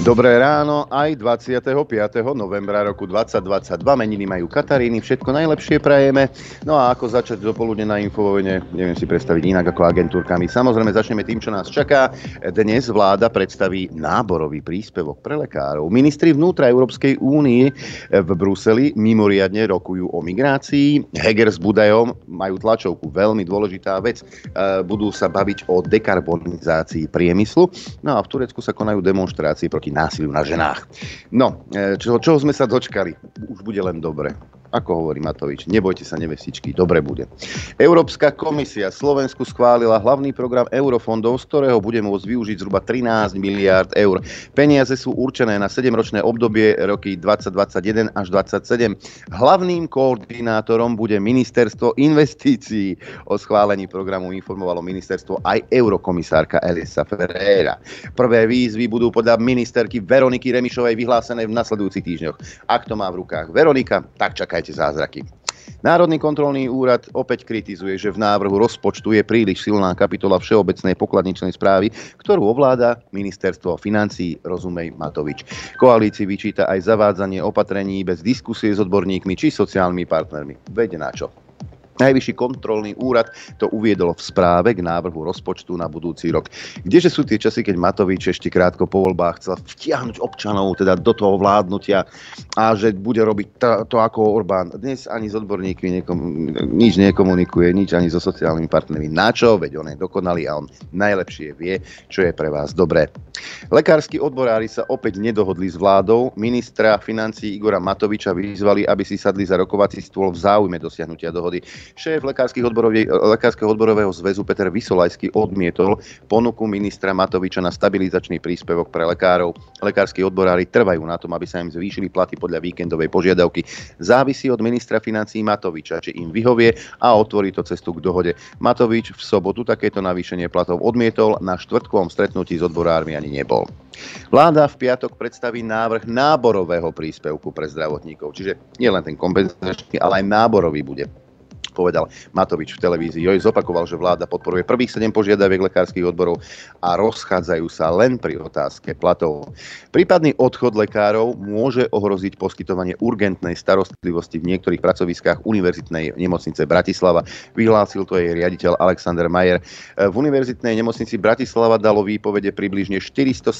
Dobré ráno, aj 25. novembra roku 2022. Meniny majú Kataríny, všetko najlepšie prajeme. No a ako začať dopoludne na Infovojne, neviem si predstaviť inak ako agentúrkami. Samozrejme začneme tým, čo nás čaká. Dnes vláda predstaví náborový príspevok pre lekárov. Ministri vnútra Európskej únie v Bruseli mimoriadne rokujú o migrácii. Heger s Budajom majú tlačovku, veľmi dôležitá vec. E, budú sa baviť o dekarbonizácii priemyslu. No a v Turecku sa konajú demonstrácie proti proti násiliu na ženách. No, e, čo, čoho sme sa dočkali? Už bude len dobre. Ako hovorí Matovič, nebojte sa nevestičky, dobre bude. Európska komisia Slovensku schválila hlavný program eurofondov, z ktorého bude môcť využiť zhruba 13 miliárd eur. Peniaze sú určené na 7-ročné obdobie roky 2021 až 2027. Hlavným koordinátorom bude ministerstvo investícií. O schválení programu informovalo ministerstvo aj eurokomisárka Elisa Ferreira. Prvé výzvy budú podľa ministerky Veroniky Remišovej vyhlásené v nasledujúcich týždňoch. Ak to má v rukách Veronika, tak čakaj čakajte zázraky. Národný kontrolný úrad opäť kritizuje, že v návrhu rozpočtu je príliš silná kapitola Všeobecnej pokladničnej správy, ktorú ovláda ministerstvo financí, rozumej Matovič. Koalícii vyčíta aj zavádzanie opatrení bez diskusie s odborníkmi či sociálnymi partnermi. Vede na čo. Najvyšší kontrolný úrad to uviedol v správe k návrhu rozpočtu na budúci rok. Kdeže sú tie časy, keď Matovič ešte krátko po voľbách chcel vtiahnuť občanov teda do toho vládnutia a že bude robiť to, ako Orbán. Dnes ani s odborníkmi nekom, nič nekomunikuje, nič ani so sociálnymi partnermi. Na čo? Veď on je dokonalý a on najlepšie vie, čo je pre vás dobré. Lekársky odborári sa opäť nedohodli s vládou. Ministra financí Igora Matoviča vyzvali, aby si sadli za rokovací stôl v záujme dosiahnutia dohody. Šéf Lekárskeho odborového zväzu Peter Vysolajský odmietol ponuku ministra Matoviča na stabilizačný príspevok pre lekárov. Lekársky odborári trvajú na tom, aby sa im zvýšili platy podľa víkendovej požiadavky. Závisí od ministra financí Matoviča, či im vyhovie a otvorí to cestu k dohode. Matovič v sobotu takéto navýšenie platov odmietol, na štvrtkovom stretnutí s odborármi ani nebol. Vláda v piatok predstaví návrh náborového príspevku pre zdravotníkov, čiže nie len ten kompenzačný, ale aj náborový bude povedal Matovič v televízii. Joj zopakoval, že vláda podporuje prvých 7 požiadaviek lekárskych odborov a rozchádzajú sa len pri otázke platov. Prípadný odchod lekárov môže ohroziť poskytovanie urgentnej starostlivosti v niektorých pracoviskách Univerzitnej nemocnice Bratislava. Vyhlásil to jej riaditeľ Alexander Majer. V Univerzitnej nemocnici Bratislava dalo výpovede približne 470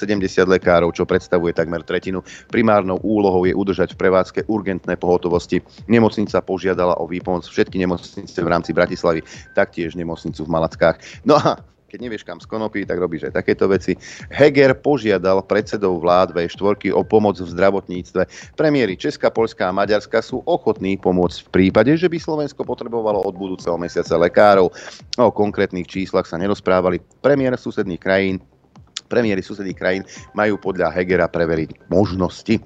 lekárov, čo predstavuje takmer tretinu. Primárnou úlohou je udržať v prevádzke urgentné pohotovosti. Nemocnica požiadala o výpomoc všetky nemocnice nemocnice v rámci Bratislavy, taktiež nemocnicu v Malackách. No a keď nevieš kam z tak robíš aj takéto veci. Heger požiadal predsedov vlád V4 o pomoc v zdravotníctve. Premiéry Česka, Polska a Maďarska sú ochotní pomôcť v prípade, že by Slovensko potrebovalo od budúceho mesiaca lekárov. O konkrétnych číslach sa nerozprávali. Premiér susedných krajín Premiéry susedných krajín majú podľa Hegera preveriť možnosti.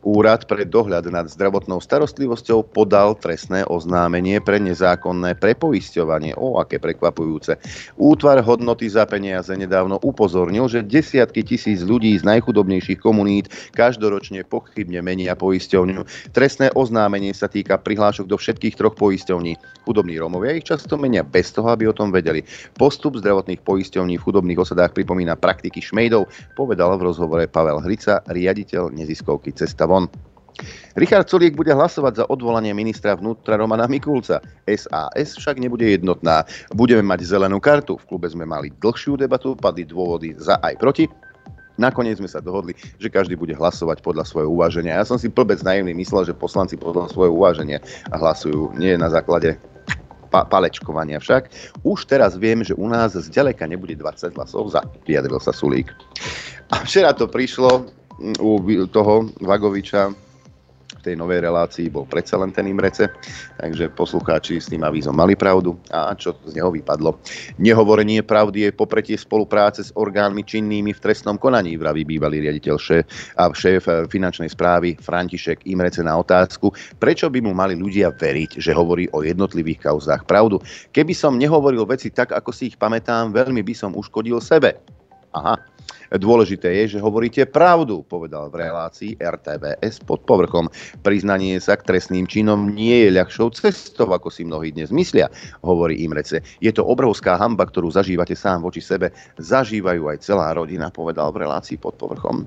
Úrad pre dohľad nad zdravotnou starostlivosťou podal trestné oznámenie pre nezákonné prepoisťovanie. O, aké prekvapujúce. Útvar hodnoty za peniaze nedávno upozornil, že desiatky tisíc ľudí z najchudobnejších komunít každoročne pochybne menia poisťovňu. Trestné oznámenie sa týka prihlášok do všetkých troch poisťovní. Chudobní Rómovia ich často menia bez toho, aby o tom vedeli. Postup zdravotných poisťovní v chudobných osadách pripomína praktiky šmejdov, povedal v rozhovore Pavel Hrica, riaditeľ neziskovky Cesta von. Richard Soliek bude hlasovať za odvolanie ministra vnútra Romana Mikulca. SAS však nebude jednotná. Budeme mať zelenú kartu. V klube sme mali dlhšiu debatu, padli dôvody za aj proti. Nakoniec sme sa dohodli, že každý bude hlasovať podľa svojho uváženia. Ja som si plbec naivný myslel, že poslanci podľa svojho uváženia hlasujú nie na základe pa- palečkovania. Však už teraz viem, že u nás zďaleka nebude 20 hlasov za, vyjadril sa Sulík. A včera to prišlo, u toho Vagoviča v tej novej relácii bol predsa len ten Imrece, takže poslucháči s tým avízom mali pravdu a čo z neho vypadlo. Nehovorenie pravdy je popretie spolupráce s orgánmi činnými v trestnom konaní, vraví bývalý riaditeľ šéf a šéf finančnej správy František Imrece na otázku, prečo by mu mali ľudia veriť, že hovorí o jednotlivých kauzách pravdu. Keby som nehovoril veci tak, ako si ich pamätám, veľmi by som uškodil sebe. Aha, Dôležité je, že hovoríte pravdu, povedal v relácii RTVS pod povrchom. Priznanie sa k trestným činom nie je ľahšou cestou, ako si mnohí dnes myslia, hovorí Imrece. Je to obrovská hamba, ktorú zažívate sám voči sebe, zažívajú aj celá rodina, povedal v relácii pod povrchom.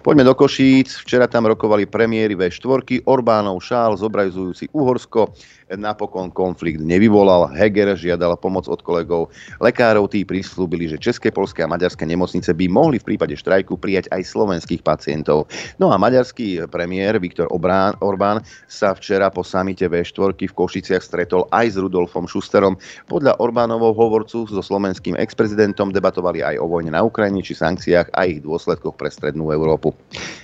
Poďme do Košíc. Včera tam rokovali premiéry V4, Orbánov šál zobrazujúci Uhorsko, napokon konflikt nevyvolal. Heger žiadal pomoc od kolegov lekárov. Tí prislúbili, že české, polské a maďarské nemocnice by mohli v prípade štrajku prijať aj slovenských pacientov. No a maďarský premiér Viktor Obrán, Orbán sa včera po samite V4 v Košiciach stretol aj s Rudolfom Šusterom. Podľa Orbánovho hovorcu so slovenským exprezidentom debatovali aj o vojne na Ukrajine či sankciách a ich dôsledkoch pre strednú Európu.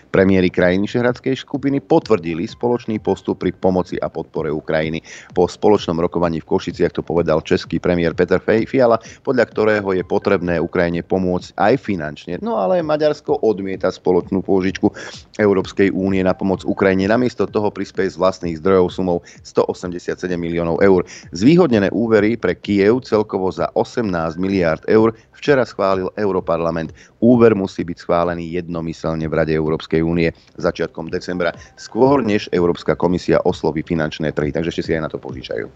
Premiéry krajín Vyšehradskej skupiny potvrdili spoločný postup pri pomoci a podpore Ukrajiny. Po spoločnom rokovaní v Košiciach to povedal český premiér Peter Fiala, podľa ktorého je potrebné Ukrajine pomôcť aj finančne. No ale Maďarsko odmieta spoločnú pôžičku Európskej únie na pomoc Ukrajine. Namiesto toho prispieje z vlastných zdrojov sumou 187 miliónov eur. Zvýhodnené úvery pre Kiev celkovo za 18 miliárd eur včera schválil Europarlament. Úver musí byť schválený jednomyselne v Rade Európskej únie začiatkom decembra, skôr než Európska komisia osloví finančné trhy, takže ešte si aj na to požičajú.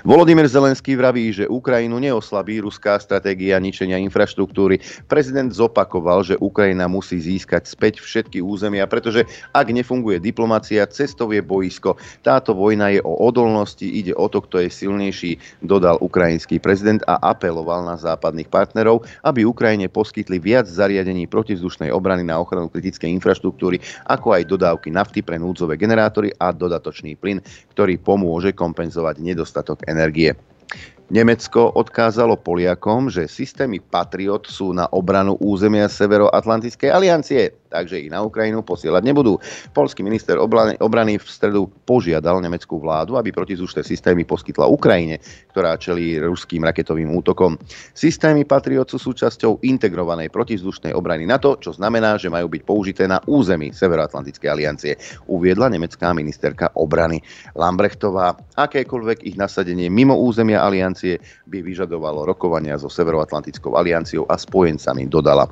Volodymyr Zelenský vraví, že Ukrajinu neoslabí ruská stratégia ničenia infraštruktúry. Prezident zopakoval, že Ukrajina musí získať späť všetky územia, pretože ak nefunguje diplomácia, cestou je boisko. Táto vojna je o odolnosti, ide o to, kto je silnejší, dodal ukrajinský prezident a apeloval na západných partnerov, aby Ukrajine poskytli viac zariadení protivzdušnej obrany na ochranu kritickej infraštruktúry, ako aj dodávky nafty pre núdzové generátory a dodatočný plyn, ktorý pomôže kompenzovať nedostatok energie. Nemecko odkázalo Poliakom, že systémy Patriot sú na obranu územia Severoatlantickej aliancie takže ich na Ukrajinu posielať nebudú. Polský minister obrany, v stredu požiadal nemeckú vládu, aby protizdušné systémy poskytla Ukrajine, ktorá čelí ruským raketovým útokom. Systémy Patriot sú súčasťou integrovanej protizdušnej obrany NATO, čo znamená, že majú byť použité na území Severoatlantickej aliancie, uviedla nemecká ministerka obrany Lambrechtová. Akékoľvek ich nasadenie mimo územia aliancie by vyžadovalo rokovania so Severoatlantickou alianciou a spojencami, dodala.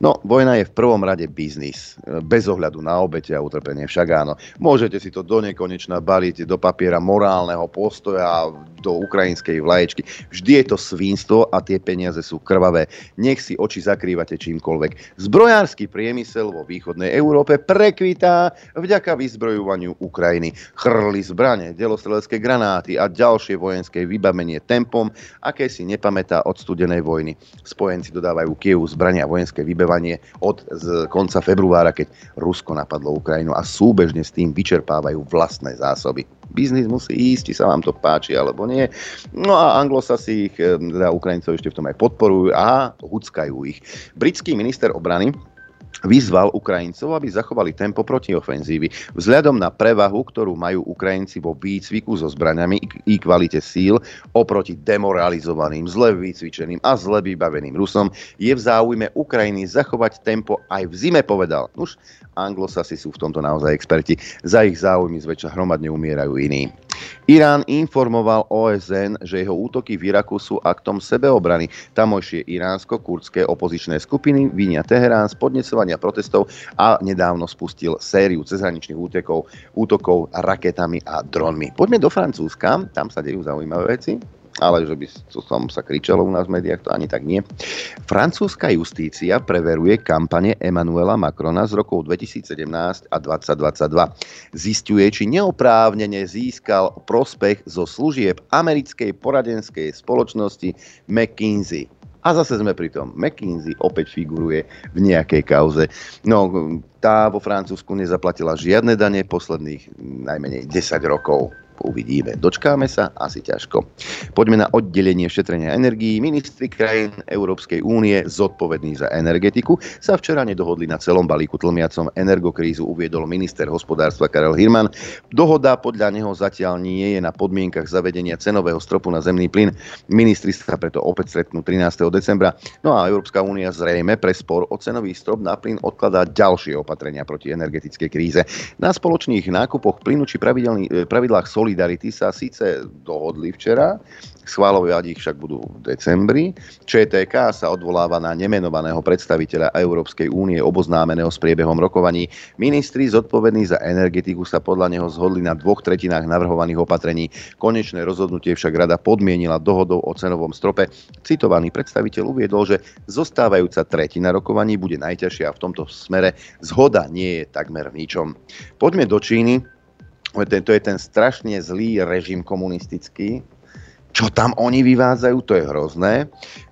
No, vojna je v prvom rade biznis biznis, bez ohľadu na obete a utrpenie. Však áno, môžete si to do nekonečna baliť do papiera morálneho postoja, do ukrajinskej vlaječky. Vždy je to svinstvo a tie peniaze sú krvavé. Nech si oči zakrývate čímkoľvek. Zbrojársky priemysel vo východnej Európe prekvitá vďaka vyzbrojovaniu Ukrajiny. Chrli zbrane, delostrelecké granáty a ďalšie vojenské vybavenie tempom, aké si nepamätá od studenej vojny. Spojenci dodávajú Kievu zbrania a vojenské vybavenie od z konca februára, keď Rusko napadlo Ukrajinu a súbežne s tým vyčerpávajú vlastné zásoby. Biznis musí ísť, či sa vám to páči alebo nie. No a anglosasi ich, eh, teda Ukrajincov ešte v tom aj podporujú a huckajú ich. Britský minister obrany vyzval Ukrajincov, aby zachovali tempo proti ofenzívy. Vzhľadom na prevahu, ktorú majú Ukrajinci vo výcviku so zbraňami i kvalite síl oproti demoralizovaným, zle vycvičeným a zle vybaveným Rusom, je v záujme Ukrajiny zachovať tempo aj v zime, povedal. Už anglosasi sú v tomto naozaj experti. Za ich záujmy zväčša hromadne umierajú iní. Irán informoval OSN, že jeho útoky v Iraku sú aktom sebeobrany. Tamojšie iránsko-kurdské opozičné skupiny vinia Teherán z podnecovania protestov a nedávno spustil sériu cezhraničných útekov, útokov raketami a dronmi. Poďme do Francúzska, tam sa dejú zaujímavé veci ale že by som sa kričalo u nás v médiách, to ani tak nie. Francúzska justícia preveruje kampane Emanuela Macrona z rokov 2017 a 2022. Zistuje, či neoprávnene získal prospech zo služieb americkej poradenskej spoločnosti McKinsey. A zase sme pri tom. McKinsey opäť figuruje v nejakej kauze. No, tá vo Francúzsku nezaplatila žiadne dane posledných najmenej 10 rokov. Uvidíme. Dočkáme sa? Asi ťažko. Poďme na oddelenie šetrenia energií. Ministri krajín Európskej únie zodpovední za energetiku sa včera nedohodli na celom balíku tlmiacom energokrízu, uviedol minister hospodárstva Karel Hirman. Dohoda podľa neho zatiaľ nie je na podmienkach zavedenia cenového stropu na zemný plyn. Ministri sa preto opäť stretnú 13. decembra. No a Európska únia zrejme pre spor o cenový strop na plyn odkladá ďalšie opatrenia proti energetickej kríze. Na spoločných nákupoch plynu či pravidlách soli Solidarity sa síce dohodli včera, schváľovať ich však budú v decembri. ČTK sa odvoláva na nemenovaného predstaviteľa Európskej únie oboznámeného s priebehom rokovaní. Ministri zodpovední za energetiku sa podľa neho zhodli na dvoch tretinách navrhovaných opatrení. Konečné rozhodnutie však rada podmienila dohodou o cenovom strope. Citovaný predstaviteľ uviedol, že zostávajúca tretina rokovaní bude najťažšia a v tomto smere zhoda nie je takmer v ničom. Poďme do Číny. To je ten strašne zlý režim komunistický, čo tam oni vyvádzajú, to je hrozné.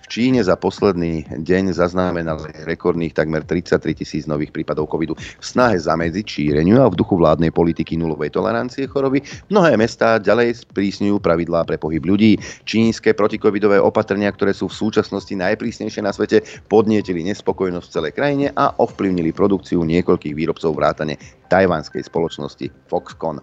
V Číne za posledný deň zaznamenali rekordných takmer 33 tisíc nových prípadov covidu. V snahe zamedziť šíreniu a v duchu vládnej politiky nulovej tolerancie choroby mnohé mestá ďalej sprísňujú pravidlá pre pohyb ľudí. Čínske protikovidové opatrenia, ktoré sú v súčasnosti najprísnejšie na svete, podnietili nespokojnosť v celej krajine a ovplyvnili produkciu niekoľkých výrobcov vrátane tajvanskej spoločnosti Foxconn.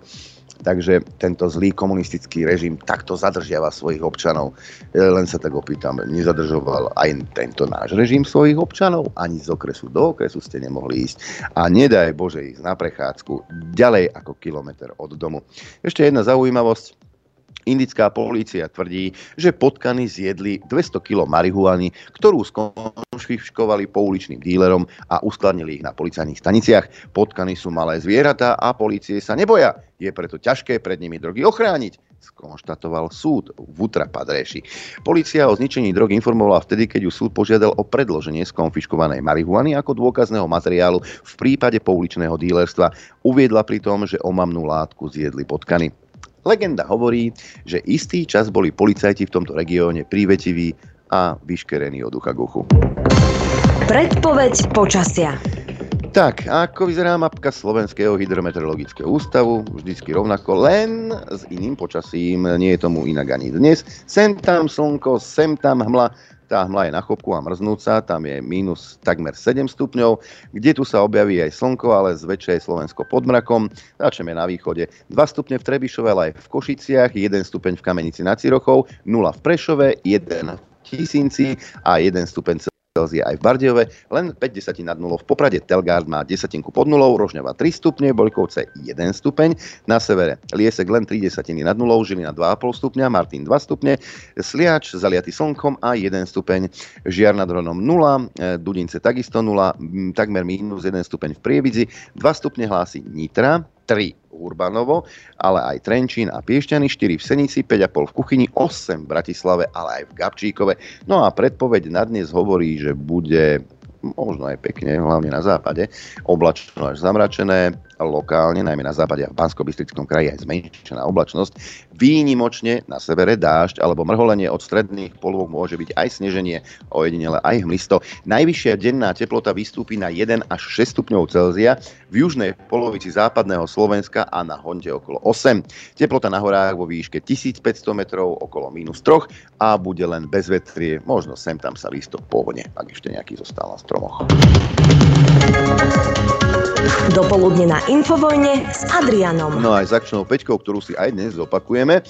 Takže tento zlý komunistický režim takto zadržiava svojich občanov. E, len sa tak opýtam, nezadržoval aj tento náš režim svojich občanov? Ani z okresu do okresu ste nemohli ísť. A nedaj Bože ísť na prechádzku ďalej ako kilometr od domu. Ešte jedna zaujímavosť. Indická polícia tvrdí, že potkany zjedli 200 kg marihuany, ktorú skonfiškovali pouličným dílerom a uskladnili ich na policajných staniciach. Potkany sú malé zvieratá a polície sa neboja. Je preto ťažké pred nimi drogy ochrániť skonštatoval súd v Uttar Padreši. Polícia o zničení drog informovala vtedy, keď ju súd požiadal o predloženie skonfiškovanej marihuany ako dôkazného materiálu v prípade pouličného dílerstva. Uviedla pri tom, že omamnú látku zjedli potkany. Legenda hovorí, že istý čas boli policajti v tomto regióne prívetiví a vyškerení od ducha guchu. Predpoveď počasia. Tak, ako vyzerá mapka Slovenského hydrometeorologického ústavu? Vždycky rovnako, len s iným počasím. Nie je tomu inak ani dnes. Sem tam slnko, sem tam hmla, tá hmla je na chopku a mrznúca, tam je minus takmer 7 stupňov, kde tu sa objaví aj slnko, ale zväčša je Slovensko pod mrakom. Začneme na východe. 2 stupne v Trebišove, ale aj v Košiciach, 1 stupeň v Kamenici nad Cirochou, 0 v Prešove, 1 v Tisínci a 1 stupeň Celzia aj v Bardejove, len 5 desatín nad nulou. V Poprade, Telgard má desatinku pod nulou, Rožňava 3 stupne, Boľkovce 1 stupeň, na severe Liesek len 3 desatiny nad nulou, Žilina 2,5 stupňa, Martin 2 stupne, Sliač zaliaty slnkom a 1 stupeň, Žiar nad Hronom 0, e, Dudince takisto 0, takmer minus 1 stupeň v Prievidzi, 2 stupne hlási Nitra, 3 Urbanovo, ale aj Trenčín a Piešťany, 4 v Senici, 5,5 v Kuchyni, 8 v Bratislave, ale aj v Gabčíkove. No a predpoveď na dnes hovorí, že bude možno aj pekne, hlavne na západe, oblačno až zamračené, lokálne, najmä na západe a v bansko kraji aj zmenšená oblačnosť. Výnimočne na severe dážď alebo mrholenie od stredných polôk môže byť aj sneženie, ojedinele aj hmlisto. Najvyššia denná teplota vystúpi na 1 až 6 stupňov Celzia, v južnej polovici západného Slovenska a na Honde okolo 8. Teplota na horách vo výške 1500 metrov okolo minus 3 a bude len bez vetrie, možno sem tam sa lístok pohne, ak ešte nejaký zostal na stromoch. Dopoludne na Infovojne s Adrianom. No aj s akčnou peťkou, ktorú si aj dnes zopakujeme. E,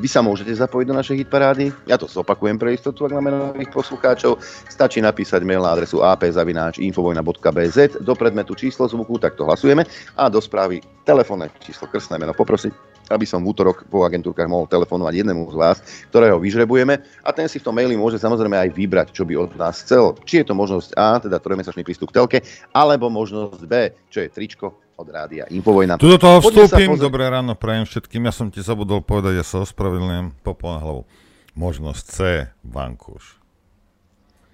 vy sa môžete zapojiť do našej hitparády. Ja to zopakujem pre istotu, ak máme nových poslucháčov. Stačí napísať mail na adresu apzavináč.infovojna.bz do predmetu číslo zvuku, tak to hlasujeme. A do správy telefónne číslo krstné meno poprosiť aby som v útorok po agentúrkach mohol telefonovať jednému z vás, ktorého vyžrebujeme a ten si v tom maili môže samozrejme aj vybrať, čo by od nás chcel. Či je to možnosť A, teda trojmesačný prístup k telke, alebo možnosť B, čo je tričko od rádia Infovojna. Tu do toho vstúpim. Pozor... Dobré ráno, prajem všetkým. Ja som ti zabudol povedať, ja sa ospravedlňujem. Popol na hlavu. Možnosť C, Vankúš.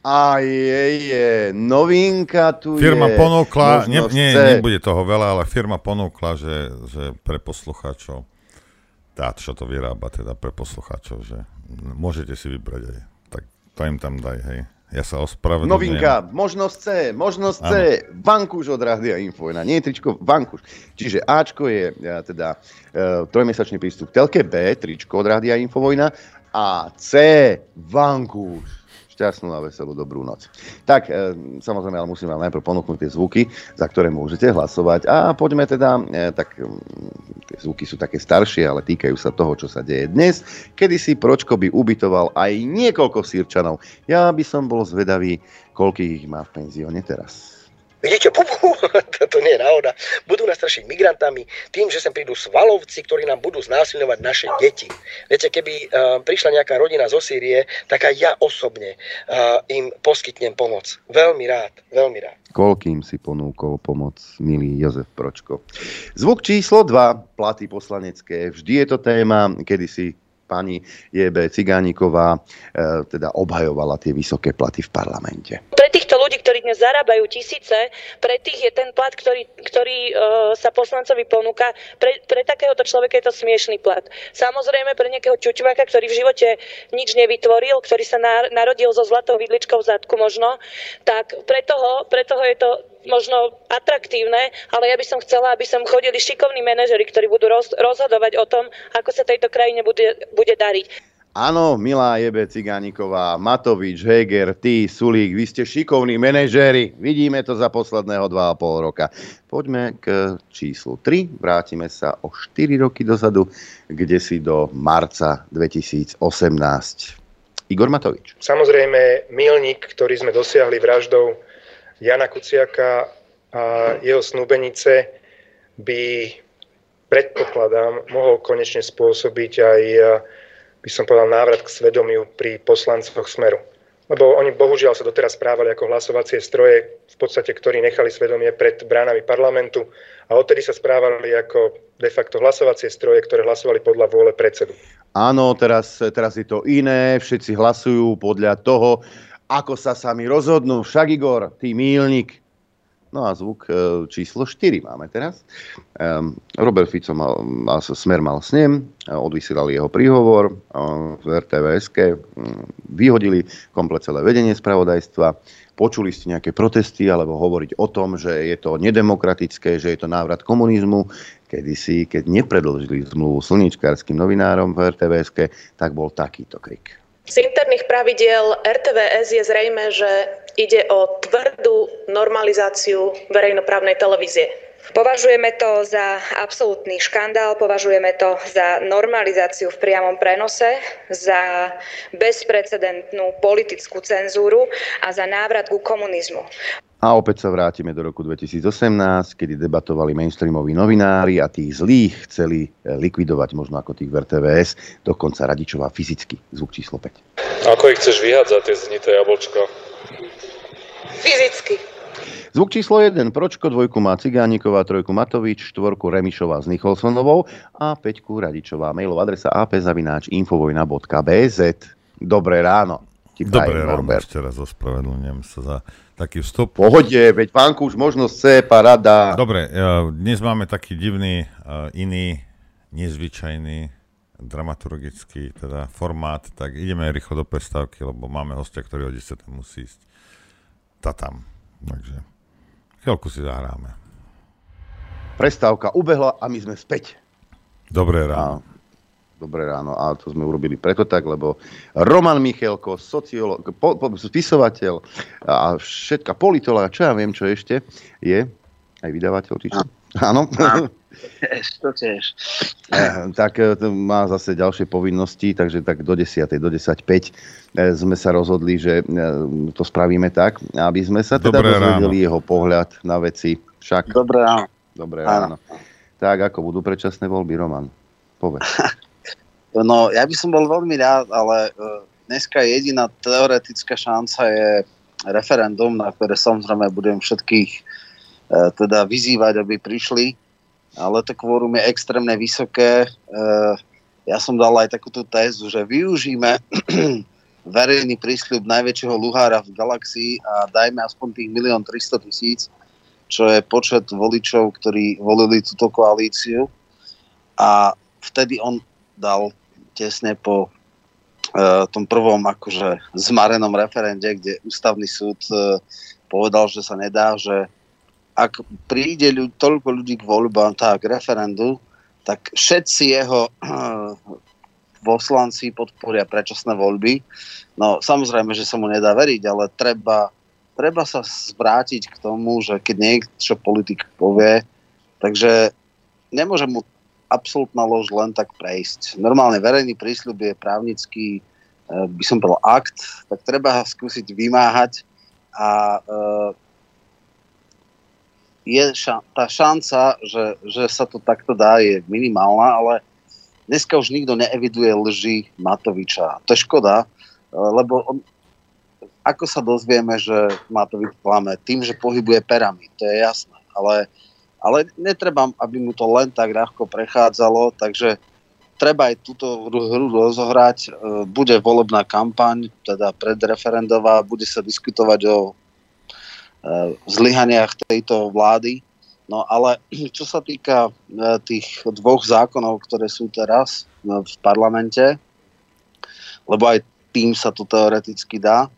A je, je, novinka tu firma je. ponúkla, ne, nie, nebude toho veľa, ale firma ponúkla, že, že pre poslucháčov tá, čo to vyrába teda pre poslucháčov, že môžete si vybrať aj. Tak to im tam daj, hej. Ja sa ospravedlňujem. Novinka, možnosť C, možnosť C. Vankúš od Rádia Infojna, nie tričko, Vankúš. Čiže Ačko je teda e, trojmesačný prístup telke, B, tričko od Rádia Infovojna a C, Vankúš šťastnú a veselú dobrú noc. Tak, e, samozrejme, ale musím vám najprv ponúknuť tie zvuky, za ktoré môžete hlasovať. A poďme teda, e, tak mm, tie zvuky sú také staršie, ale týkajú sa toho, čo sa deje dnes. Kedy si Pročko by ubytoval aj niekoľko sírčanov. Ja by som bol zvedavý, koľkých ich má v penzióne teraz. Vidíte, bubu, to nie je náhoda, budú nás strašiť migrantami tým, že sem prídu svalovci, ktorí nám budú znásilňovať naše deti. Viete, keby uh, prišla nejaká rodina zo Sýrie, tak aj ja osobne uh, im poskytnem pomoc. Veľmi rád, veľmi rád. Koľkým si ponúkol pomoc, milý Jozef Pročko. Zvuk číslo 2, platy poslanecké. Vždy je to téma, kedy si pani J.B. Cigániková e, teda obhajovala tie vysoké platy v parlamente. Pre týchto ľudí, ktorí dnes zarábajú tisíce, pre tých je ten plat, ktorý, ktorý e, sa poslancovi ponúka, pre, pre takéhoto človeka je to smiešný plat. Samozrejme pre nejakého čučváka, ktorý v živote nič nevytvoril, ktorý sa narodil so zlatou vidličkou v zadku možno, tak pre toho, pre toho je to možno atraktívne, ale ja by som chcela, aby som chodili šikovní manažeri, ktorí budú roz, rozhodovať o tom, ako sa tejto krajine bude, bude dariť. Áno, milá Jebe Cigániková, Matovič, Heger, ty, Sulík, vy ste šikovní manažéri. Vidíme to za posledného 2,5 roka. Poďme k číslu 3. Vrátime sa o 4 roky dozadu, kde si do marca 2018. Igor Matovič. Samozrejme, milník, ktorý sme dosiahli vraždou Jana Kuciaka a jeho snúbenice by, predpokladám, mohol konečne spôsobiť aj, by som povedal, návrat k svedomiu pri poslancoch Smeru. Lebo oni bohužiaľ sa doteraz správali ako hlasovacie stroje, v podstate, ktorí nechali svedomie pred bránami parlamentu a odtedy sa správali ako de facto hlasovacie stroje, ktoré hlasovali podľa vôle predsedu. Áno, teraz, teraz je to iné, všetci hlasujú podľa toho, ako sa sami rozhodnú. Však Igor, ty mílnik. No a zvuk e, číslo 4 máme teraz. Um, Robert Fico mal, mal, smer mal s ním, odvysielali jeho príhovor v rtvs um, vyhodili komplet celé vedenie spravodajstva, počuli ste nejaké protesty alebo hovoriť o tom, že je to nedemokratické, že je to návrat komunizmu. Kedysi, keď nepredložili zmluvu slničkárským novinárom v rtvs tak bol takýto krik. Z interných pravidiel RTVS je zrejme, že ide o tvrdú normalizáciu verejnoprávnej televízie. Považujeme to za absolútny škandál, považujeme to za normalizáciu v priamom prenose, za bezprecedentnú politickú cenzúru a za návrat ku komunizmu. A opäť sa vrátime do roku 2018, kedy debatovali mainstreamoví novinári a tých zlých chceli eh, likvidovať, možno ako tých v RTVS, dokonca Radičová fyzicky. Zvuk číslo 5. Ako ich chceš vyhádzať, tie znité jablčko? Fyzicky. Zvuk číslo 1, Pročko, dvojku má Cigániková, trojku Matovič, štvorku Remišová s Nicholsonovou a peťku Radičová. Mailová adresa apzavináč.infovojna.bz Dobré ráno. Dobré ráno, ešte raz ospravedlňujem sa za taký vstup. Pohode, veď pánku už možnosť chce, parada. Dobre, dnes máme taký divný, iný, nezvyčajný, dramaturgický teda formát, tak ideme rýchlo do prestávky, lebo máme hostia, ktorý o 10 musí ísť. Tá tam. Takže chvíľku si zahráme. Prestávka ubehla a my sme späť. Dobré ráno. A Dobré ráno. A to sme urobili preto tak, lebo Roman Michelko, sociolog, po, po, spisovateľ a všetka politológa, čo ja viem, čo ešte, je aj vydavateľ, či čo? Áno. To tiež. Eh, tak eh, má zase ďalšie povinnosti, takže tak do 10. do 10.5 eh, sme sa rozhodli, že to spravíme tak, aby sme sa teda Dobré dozvedeli ráno. jeho pohľad na veci. Však... Dobré ráno. Dobré ráno. Tak, ako budú predčasné voľby, Roman? Povedz. No, ja by som bol veľmi rád, ale uh, dneska jediná teoretická šanca je referendum, na ktoré samozrejme budem všetkých uh, teda vyzývať, aby prišli, ale to kvórum je extrémne vysoké. Uh, ja som dal aj takúto tézu, že využíme verejný prísľub najväčšieho luhára v galaxii a dajme aspoň tých 1 300 tisíc, čo je počet voličov, ktorí volili túto koalíciu. A vtedy on dal tesne po uh, tom prvom akože zmarenom referende, kde ústavný súd uh, povedal, že sa nedá, že ak príde ľud, toľko ľudí k voľbám, tak referendu, tak všetci jeho uh, poslanci podporia predčasné voľby. No samozrejme, že sa mu nedá veriť, ale treba, treba sa zvrátiť k tomu, že keď niečo politik povie, takže nemôže mu absolútna lož len tak prejsť. Normálne verejný prísľub je právnický, e, by som povedal, akt, tak treba ho skúsiť vymáhať a e, je ša- tá šanca, že, že sa to takto dá, je minimálna, ale dneska už nikto neeviduje lži Matoviča. To je škoda, lebo on, ako sa dozvieme, že Matovič klame? Tým, že pohybuje perami, to je jasné. Ale, ale netreba, aby mu to len tak ľahko prechádzalo, takže treba aj túto hru rozohrať. Bude volebná kampaň, teda predreferendová, bude sa diskutovať o zlyhaniach tejto vlády. No ale čo sa týka e, tých dvoch zákonov, ktoré sú teraz e, v parlamente, lebo aj tým sa to teoreticky dá,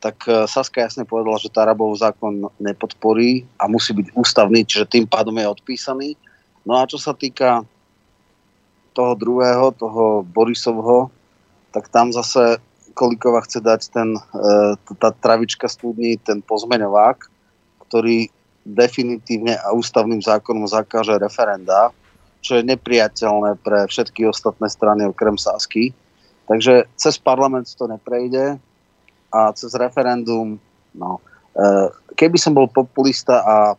tak e, Saska jasne povedala, že Tarabov zákon nepodporí a musí byť ústavný, čiže tým pádom je odpísaný. No a čo sa týka toho druhého, toho Borisovho, tak tam zase Kolikova chce dať ten, tá travička studní, ten pozmeňovák, ktorý definitívne a ústavným zákonom zakáže referenda, čo je nepriateľné pre všetky ostatné strany okrem Sasky. Takže cez parlament to neprejde a cez referendum, no, e, keby som bol populista a e,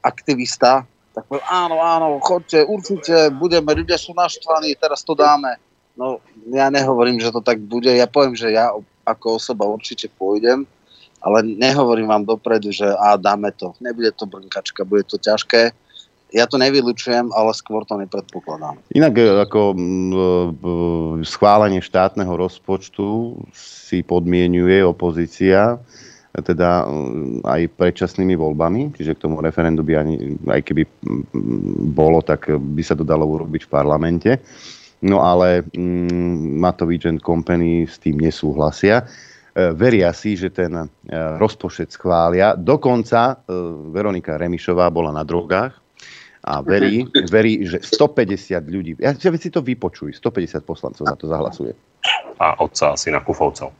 aktivista, tak poviem, áno, áno, chodte, určite, budeme, ľudia sú naštvaní, teraz to dáme. No, ja nehovorím, že to tak bude, ja poviem, že ja ako osoba určite pôjdem, ale nehovorím vám dopredu, že a dáme to. Nebude to brnkačka, bude to ťažké. Ja to nevylučujem, ale skôr to nepredpokladám. Inak e, ako schválenie štátneho rozpočtu si podmienuje opozícia teda aj predčasnými voľbami, čiže k tomu referendu by ani, aj keby bolo, tak by sa to dalo urobiť v parlamente. No ale mm, Matovič and Company s tým nesúhlasia. E, veria si, že ten e, rozpočet schvália. Dokonca e, Veronika Remišová bola na drogách a verí, verí že 150 ľudí, ja si to vypočuj, 150 poslancov za to zahlasuje. A otca syna Kufovcov.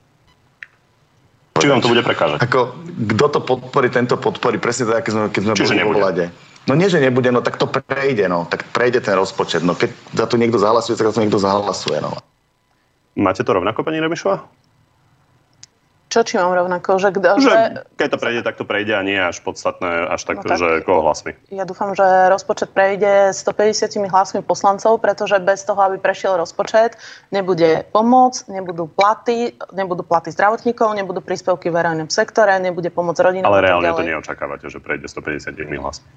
Či vám to bude prekážať? Ako, kto to podporí, tento podporí. Presne tak, keď sme, keď sme Čiže boli nebude. No nie, že nebude, no tak to prejde, no. Tak prejde ten rozpočet. No keď za to niekto zahlasuje, tak za to niekto zahlasuje, no. Máte to rovnako, pani Remišová? Čo či mám rovnako? Že, kdo, že, že keď to prejde, tak to prejde a nie až podstatné, až tak, no tak že koho hlasmi. Ja dúfam, že rozpočet prejde 150 hlasmi poslancov, pretože bez toho, aby prešiel rozpočet, nebude pomoc, nebudú platy, nebudú platy zdravotníkov, nebudú príspevky v verejnom sektore, nebude pomoc rodinám. Ale reálne to neočakávate, že prejde 150 hlasmi.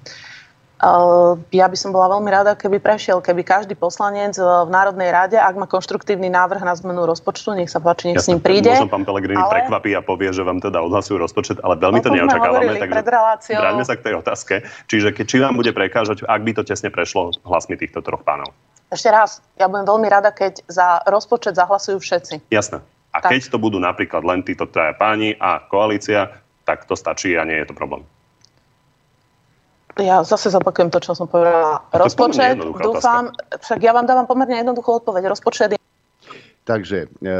Ja by som bola veľmi rada, keby prešiel, keby každý poslanec v Národnej rade, ak má konštruktívny návrh na zmenu rozpočtu, nech sa páči, nech Jasne, s ním príde. Možno pán Pelegrini ale... prekvapí a povie, že vám teda odhlasujú rozpočet, ale veľmi to neočakávame. Takže vráťme sa k tej otázke. Čiže či vám bude prekážať, ak by to tesne prešlo hlasmi týchto troch pánov? Ešte raz, ja budem veľmi rada, keď za rozpočet zahlasujú všetci. Jasné. A tak. keď to budú napríklad len títo traja páni a koalícia, tak to stačí a nie je to problém. Ja zase zopakujem to, čo som povedala. Rozpočet, dúfam, otázka. však ja vám dávam pomerne jednoduchú odpoveď. Rozpočet je... Takže e,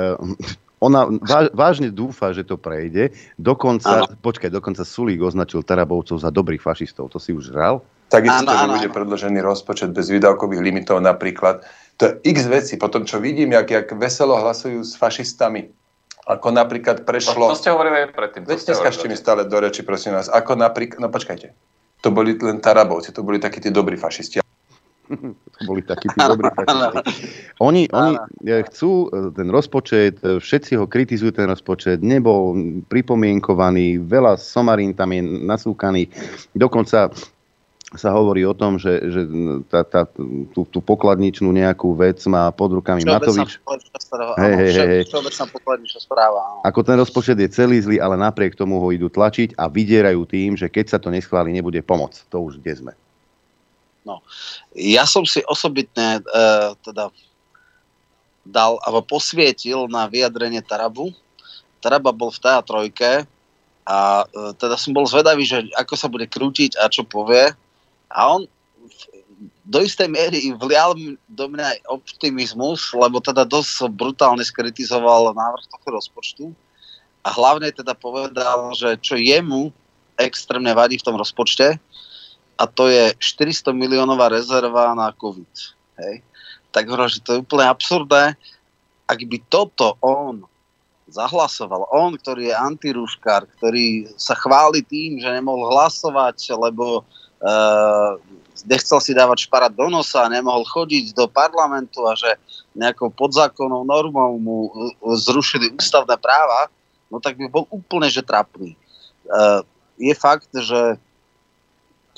ona vážne dúfa, že to prejde. Dokonca, ano. počkaj, dokonca Sulík označil Tarabovcov za dobrých fašistov. To si už hral? Takisto, že bude predložený rozpočet bez výdavkových limitov napríklad. To je x veci. Potom, čo vidím, jak, jak veselo hlasujú s fašistami, ako napríklad prešlo... No, to ste hovorili aj predtým. Veď neskažte mi stále do reči, prosím vás. Ako napríklad... No počkajte to boli len Tarabovci, to boli takí tí dobrí fašisti. boli takí tí dobrí fašisti. Oni, oni e, chcú e, ten rozpočet, e, všetci ho kritizujú ten rozpočet, nebol pripomienkovaný, veľa somarín tam je nasúkaných, dokonca sa hovorí o tom, že, že tá, tá, tú, tú pokladničnú nejakú vec má pod rukami Matovič. Hej, hej, hej. správa. Ako ten rozpočet je celý zlý, ale napriek tomu ho idú tlačiť a vydierajú tým, že keď sa to neschváli, nebude pomoc. To už kde sme. No, ja som si osobitne e, teda dal, alebo posvietil na vyjadrenie Tarabu. Taraba bol v teatrojke a e, teda som bol zvedavý, že ako sa bude krútiť a čo povie. A on do istej miery vlial do mňa aj optimizmus, lebo teda dosť brutálne skritizoval návrh tohto rozpočtu a hlavne teda povedal, že čo jemu extrémne vadí v tom rozpočte a to je 400 miliónová rezerva na COVID. Hej? Tak hovorím, že to je úplne absurdné. Ak by toto on zahlasoval. On, ktorý je antirúškar, ktorý sa chváli tým, že nemohol hlasovať, lebo nechcel si dávať šparát do nosa, nemohol chodiť do parlamentu a že nejakou podzákonnou normou mu uh, zrušili ústavné práva, no tak by bol úplne že trapný. Uh, je fakt, že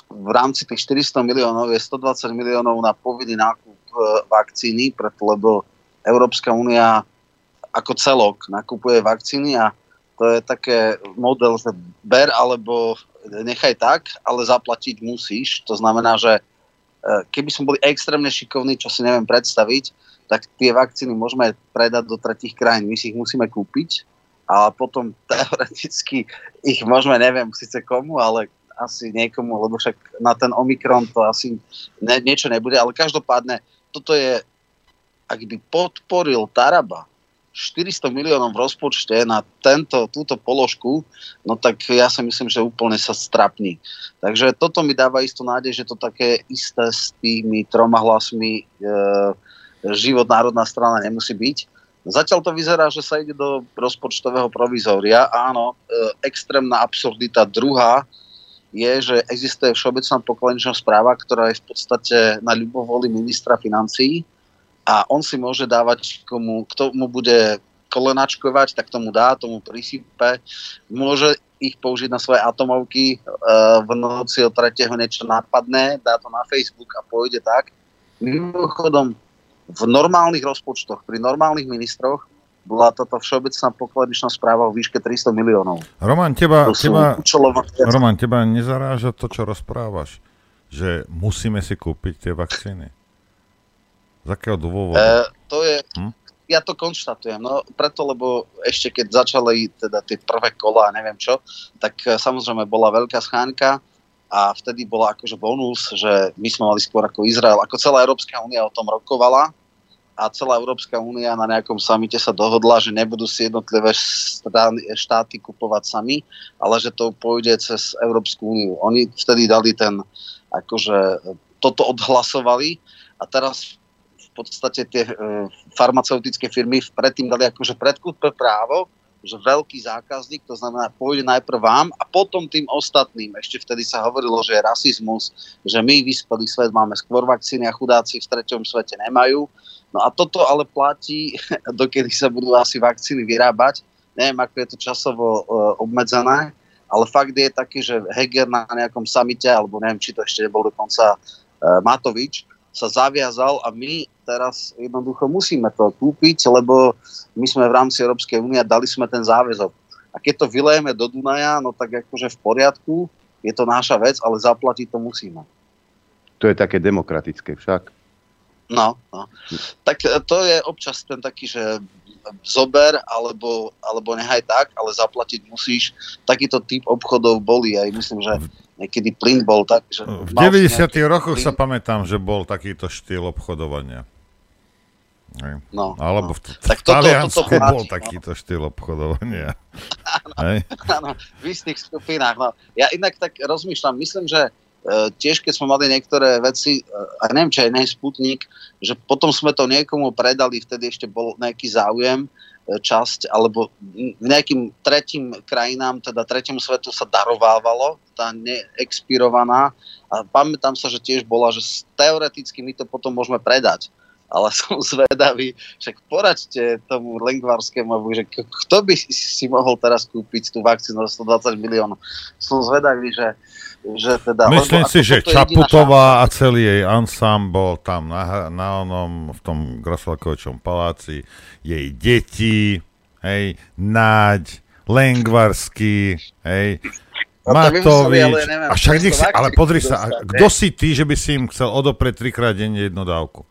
v rámci tých 400 miliónov je 120 miliónov na povinný nákup vakcíny, preto lebo Európska únia ako celok nakupuje vakcíny a to je také model, že ber alebo nechaj tak, ale zaplatiť musíš. To znamená, že e, keby sme boli extrémne šikovní, čo si neviem predstaviť, tak tie vakcíny môžeme predať do tretich krajín. My si ich musíme kúpiť a potom teoreticky ich môžeme, neviem síce komu, ale asi niekomu, lebo však na ten Omikron to asi ne, niečo nebude, ale každopádne toto je, ak by podporil Taraba, 400 miliónov v rozpočte na tento, túto položku, no tak ja si myslím, že úplne sa strapní. Takže toto mi dáva istú nádej, že to také isté s tými troma hlasmi e, život národná strana nemusí byť. Zatiaľ to vyzerá, že sa ide do rozpočtového provizória. Áno, e, extrémna absurdita druhá je, že existuje všeobecná pokladničná správa, ktorá je v podstate na ľubovoli ministra financií a on si môže dávať, komu, kto mu bude kolenačkovať, tak tomu dá, tomu prisype. Môže ich použiť na svoje atomovky, e, v noci od tretieho niečo napadne, dá to na Facebook a pôjde tak. Mimochodom, v normálnych rozpočtoch, pri normálnych ministroch, bola táto všeobecná pokladničná správa o výške 300 miliónov. Roman, teba, teba, Roman, teba nezaráža to, čo rozprávaš? Že musíme si kúpiť tie vakcíny? Z akého dôvodu? E, to je, hm? ja to konštatujem, no preto, lebo ešte keď začali teda tie prvé kola a neviem čo, tak e, samozrejme bola veľká schánka a vtedy bola akože bonus, že my sme mali skôr ako Izrael, ako celá Európska únia o tom rokovala a celá Európska únia na nejakom samite sa dohodla, že nebudú si jednotlivé štáty kupovať sami, ale že to pôjde cez Európsku úniu. Oni vtedy dali ten, akože toto odhlasovali a teraz podstate tie e, farmaceutické firmy predtým dali akože predkúpe právo, že veľký zákazník, to znamená pôjde najprv vám a potom tým ostatným. Ešte vtedy sa hovorilo, že je rasizmus, že my, vyspelý svet, máme skôr vakcíny a chudáci v treťom svete nemajú. No a toto ale platí, dokedy sa budú asi vakcíny vyrábať. Neviem, ako je to časovo uh, obmedzené, ale fakt je taký, že Heger na nejakom samite, alebo neviem, či to ešte nebol dokonca uh, Matovič, sa zaviazal a my teraz jednoducho musíme to kúpiť, lebo my sme v rámci Európskej únie dali sme ten záväzok. A keď to vylejeme do Dunaja, no tak akože v poriadku, je to naša vec, ale zaplatiť to musíme. To je také demokratické však. No, no. Tak to je občas ten taký, že zober, alebo, alebo nehaj tak, ale zaplatiť musíš. Takýto typ obchodov boli aj myslím, že niekedy plyn bol tak, že... V 90. rokoch plyn. sa pamätám, že bol takýto štýl obchodovania. No, Alebo no. v, v tak toto, Taliansku toto bol no. takýto štýl obchodovania. Áno, v istých skupinách. No. Ja inak tak rozmýšľam, myslím, že uh, tiež keď sme mali niektoré veci, uh, a neviem, či aj Sputnik, že potom sme to niekomu predali, vtedy ešte bol nejaký záujem, časť, alebo nejakým tretím krajinám, teda tretiemu svetu sa darovávalo, tá neexpirovaná. A pamätám sa, že tiež bola, že teoreticky my to potom môžeme predať. Ale som zvedavý, však poraďte tomu lengvarskému, že kto by si mohol teraz kúpiť tú vakcínu za 120 miliónov. Som zvedavý, že že teda, Myslím si, že Čaputová a celý jej ansambol tam na, na onom, v tom Grosvalkovičom paláci, jej deti, hej, Naď, Lengvarský, hej, no, Matovič. Ale, neviem, a však nech si, ale pozri sa, kto si ty, že by si im chcel odoprieť trikrát denne jednu dávku?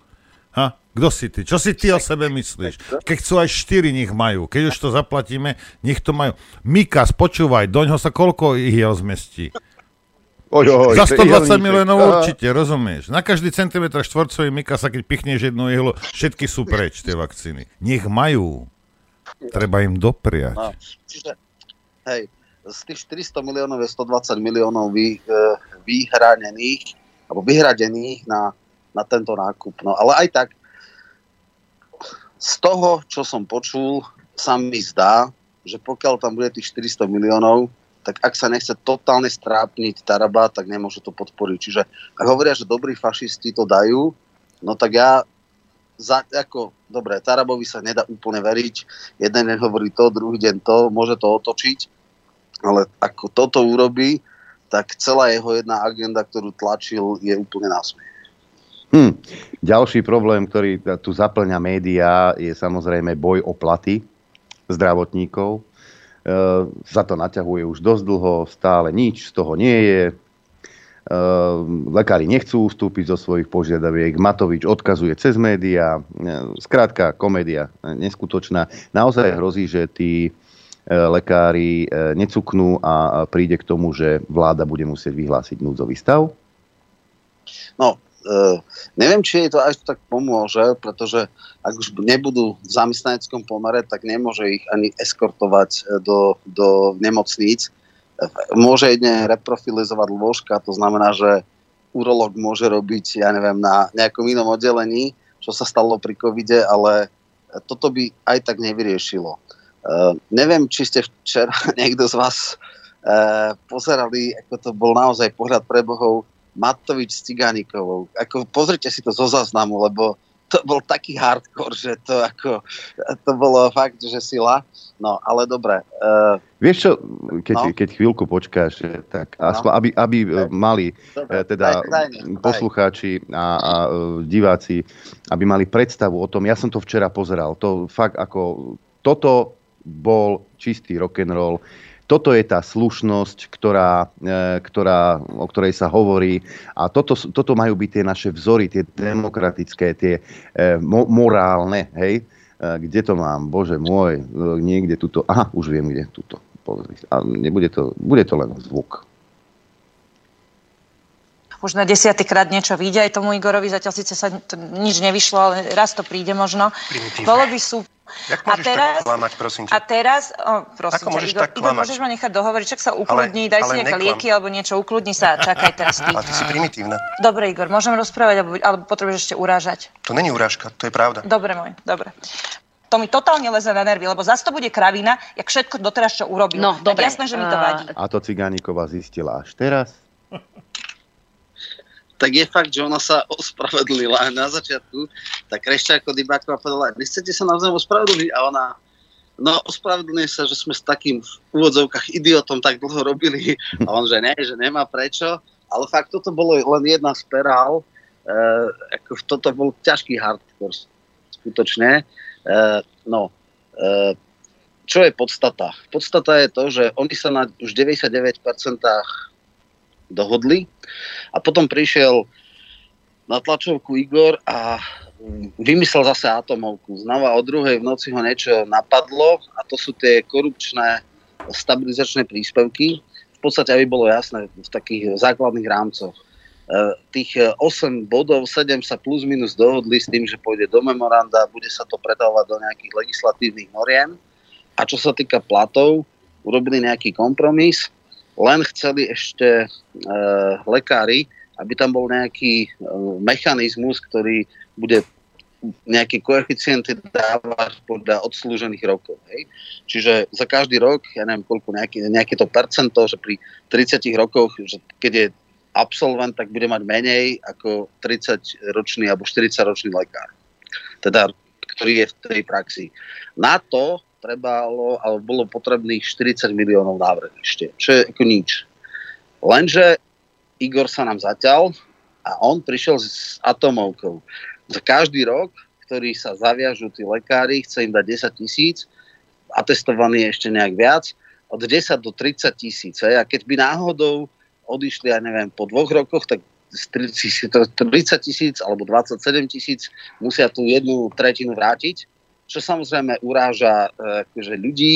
Kto si ty? Čo si ty o sebe myslíš? Keď chcú aj štyri, nech majú. Keď už to zaplatíme, nech to majú. Mikas, počúvaj, doňho sa koľko ich je zmestí? Oj, oj, Za 120 miliónov určite, rozumieš. Na každý centimetr štvorcový Mikasa, keď pichneš jednu ihlu, všetky sú preč, tie vakcíny. Nech majú. Treba im dopriať. No, čiže, hej, z tých 400 miliónov je 120 miliónov vy, e, vyhranených, alebo vyhradených na, na tento nákup. No ale aj tak, z toho, čo som počul, sa mi zdá, že pokiaľ tam bude tých 400 miliónov, tak ak sa nechce totálne strápniť Taraba, tak nemôže to podporiť. Čiže ak hovoria, že dobrí fašisti to dajú, no tak ja za, ako, dobre, Tarabovi sa nedá úplne veriť. Jeden deň hovorí to, druhý deň to, môže to otočiť, ale ako toto urobí, tak celá jeho jedna agenda, ktorú tlačil, je úplne násmiech. Hm. Ďalší problém, ktorý tu zaplňa médiá, je samozrejme boj o platy zdravotníkov. E, za to naťahuje už dosť dlho, stále nič z toho nie je. E, lekári nechcú ustúpiť zo svojich požiadaviek, Matovič odkazuje cez médiá. E, skrátka, komédia neskutočná. Naozaj hrozí, že tí lekári necuknú a príde k tomu, že vláda bude musieť vyhlásiť núdzový stav? No, Uh, neviem, či jej to až tak pomôže, pretože ak už nebudú v zamestnaneckom pomere, tak nemôže ich ani eskortovať e, do, do nemocníc. Môže jedne reprofilizovať lôžka, to znamená, že urolog môže robiť, ja neviem, na nejakom inom oddelení, čo sa stalo pri covide, ale toto by aj tak nevyriešilo. Uh, neviem, či ste včera niekto z vás uh, pozerali, ako to bol naozaj pohľad pre bohov, Matovič s Cigánikovou. Ako, pozrite si to zo záznamu, lebo to bol taký hardcore, že to ako, to bolo fakt, že sila. No, ale dobre. Uh, Vieš čo, keď, no? keď chvíľku počkáš, tak no. aspoň, aby, aby daj. mali dobre, teda daj, daj, daj. poslucháči a, a diváci, aby mali predstavu o tom, ja som to včera pozeral, to fakt ako, toto bol čistý rock'n'roll. Toto je tá slušnosť, ktorá, e, ktorá, o ktorej sa hovorí a toto, toto majú byť tie naše vzory, tie demokratické, tie e, mo, morálne, hej? E, kde to mám? Bože môj, niekde tuto. Aha, už viem, kde tuto. A nebude to, bude to len zvuk už na desiatýkrát niečo vyjde aj tomu Igorovi, zatiaľ síce sa to nič nevyšlo, ale raz to príde možno. Bolo by sú Jak môžeš a teraz, tak klamať, prosím ťa? A teraz, oh, prosím Ako môžeš ťa, Igor, tak klamať? Igor, môžeš ma nechať dohovoriť, čak sa ukludní, ale, daj ale si nejaké lieky alebo niečo, ukludni sa, čakaj teraz ty. Ale ty si primitívna. Dobre, Igor, môžem rozprávať, alebo, alebo potrebuješ ešte urážať? To není urážka, to je pravda. Dobre, môj, dobre. To mi totálne leze na nervy, lebo zase to bude kravina, jak všetko doteraz, čo urobil. No, tak dobre. jasné, že mi to vadí. A to Cigániková zistila až teraz? tak je fakt, že ona sa ospravedlila na začiatku, tak Krešťáko Dybáková povedala, vy chcete sa navzájom ospravedlniť a ona no ospravedlňuje sa, že sme s takým v úvodzovkách idiotom tak dlho robili a on, že ne, že nemá prečo, ale fakt toto bolo len jedna z perál, e, ako toto bol ťažký hardcore skutočne. E, no, e, čo je podstata? Podstata je to, že oni sa na už 99% dohodli. A potom prišiel na tlačovku Igor a vymyslel zase atomovku. Znova o druhej v noci ho niečo napadlo a to sú tie korupčné stabilizačné príspevky. V podstate, aby bolo jasné, v takých základných rámcoch. E, tých 8 bodov, 7 sa plus minus dohodli s tým, že pôjde do memoranda, bude sa to predávať do nejakých legislatívnych noriem. A čo sa týka platov, urobili nejaký kompromis len chceli ešte e, lekári, aby tam bol nejaký e, mechanizmus, ktorý bude nejaké koeficienty dávať podľa odslúžených rokov. Hej. Čiže za každý rok, ja neviem koľko, nejaké, nejaké to percento, že pri 30 rokoch, že keď je absolvent, tak bude mať menej ako 30-ročný alebo 40-ročný lekár. Teda, ktorý je v tej praxi. Na to trebalo, alebo bolo potrebných 40 miliónov ešte, čo je ako nič. Lenže Igor sa nám zaťal a on prišiel s atomovkou. Za každý rok, ktorý sa zaviažú tí lekári, chce im dať 10 tisíc, atestovaný ešte nejak viac, od 10 do 30 tisíc. A keď by náhodou odišli, ja neviem, po dvoch rokoch, tak 30 tisíc alebo 27 tisíc musia tú jednu tretinu vrátiť čo samozrejme uráža e, akože ľudí.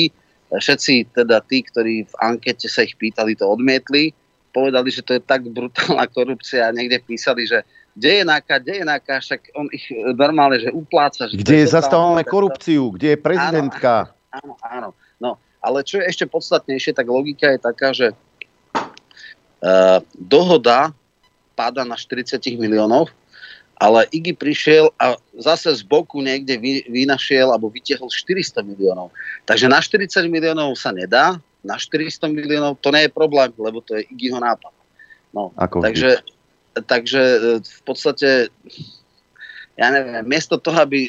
Všetci teda tí, ktorí v ankete sa ich pýtali, to odmietli. Povedali, že to je tak brutálna korupcia a niekde písali, že kde je náka, kde je náka, však on ich normálne, že upláca. Že kde je zastavujeme korupciu, kde je prezidentka. Áno, áno, áno. No, ale čo je ešte podstatnejšie, tak logika je taká, že uh, dohoda páda na 40 miliónov ale Iggy prišiel a zase z boku niekde vy, vynašiel alebo vytiahol 400 miliónov. Takže na 40 miliónov sa nedá, na 400 miliónov to nie je problém, lebo to je Iggyho nápad. No, Ako takže, takže e, v podstate, ja neviem, miesto toho, aby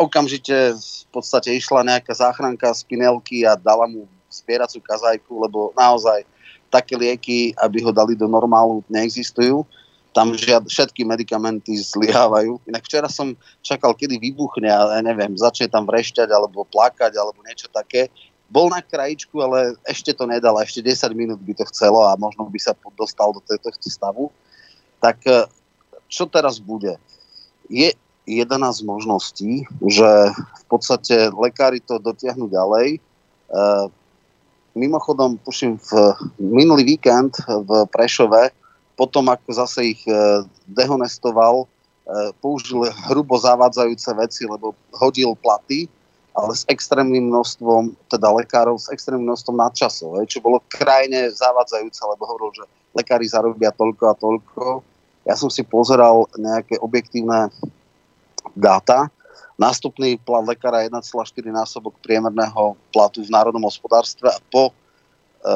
okamžite v podstate išla nejaká záchranka z Pinelky a dala mu spieracú kazajku, lebo naozaj také lieky, aby ho dali do normálu, neexistujú tam žiad, všetky medikamenty zlyhávajú. Inak včera som čakal, kedy vybuchne a ja neviem, začne tam vrešťať alebo plakať alebo niečo také. Bol na krajičku, ale ešte to nedal, ešte 10 minút by to chcelo a možno by sa dostal do tohto stavu. Tak e, čo teraz bude? Je jedna z možností, že v podstate lekári to dotiahnu ďalej. E, mimochodom, tuším, v minulý víkend v Prešove potom ako zase ich e, dehonestoval, e, použil hrubo zavádzajúce veci, lebo hodil platy, ale s extrémnym množstvom, teda lekárov, s extrémnym množstvom nadčasov, čo bolo krajne zavádzajúce, lebo hovoril, že lekári zarobia toľko a toľko. Ja som si pozeral nejaké objektívne dáta. Nástupný plat lekára je 1,4 násobok priemerného platu v národnom hospodárstve a po, e,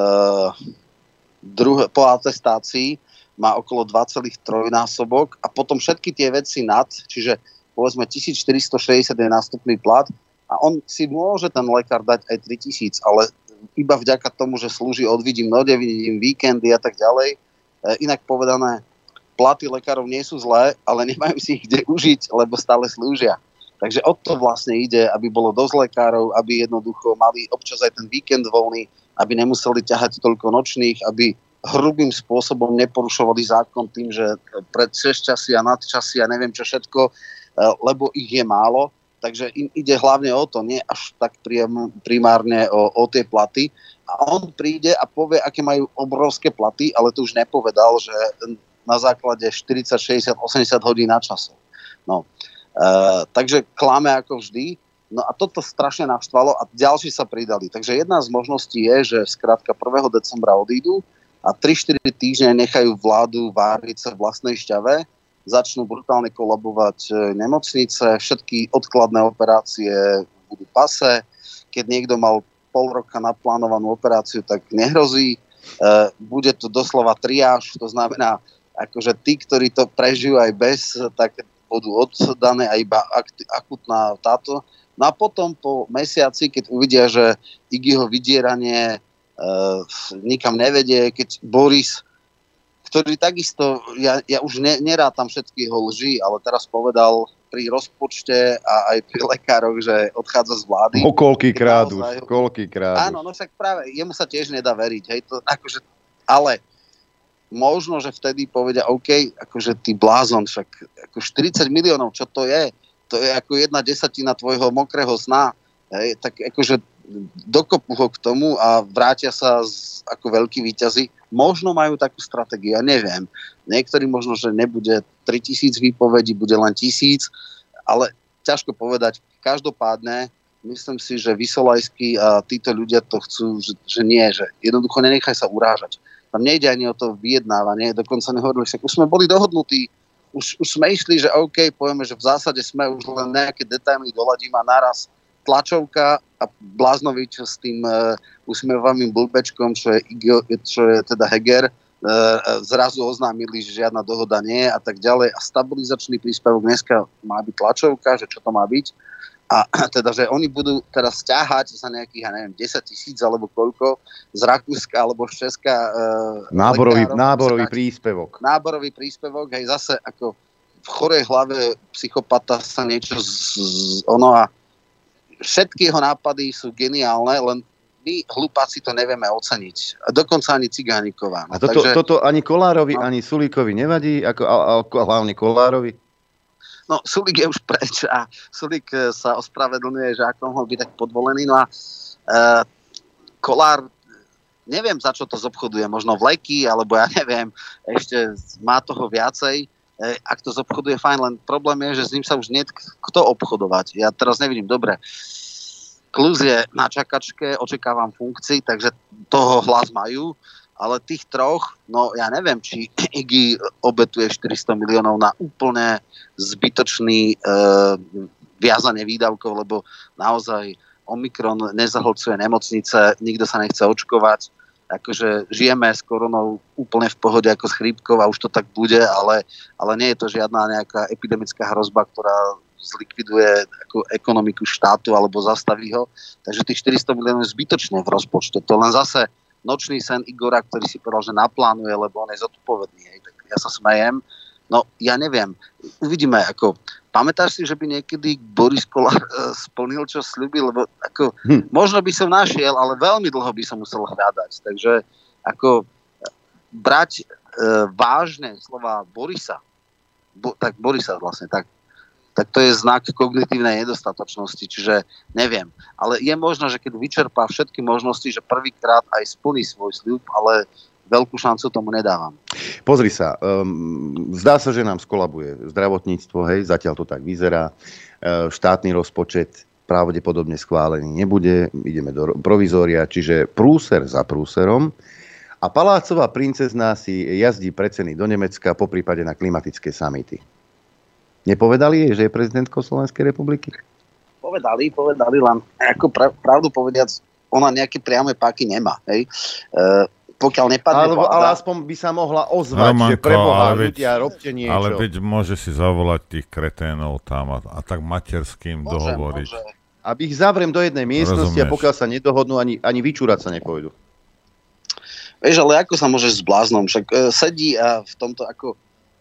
druhé, po atestácii má okolo 2,3 násobok a potom všetky tie veci nad, čiže povedzme 1460 je nástupný plat a on si môže ten lekár dať aj 3000, ale iba vďaka tomu, že slúži odvidím node, vidím víkendy a tak ďalej. E, inak povedané, platy lekárov nie sú zlé, ale nemajú si ich kde užiť, lebo stále slúžia. Takže o to vlastne ide, aby bolo dosť lekárov, aby jednoducho mali občas aj ten víkend voľný, aby nemuseli ťahať toľko nočných, aby hrubým spôsobom neporušovali zákon tým, že pred časy a nadčasy a neviem čo všetko, e, lebo ich je málo. Takže im ide hlavne o to, nie až tak primárne o, o tie platy. A on príde a povie, aké majú obrovské platy, ale to už nepovedal, že na základe 40, 60, 80 hodín na času. No. E, takže klame ako vždy. No a toto strašne naštvalo a ďalší sa pridali. Takže jedna z možností je, že skrátka 1. decembra odídu, a 3-4 týždne nechajú vládu váriť sa vlastnej šťave, začnú brutálne kolabovať e, nemocnice, všetky odkladné operácie budú pase, keď niekto mal pol roka naplánovanú operáciu, tak nehrozí. E, bude to doslova triáž, to znamená, akože tí, ktorí to prežijú aj bez, tak budú oddané a iba akutná táto. No a potom po mesiaci, keď uvidia, že Iggyho vydieranie nikam nevedie, keď Boris, ktorý takisto, ja, ja už ne, nerátam všetky jeho lži, ale teraz povedal pri rozpočte a aj pri lekároch, že odchádza z vlády. O koľkýkrát už, koľkýkrát Áno, no však práve, jemu sa tiež nedá veriť, hej, to akože, ale možno, že vtedy povedia, OK, akože ty blázon, však ako 40 miliónov, čo to je? To je ako jedna desatina tvojho mokrého sna. Hej, tak akože dokopú ho k tomu a vrátia sa z, ako veľkí výťazí. Možno majú takú stratégiu, ja neviem. Niektorí možno, že nebude 3000 výpovedí, bude len 1000, ale ťažko povedať. Každopádne myslím si, že Vysolajský a títo ľudia to chcú, že, že nie, že jednoducho nenechaj sa urážať. Tam nejde ani o to vyjednávanie, dokonca nehovorili, že už sme boli dohodnutí, už, už sme išli, že OK, povieme, že v zásade sme už len nejaké detaily doladím a naraz tlačovka a Bláznovič s tým uh, usmievavým blbečkom, čo je, čo je teda Heger, uh, zrazu oznámili, že žiadna dohoda nie a tak ďalej. A stabilizačný príspevok dneska má byť tlačovka, že čo to má byť. A teda, že oni budú teraz stiahať za nejakých, ja neviem, 10 tisíc alebo koľko z Rakúska alebo z Česka. Uh, náborový, lekárov, náborový príspevok. Náborový príspevok, hej, zase ako v chorej hlave psychopata sa niečo z, z, ono a všetky jeho nápady sú geniálne, len my hlupáci to nevieme oceniť. Dokonca ani Cigániková. No. A toto, Takže, toto ani Kolárovi, no. ani Sulíkovi nevadí? Ako, a, a, hlavne Kolárovi? No, Sulík je už preč a Sulík e, sa ospravedlňuje, že ako mohol byť tak podvolený. No a uh, Kolár, neviem za čo to zobchoduje, možno vleky, alebo ja neviem, ešte má toho viacej. E, ak to zobchoduje, fajn, len problém je, že s ním sa už nie kto obchodovať. Ja teraz nevidím dobre. Kluz je na čakačke, očakávam funkcii, takže toho hlas majú, ale tých troch, no ja neviem, či Iggy obetuje 400 miliónov na úplne zbytočný e, viazanie výdavkov, lebo naozaj Omikron nezahlcuje nemocnice, nikto sa nechce očkovať, akože žijeme s koronou úplne v pohode ako s chrípkou a už to tak bude, ale, ale nie je to žiadna nejaká epidemická hrozba, ktorá zlikviduje ako ekonomiku štátu alebo zastaví ho. Takže tých 400 miliónov je zbytočne v rozpočte. To len zase nočný sen Igora, ktorý si povedal, že naplánuje, lebo on je zodpovedný. Hej. Tak ja sa smejem. No, ja neviem. Uvidíme, ako pamätáš si, že by niekedy Boris Kolár uh, splnil, čo slúbil? Lebo ako, hm. možno by som našiel, ale veľmi dlho by som musel hľadať. Takže ako brať uh, vážne slova Borisa, bo, tak Borisa vlastne, tak tak to je znak kognitívnej nedostatočnosti, čiže neviem. Ale je možno, že keď vyčerpá všetky možnosti, že prvýkrát aj splní svoj sľub, ale veľkú šancu tomu nedávam. Pozri sa, um, zdá sa, že nám skolabuje zdravotníctvo, hej, zatiaľ to tak vyzerá. Uh, štátny rozpočet pravdepodobne schválený nebude, ideme do provizória, čiže prúser za prúserom. A palácová princezná si jazdí pre ceny do Nemecka, po prípade na klimatické samity. Nepovedali jej, že je prezidentkou Slovenskej republiky? Povedali, povedali, len ako pravdu povediac, ona nejaké priame páky nemá. Hej? E, pokiaľ nepadne ale, vláda... ale aspoň by sa mohla ozvať, Romanko, že preboha ale ľudia, veď, robte niečo. Ale veď môže si zavolať tých kreténov tam a, a tak materským môže, dohovoriť. Môže. Aby ich zavriem do jednej miestnosti Rozumieš. a pokiaľ sa nedohodnú, ani, ani vyčúrať sa nepôjdu. Vieš, ale ako sa môžeš s bláznom? Však uh, sedí a v tomto ako...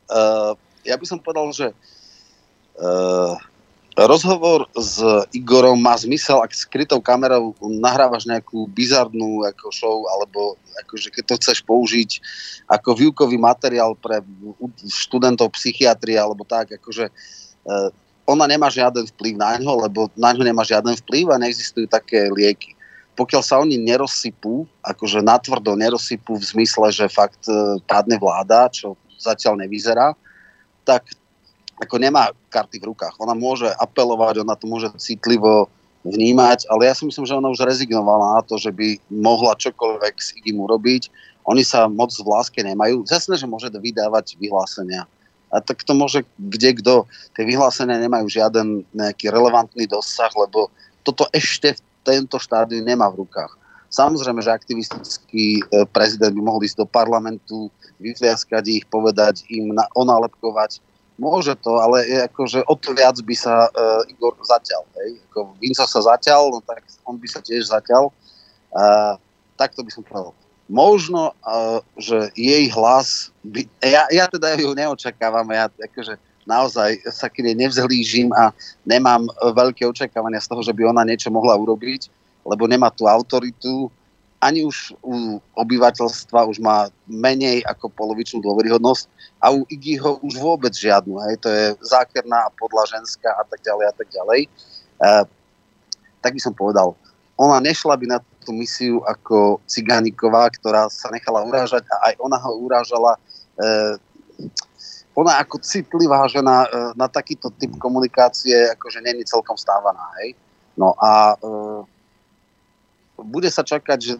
Uh, ja by som povedal, že uh, rozhovor s Igorom má zmysel, ak skrytou kamerou nahrávaš nejakú bizarnú ako show, alebo akože keď to chceš použiť ako výukový materiál pre študentov psychiatrie, alebo tak, akože uh, ona nemá žiaden vplyv na ňo, lebo na ňo nemá žiaden vplyv a neexistujú také lieky. Pokiaľ sa oni nerozsypú, akože natvrdo nerozsypú v zmysle, že fakt uh, padne vláda, čo zatiaľ nevyzerá, tak ako nemá karty v rukách. Ona môže apelovať, ona to môže citlivo vnímať, ale ja si myslím, že ona už rezignovala na to, že by mohla čokoľvek s Igim urobiť. Oni sa moc v láske nemajú. Jasné, že môže vydávať vyhlásenia. A tak to môže kde kto. Tie vyhlásenia nemajú žiaden nejaký relevantný dosah, lebo toto ešte v tento štádiu nemá v rukách. Samozrejme, že aktivistický e, prezident by mohol ísť do parlamentu, vyfliaskať ich, povedať im, onálepkovať Môže to, ale je ako, že o to viac by sa uh, Igor zaťal. Hej? Ako Vinco sa zaťal, no tak on by sa tiež zaťal. Uh, takto by som povedal. Možno, uh, že jej hlas, by, ja, ja teda ju neočakávam, ja akože naozaj sa k nej nevzhlížim a nemám veľké očakávania z toho, že by ona niečo mohla urobiť, lebo nemá tú autoritu, ani už u obyvateľstva už má menej ako polovičnú dôveryhodnosť a u Iggyho už vôbec žiadnu. Hej. To je zákerná a podľa ženská a tak ďalej a tak ďalej. E, tak by som povedal, ona nešla by na tú misiu ako Cigániková, ktorá sa nechala urážať a aj ona ho urážala. E, ona ako citlivá žena e, na takýto typ komunikácie akože není celkom stávaná. Hej. No a e, bude sa čakať, že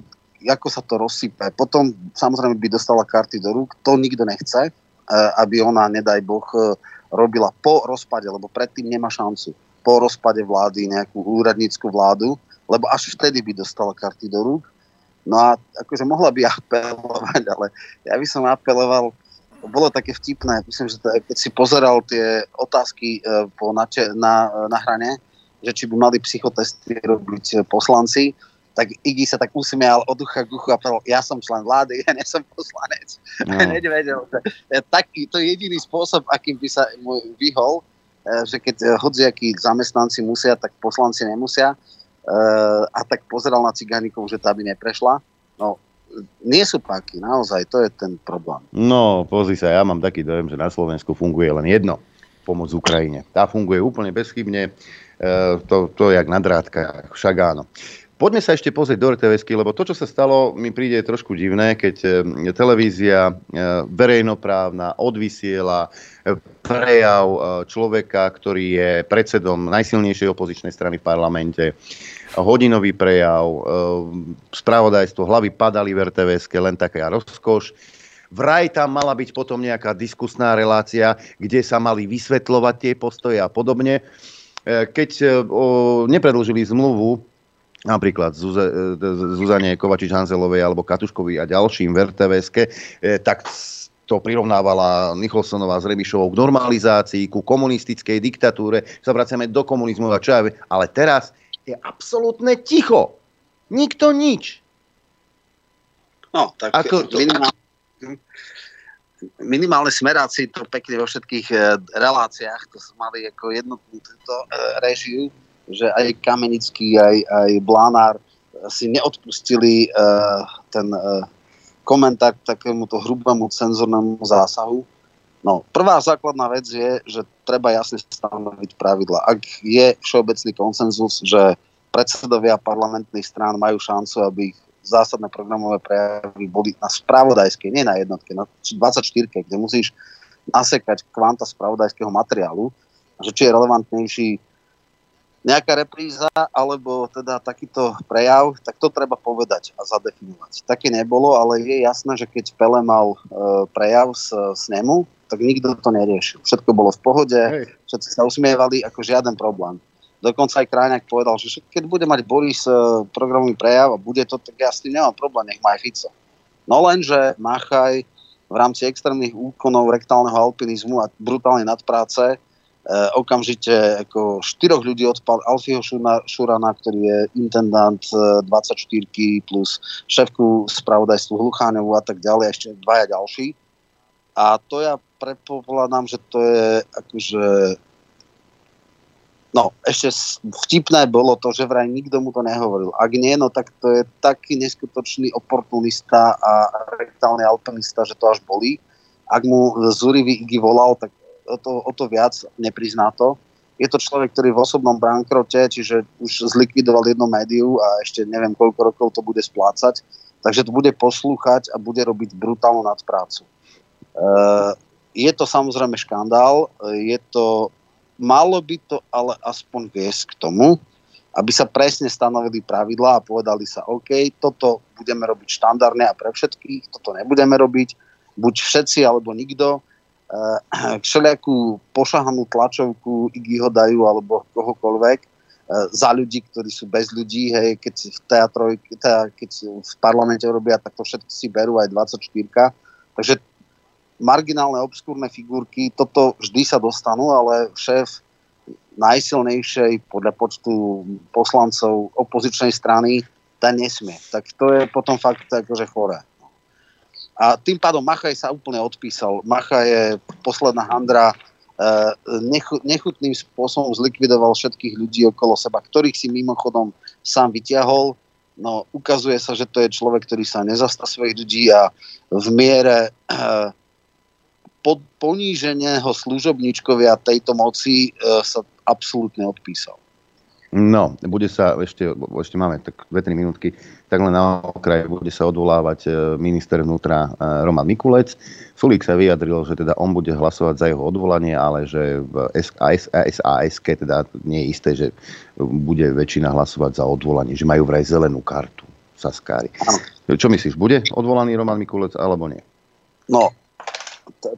ako sa to rozsype. Potom samozrejme by dostala karty do rúk, to nikto nechce, e, aby ona, nedaj Boh, e, robila po rozpade, lebo predtým nemá šancu. Po rozpade vlády, nejakú úradnícku vládu, lebo až vtedy by dostala karty do rúk. No a akože mohla by apelovať, ale ja by som apeloval, bolo také vtipné, myslím, že to, keď si pozeral tie otázky e, po nače, na, na hrane, že či by mali psychotesty robiť poslanci, tak Iggy sa tak usmial od ducha k duchu a povedal, ja som člen vlády, ja nie som poslanec. No. Nevedel, tak, to je jediný spôsob, akým by sa mu vyhol, e, že keď e, hodziakí zamestnanci musia, tak poslanci nemusia. E, a tak pozeral na cigánikov, že tá by neprešla. No, nie sú páky, naozaj, to je ten problém. No, pozri sa, ja mám taký dojem, že na Slovensku funguje len jedno, pomoc Ukrajine. Tá funguje úplne bezchybne, to, to je jak na drátkach, však áno. Poďme sa ešte pozrieť do rtvs lebo to, čo sa stalo, mi príde trošku divné, keď e, televízia e, verejnoprávna odvysiela e, prejav človeka, ktorý je predsedom najsilnejšej opozičnej strany v parlamente, hodinový prejav, spravodajstvo, hlavy padali v rtvs len taká rozkoš. Vraj tam mala byť potom nejaká diskusná relácia, kde sa mali vysvetľovať tie postoje a podobne. Keď nepredlžili zmluvu napríklad Zuze, e, Zuzane Kovačič-Hanzelovej alebo Katuškovi a ďalším v rtvs e, tak to prirovnávala Nicholsonová s Rebišovou k normalizácii, ku komunistickej diktatúre, sa vraciame do komunizmu a čo ja ale teraz je absolútne ticho. Nikto nič. No, tak Ako to... minimálne, minimálne smeráci to pekne vo všetkých e, reláciách, to sme mali ako jednotnú túto režiu, že aj Kamenický, aj, aj Blánár si neodpustili uh, ten uh, komentár k takémuto hrubému cenzornému zásahu. No, prvá základná vec je, že treba jasne stanoviť pravidla. Ak je všeobecný konsenzus, že predsedovia parlamentných strán majú šancu, aby ich zásadné programové prejavy boli na spravodajskej, nie na jednotke, na 24, kde musíš nasekať kvanta spravodajského materiálu, že či je relevantnejší nejaká repríza alebo teda takýto prejav, tak to treba povedať a zadefinovať. Také nebolo, ale je jasné, že keď Pele mal e, prejav z snemu, tak nikto to neriešil. Všetko bolo v pohode, Hej. všetci sa usmievali ako žiaden problém. Dokonca aj Krajňák povedal, že keď bude mať Boris e, programový prejav a bude to, tak ja s tým nemám problém, nech má aj Fico. No lenže Machaj v rámci extrémnych úkonov rektálneho alpinizmu a brutálnej nadpráce okamžite ako štyroch ľudí odpal Alfieho Šurana, ktorý je intendant 24 eh, plus šéfku spravodajstvu Hlucháňovu a tak ďalej, ešte dvaja ďalší. A to ja predpokladám, že to je akože No, ešte vtipné bolo to, že vraj nikto mu to nehovoril. Ak nie, no tak to je taký neskutočný oportunista a rektálny alpinista, že to až bolí. Ak mu Zurivý Igi volal, tak o to, o to viac neprizná to. Je to človek, ktorý v osobnom bankrote, čiže už zlikvidoval jedno médiu a ešte neviem, koľko rokov to bude splácať. Takže to bude poslúchať a bude robiť brutálnu nadprácu. E, je to samozrejme škandál, je to, malo by to ale aspoň viesť k tomu, aby sa presne stanovili pravidlá a povedali sa, OK, toto budeme robiť štandardne a pre všetkých, toto nebudeme robiť, buď všetci alebo nikto, Eh, všelijakú pošahanú tlačovku Igiho dajú alebo kohokoľvek eh, za ľudí, ktorí sú bez ľudí, hej, keď v teatroj, teda, keď v parlamente robia, tak to všetci si berú aj 24. Takže marginálne, obskúrne figurky, toto vždy sa dostanú, ale šéf najsilnejšej podľa počtu poslancov opozičnej strany, ten nesmie. Tak to je potom fakt akože choré. A tým pádom Machaj sa úplne odpísal. Macha je posledná handra, e, nechutným spôsobom zlikvidoval všetkých ľudí okolo seba, ktorých si mimochodom sám vyťahol. No, ukazuje sa, že to je človek, ktorý sa nezastá svojich ľudí a v miere pod poníženého služobničkovia tejto moci eh, sa absolútne odpísal. No, bude sa, ešte, ešte máme tak 2-3 minútky, tak len na okraj bude sa odvolávať e, minister vnútra e, Roman Mikulec. Sulík sa vyjadril, že teda on bude hlasovať za jeho odvolanie, ale že v SAS, teda nie je isté, že bude väčšina hlasovať za odvolanie, že majú vraj zelenú kartu Saskári. Čo myslíš, bude odvolaný Roman Mikulec alebo nie? No,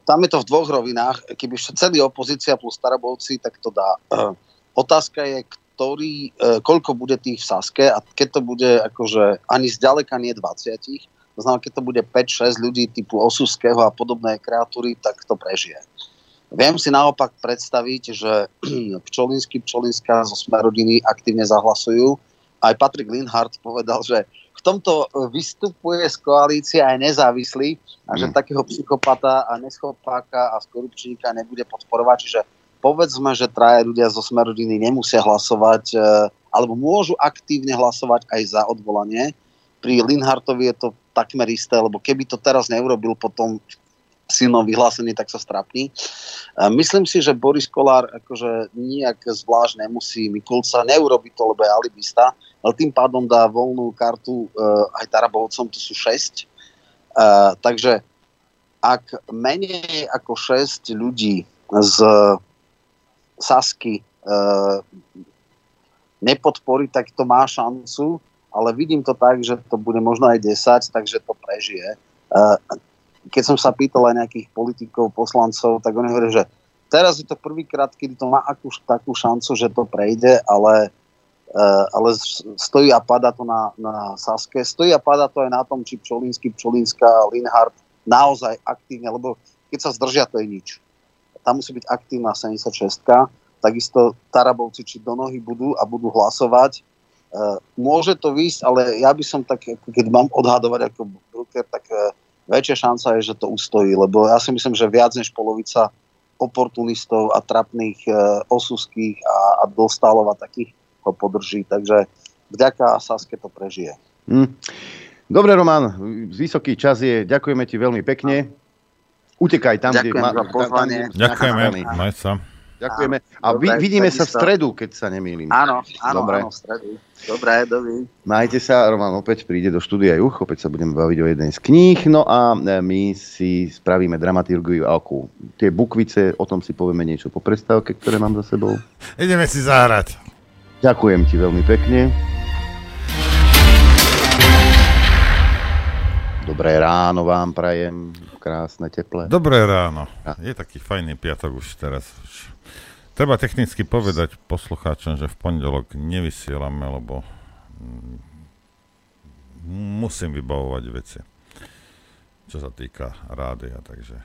tam je to v dvoch rovinách. Keby celý opozícia plus starobovci, tak to dá. Otázka je, ktorý, e, koľko bude tých v Saske a keď to bude akože ani zďaleka nie 20, to znamená, keď to bude 5-6 ľudí typu Osuského a podobné kreatúry, tak to prežije. Viem si naopak predstaviť, že Pčolinsky, Pčolinská zo Smerodiny aktívne zahlasujú. Aj Patrik Linhardt povedal, že v tomto vystupuje z koalície aj nezávislý a že mm. takého psychopata a neschopáka a skorupčníka nebude podporovať. Čiže povedzme, že traje ľudia zo Smerodiny nemusia hlasovať, e, alebo môžu aktívne hlasovať aj za odvolanie. Pri Linhartovi je to takmer isté, lebo keby to teraz neurobil potom silnom vyhlásení, tak sa strapní. E, myslím si, že Boris Kolár akože nijak zvlášť nemusí Mikulca, neurobi to, lebo je alibista. ale tým pádom dá voľnú kartu uh, aj Tarabovcom, to sú 6. Uh, takže ak menej ako 6 ľudí z Sasky uh, nepodporí, tak to má šancu, ale vidím to tak, že to bude možno aj 10, takže to prežije. Uh, keď som sa pýtal aj nejakých politikov, poslancov, tak oni hovorí, že teraz je to prvýkrát, kedy to má akú, takú šancu, že to prejde, ale Eh, ale stojí a pada to na, na Saske. Stojí a pada to aj na tom, či Pčolínsky, Pčolínska, Linhard naozaj aktívne, lebo keď sa zdržia, to je nič. Tam musí byť aktívna 76 takisto Tarabovci či do nohy budú a budú hlasovať. Eh, môže to výjsť, ale ja by som tak, keď mám odhadovať ako Brucker, tak eh, väčšia šanca je, že to ustojí, lebo ja si myslím, že viac než polovica oportunistov a trapných osuských a, a dostálov a takých ho podrží, takže vďaka Saske to prežije. Hm. Dobre, Roman, vysoký čas je, ďakujeme ti veľmi pekne. Utekaj tam, Ďakujem kde... za pozvanie. Ďakujeme, maj sa. Ďakujeme. A vy, vidíme sa v stredu, keď sa nemýlim. Áno, áno, Dobre. áno, v stredu. Dobre, dovi. Majte sa, Roman opäť príde do štúdia Juch, opäť sa budeme baviť o jednej z kníh, no a e, my si spravíme dramaturgiu ako tie bukvice, o tom si povieme niečo po prestávke, ktoré mám za sebou. Ideme si zahrať. Ďakujem ti veľmi pekne. Dobré ráno vám prajem, krásne, teplé. Dobré ráno. Je taký fajný piatok už teraz. Treba technicky povedať poslucháčom, že v pondelok nevysielame, lebo musím vybavovať veci, čo sa týka rádia, takže...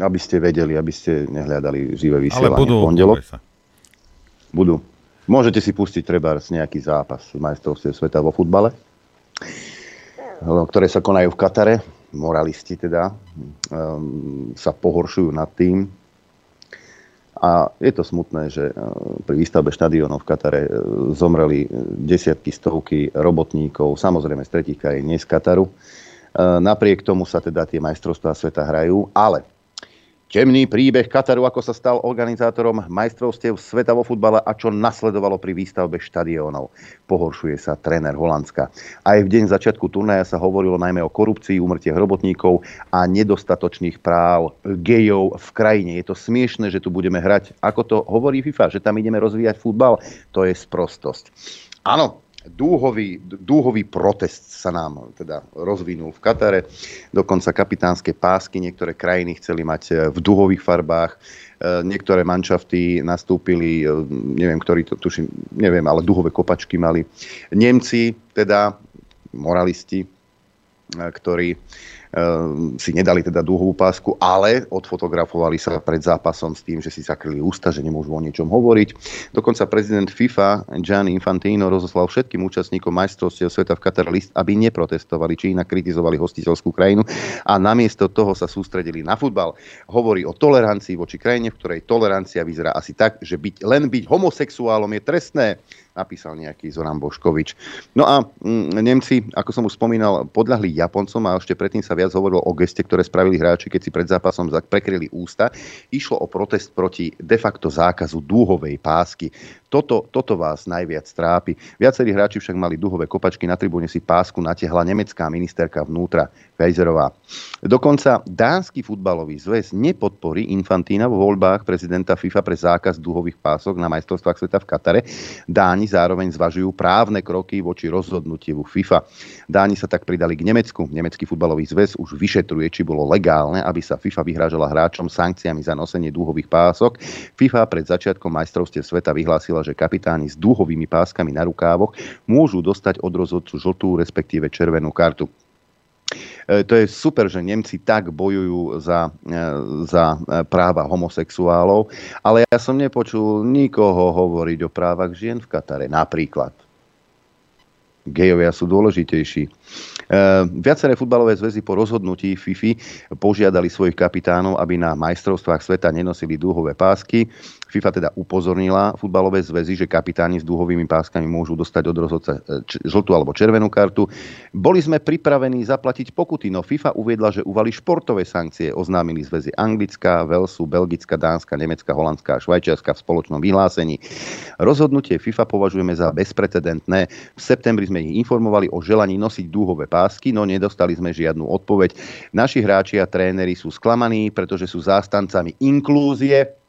Aby ste vedeli, aby ste nehľadali živé vysielanie Ale budú, v pondelok. sa. Budú. Môžete si pustiť treba nejaký zápas majstrovstiev sveta vo futbale, ktoré sa konajú v Katare. Moralisti teda um, sa pohoršujú nad tým. A je to smutné, že uh, pri výstavbe štadiónov v Katare uh, zomreli desiatky, stovky robotníkov, samozrejme z tretich krajín, nie z Kataru. Uh, napriek tomu sa teda tie majstrovstvá sveta hrajú, ale Temný príbeh Kataru, ako sa stal organizátorom majstrovstiev sveta vo futbale a čo nasledovalo pri výstavbe štadiónov. Pohoršuje sa tréner Holandska. Aj v deň začiatku turnaja sa hovorilo najmä o korupcii, úmrtiach robotníkov a nedostatočných práv gejov v krajine. Je to smiešne, že tu budeme hrať, ako to hovorí FIFA, že tam ideme rozvíjať futbal. To je sprostosť. Áno, dúhový, dúhový protest sa nám teda rozvinul v Katare. Dokonca kapitánske pásky niektoré krajiny chceli mať e, v dúhových farbách. E, niektoré manšafty nastúpili, e, neviem, ktorí to tuším, neviem, ale dúhové kopačky mali. Nemci, teda moralisti, ktorí si nedali teda dúhovú pásku, ale odfotografovali sa pred zápasom s tým, že si zakryli ústa, že nemôžu o niečom hovoriť. Dokonca prezident FIFA Gianni Infantino rozoslal všetkým účastníkom majstrovstiev sveta v Katar list, aby neprotestovali, či inak kritizovali hostiteľskú krajinu a namiesto toho sa sústredili na futbal. Hovorí o tolerancii voči krajine, v ktorej tolerancia vyzerá asi tak, že byť, len byť homosexuálom je trestné napísal nejaký Zoran Boškovič. No a mm, Nemci, ako som už spomínal, podľahli Japoncom a ešte predtým sa viac hovorilo o geste, ktoré spravili hráči, keď si pred zápasom prekryli ústa. Išlo o protest proti de facto zákazu dúhovej pásky. Toto, toto vás najviac trápi. Viacerí hráči však mali duhové kopačky, na tribúne si pásku natiahla nemecká ministerka vnútra Fejzerová. Dokonca dánsky futbalový zväz nepodporí Infantína vo voľbách prezidenta FIFA pre zákaz duhových pások na majstrovstvách sveta v Katare. Dáni zároveň zvažujú právne kroky voči rozhodnutiu FIFA. Dáni sa tak pridali k Nemecku. Nemecký futbalový zväz už vyšetruje, či bolo legálne, aby sa FIFA vyhrážala hráčom sankciami za nosenie dúhových pások. FIFA pred začiatkom majstrovstiev sveta vyhlásila vyhlásila, že kapitáni s dúhovými páskami na rukávoch môžu dostať od rozhodcu žltú, respektíve červenú kartu. E, to je super, že Nemci tak bojujú za, e, za e, práva homosexuálov, ale ja som nepočul nikoho hovoriť o právach žien v Katare, napríklad. Gejovia sú dôležitejší. Viaceré futbalové zväzy po rozhodnutí FIFI požiadali svojich kapitánov, aby na majstrovstvách sveta nenosili dúhové pásky. FIFA teda upozornila futbalové zväzy, že kapitáni s dúhovými páskami môžu dostať od rozhodca e, žltú alebo červenú kartu. Boli sme pripravení zaplatiť pokuty, no FIFA uviedla, že uvali športové sankcie. Oznámili zväzy Anglická, Velsu, Belgická, Dánska, Nemecká, Holandská a Švajčiarska v spoločnom vyhlásení. Rozhodnutie FIFA považujeme za bezprecedentné. V septembri sme ich informovali o želaní nosiť dúhové pásky, no nedostali sme žiadnu odpoveď. Naši hráči a tréneri sú sklamaní, pretože sú zástancami inklúzie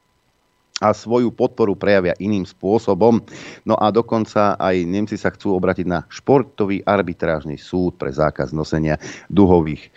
a svoju podporu prejavia iným spôsobom. No a dokonca aj Nemci sa chcú obratiť na športový arbitrážny súd pre zákaz nosenia duhových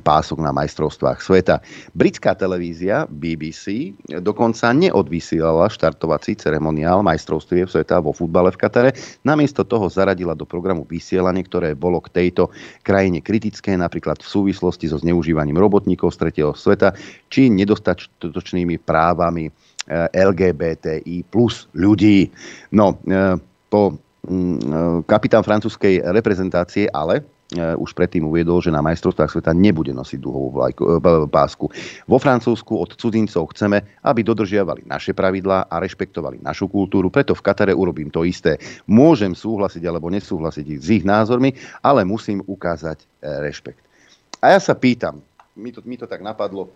pások na majstrovstvách sveta. Britská televízia BBC dokonca neodvysielala štartovací ceremoniál majstrovstiev sveta vo futbale v Katare. Namiesto toho zaradila do programu vysielanie, ktoré bolo k tejto krajine kritické, napríklad v súvislosti so zneužívaním robotníkov z tretieho sveta či nedostatočnými právami Eh, LGBTI plus ľudí. No, eh, po mm, eh, kapitán francúzskej reprezentácie ale už predtým uviedol, že na majstrovstvách sveta nebude nosiť duhovú vlajku, pásku. Vo Francúzsku od cudzincov chceme, aby dodržiavali naše pravidlá a rešpektovali našu kultúru, preto v Katare urobím to isté. Môžem súhlasiť alebo nesúhlasiť s ich názormi, ale musím ukázať rešpekt. A ja sa pýtam, mi to, mi to tak napadlo,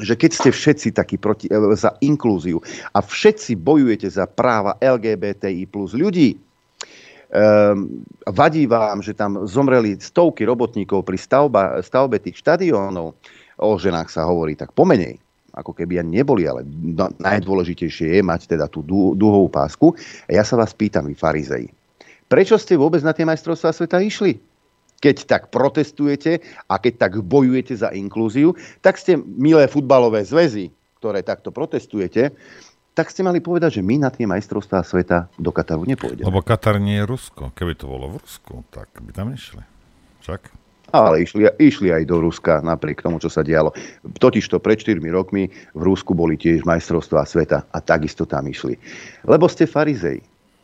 že keď ste všetci takí proti, za inklúziu a všetci bojujete za práva LGBTI plus ľudí, vadí vám, že tam zomreli stovky robotníkov pri stavba, stavbe tých štadiónov, o ženách sa hovorí tak pomenej, ako keby ani neboli, ale no, najdôležitejšie je mať teda tú dúhovú pásku. A ja sa vás pýtam, vy farizei, prečo ste vôbec na tie majstrovstvá sveta išli? keď tak protestujete a keď tak bojujete za inklúziu, tak ste, milé futbalové zväzy, ktoré takto protestujete, tak ste mali povedať, že my na tie majstrovstvá sveta do Kataru nepôjdeme. Lebo Katar nie je Rusko. Keby to bolo v Rusku, tak by tam nešli. Však? Ale išli, išli aj do Ruska napriek tomu, čo sa dialo. Totižto pred 4 rokmi v Rusku boli tiež majstrovstvá sveta a takisto tam išli. Lebo ste farizej.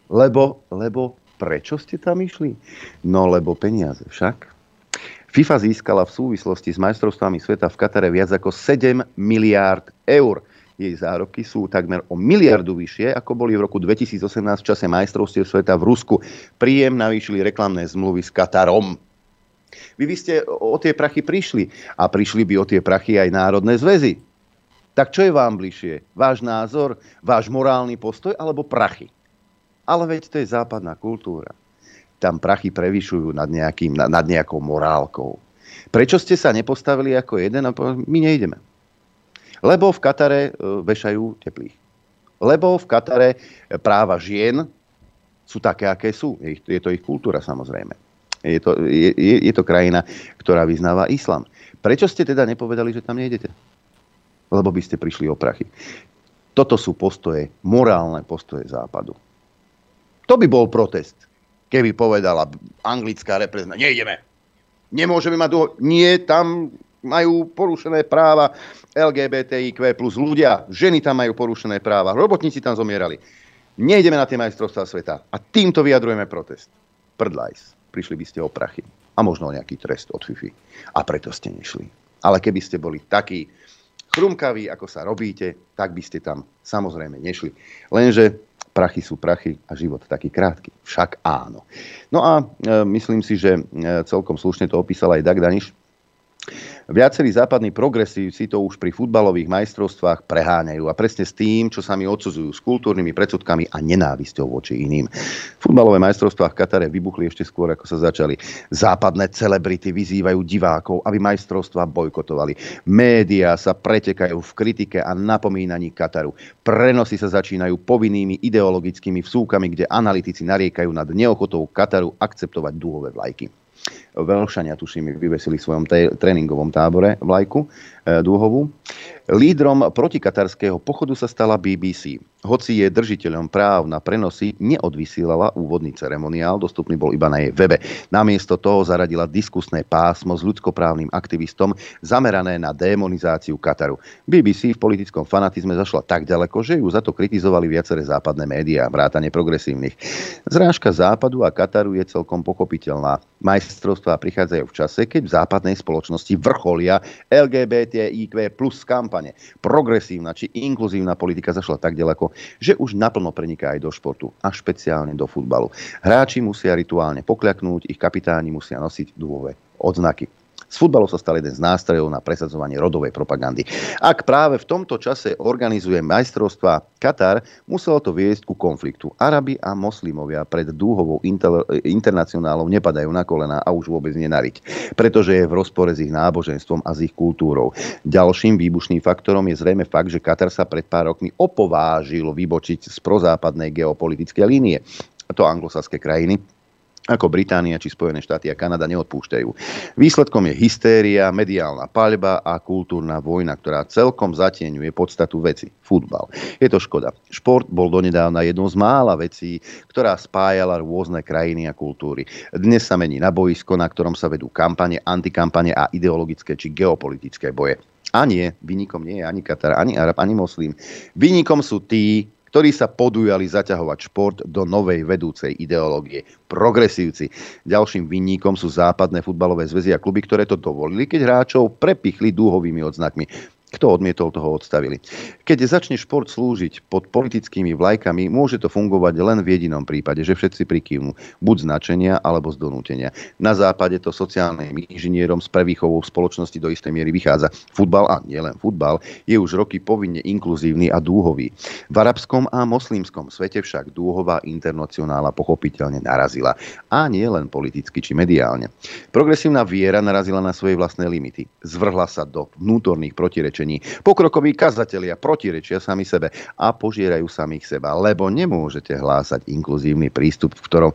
Lebo, lebo Prečo ste tam išli? No lebo peniaze však. FIFA získala v súvislosti s majstrovstvami sveta v Katare viac ako 7 miliárd eur. Jej zárobky sú takmer o miliardu vyššie, ako boli v roku 2018 v čase majstrovstiev sveta v Rusku. Príjem navýšili reklamné zmluvy s Katarom. Vy by ste o tie prachy prišli a prišli by o tie prachy aj národné zväzy. Tak čo je vám bližšie? Váš názor, váš morálny postoj alebo prachy? Ale veď to je západná kultúra. Tam prachy prevyšujú nad, nejakým, nad nejakou morálkou. Prečo ste sa nepostavili ako jeden a povedali, my nejdeme? Lebo v Katare e, vešajú teplých. Lebo v Katare e, práva žien sú také, aké sú. Je, to ich kultúra samozrejme. Je to, je, je to krajina, ktorá vyznáva islam. Prečo ste teda nepovedali, že tam nejdete? Lebo by ste prišli o prachy. Toto sú postoje, morálne postoje západu. To by bol protest, keby povedala anglická reprezentácia, nejdeme. Nemôžeme mať dlho... Nie, tam majú porušené práva LGBTIQ plus ľudia. Ženy tam majú porušené práva. Robotníci tam zomierali. Nejdeme na tie majstrovstvá sveta. A týmto vyjadrujeme protest. Prdlajs. Prišli by ste o prachy. A možno o nejaký trest od FIFI. A preto ste nešli. Ale keby ste boli takí chrumkaví, ako sa robíte, tak by ste tam samozrejme nešli. Lenže prachy sú prachy a život taký krátky. Však áno. No a e, myslím si, že e, celkom slušne to opísal aj Dag Daniš Viacerí západní progresívci to už pri futbalových majstrovstvách preháňajú a presne s tým, čo sa mi odsudzujú s kultúrnymi predsudkami a nenávisťou voči iným. Futbalové majstrovstvá v Katare vybuchli ešte skôr, ako sa začali. Západné celebrity vyzývajú divákov, aby majstrovstvá bojkotovali. Média sa pretekajú v kritike a napomínaní Kataru. Prenosy sa začínajú povinnými ideologickými vsúkami, kde analytici nariekajú nad neochotou Kataru akceptovať dúhové vlajky. Velšania, tuším, vyvesili v svojom tréningovom tábore vlajku e, dúhovú. Lídrom protikatarského pochodu sa stala BBC. hoci je držiteľom práv na prenosy, neodvysielala úvodný ceremoniál, dostupný bol iba na jej webe. Namiesto toho zaradila diskusné pásmo s ľudskoprávnym aktivistom zamerané na demonizáciu Kataru. BBC v politickom fanatizme zašla tak ďaleko, že ju za to kritizovali viaceré západné médiá, vrátane progresívnych. Zrážka západu a Kataru je celkom pochopiteľná. Majstrovstvá prichádzajú v čase, keď v západnej spoločnosti vrcholia LGBTIQ plus kampane. Progresívna či inkluzívna politika zašla tak ďaleko, že už naplno preniká aj do športu a špeciálne do futbalu. Hráči musia rituálne pokľaknúť, ich kapitáni musia nosiť dúhové odznaky. Z futbalu sa stal jeden z nástrojov na presadzovanie rodovej propagandy. Ak práve v tomto čase organizuje majstrovstva Katar, muselo to viesť ku konfliktu. Arabi a moslimovia pred dúhovou internacionálou nepadajú na kolena a už vôbec nenariť, pretože je v rozpore s ich náboženstvom a s ich kultúrou. Ďalším výbušným faktorom je zrejme fakt, že Katar sa pred pár rokmi opovážil vybočiť z prozápadnej geopolitickej línie. To anglosaské krajiny ako Británia či Spojené štáty a Kanada neodpúšťajú. Výsledkom je hystéria, mediálna paľba a kultúrna vojna, ktorá celkom zatieňuje podstatu veci. Futbal. Je to škoda. Šport bol donedávna jednou z mála vecí, ktorá spájala rôzne krajiny a kultúry. Dnes sa mení na boisko, na ktorom sa vedú kampane, antikampane a ideologické či geopolitické boje. A nie, vynikom nie je ani Katar, ani Arab, ani Moslim. Vynikom sú tí, ktorí sa podujali zaťahovať šport do novej vedúcej ideológie. Progresívci. Ďalším vinníkom sú západné futbalové zväzy a kluby, ktoré to dovolili, keď hráčov prepichli dúhovými odznakmi. Kto odmietol, toho odstavili. Keď začne šport slúžiť pod politickými vlajkami, môže to fungovať len v jedinom prípade, že všetci prikývnú, buď značenia alebo z donútenia. Na západe to sociálnym inžinierom z prevýchovou spoločnosti do istej miery vychádza. Futbal, a nielen futbal, je už roky povinne inkluzívny a dúhový. V arabskom a moslimskom svete však dúhová internacionála pochopiteľne narazila. A nie len politicky či mediálne. Progresívna viera narazila na svoje vlastné limity. Zvrhla sa do vnútorných protirečení presvedčení. Pokrokoví kazatelia protirečia sami sebe a požierajú samých seba, lebo nemôžete hlásať inkluzívny prístup, v ktorom,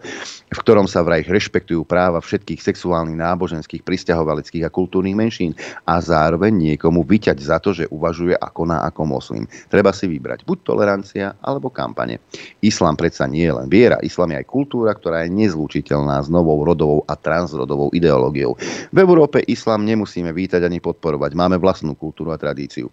v ktorom sa vraj rešpektujú práva všetkých sexuálnych, náboženských, pristahovaleckých a kultúrnych menšín a zároveň niekomu vyťať za to, že uvažuje a koná ako moslim. Treba si vybrať buď tolerancia alebo kampane. Islám predsa nie je len viera, islám je aj kultúra, ktorá je nezlučiteľná s novou rodovou a transrodovou ideológiou. V Európe islám nemusíme vítať ani podporovať. Máme vlastnú kultúru a tradíciu tradíciu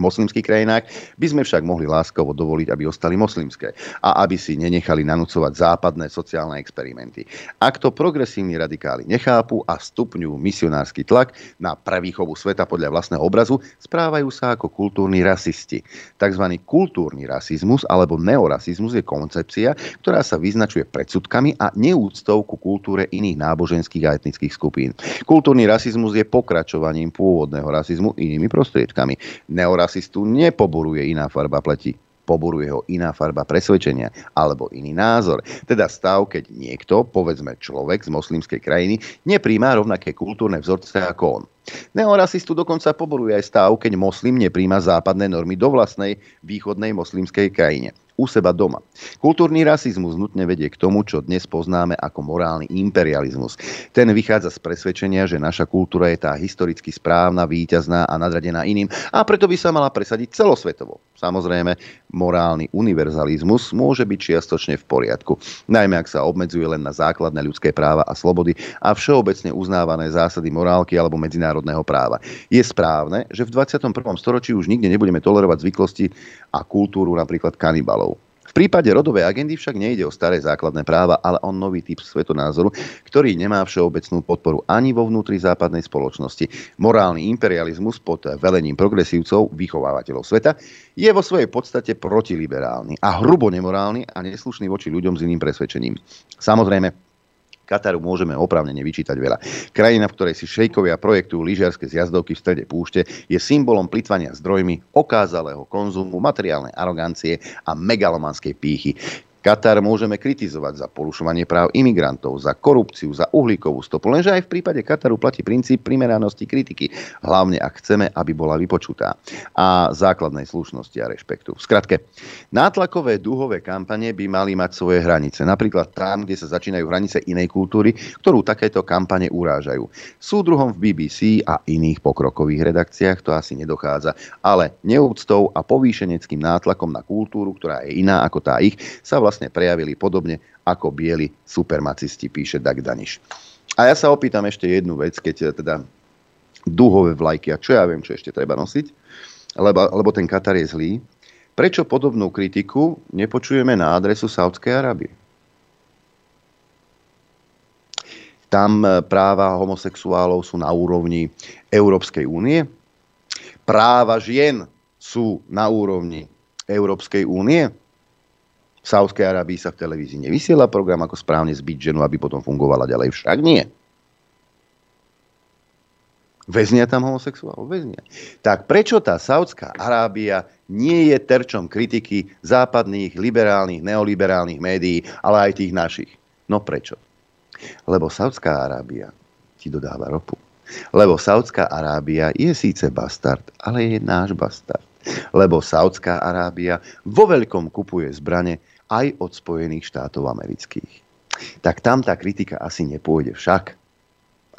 moslimských krajinách, by sme však mohli láskavo dovoliť, aby ostali moslimské a aby si nenechali nanúcovať západné sociálne experimenty. Ak to progresívni radikáli nechápu a stupňujú misionársky tlak na prevýchovu sveta podľa vlastného obrazu, správajú sa ako kultúrni rasisti. Takzvaný kultúrny rasizmus alebo neorasizmus je koncepcia, ktorá sa vyznačuje predsudkami a neúctou ku kultúre iných náboženských a etnických skupín. Kultúrny rasizmus je pokračovaním pôvodného rasizmu inými prostriedkami. Neorasizmus rasistu nepoboruje iná farba pleti poboruje ho iná farba presvedčenia alebo iný názor. Teda stav, keď niekto, povedzme človek z moslimskej krajiny, nepríjma rovnaké kultúrne vzorce ako on. Neorasistu dokonca poboruje aj stav, keď moslim nepríjma západné normy do vlastnej východnej moslimskej krajine u seba doma. Kultúrny rasizmus nutne vedie k tomu, čo dnes poznáme ako morálny imperializmus. Ten vychádza z presvedčenia, že naša kultúra je tá historicky správna, víťazná a nadradená iným a preto by sa mala presadiť celosvetovo. Samozrejme, morálny univerzalizmus môže byť čiastočne v poriadku, najmä ak sa obmedzuje len na základné ľudské práva a slobody a všeobecne uznávané zásady morálky alebo medzinárodného práva. Je správne, že v 21. storočí už nikde nebudeme tolerovať zvyklosti a kultúru napríklad kanibalov. V prípade rodovej agendy však nejde o staré základné práva, ale o nový typ svetonázoru, ktorý nemá všeobecnú podporu ani vo vnútri západnej spoločnosti. Morálny imperializmus pod velením progresívcov, vychovávateľov sveta, je vo svojej podstate protiliberálny a hrubo nemorálny a neslušný voči ľuďom s iným presvedčením. Samozrejme, Kataru môžeme opravnene vyčítať veľa. Krajina, v ktorej si šejkovia projektujú lyžiarske zjazdovky v strede púšte, je symbolom plitvania zdrojmi, okázalého konzumu, materiálnej arogancie a megalomanskej pýchy. Katar môžeme kritizovať za porušovanie práv imigrantov, za korupciu, za uhlíkovú stopu, lenže aj v prípade Kataru platí princíp primeranosti kritiky, hlavne ak chceme, aby bola vypočutá a základnej slušnosti a rešpektu. V skratke, nátlakové dúhové kampane by mali mať svoje hranice, napríklad tam, kde sa začínajú hranice inej kultúry, ktorú takéto kampane urážajú. Súdruhom v BBC a iných pokrokových redakciách to asi nedochádza, ale neúctou a povýšeneckým nátlakom na kultúru, ktorá je iná ako tá ich, sa vlastne vlastne prejavili podobne ako bieli supermacisti, píše Dag Daniš. A ja sa opýtam ešte jednu vec, keď teda dúhové vlajky, a čo ja viem, čo ešte treba nosiť, lebo, lebo ten Katar je zlý, prečo podobnú kritiku nepočujeme na adresu Saudskej Arábie? Tam e, práva homosexuálov sú na úrovni Európskej únie, práva žien sú na úrovni Európskej únie, v Sávskej Arábii sa v televízii nevysiela program, ako správne zbyť ženu, aby potom fungovala ďalej. Však nie. Väznia tam homosexuálov? Väznia. Tak prečo tá Saudská Arábia nie je terčom kritiky západných, liberálnych, neoliberálnych médií, ale aj tých našich? No prečo? Lebo Saudská Arábia ti dodáva ropu. Lebo Saudská Arábia je síce bastard, ale je náš bastard. Lebo Saudská Arábia vo veľkom kupuje zbrane aj od Spojených štátov amerických. Tak tam tá kritika asi nepôjde však.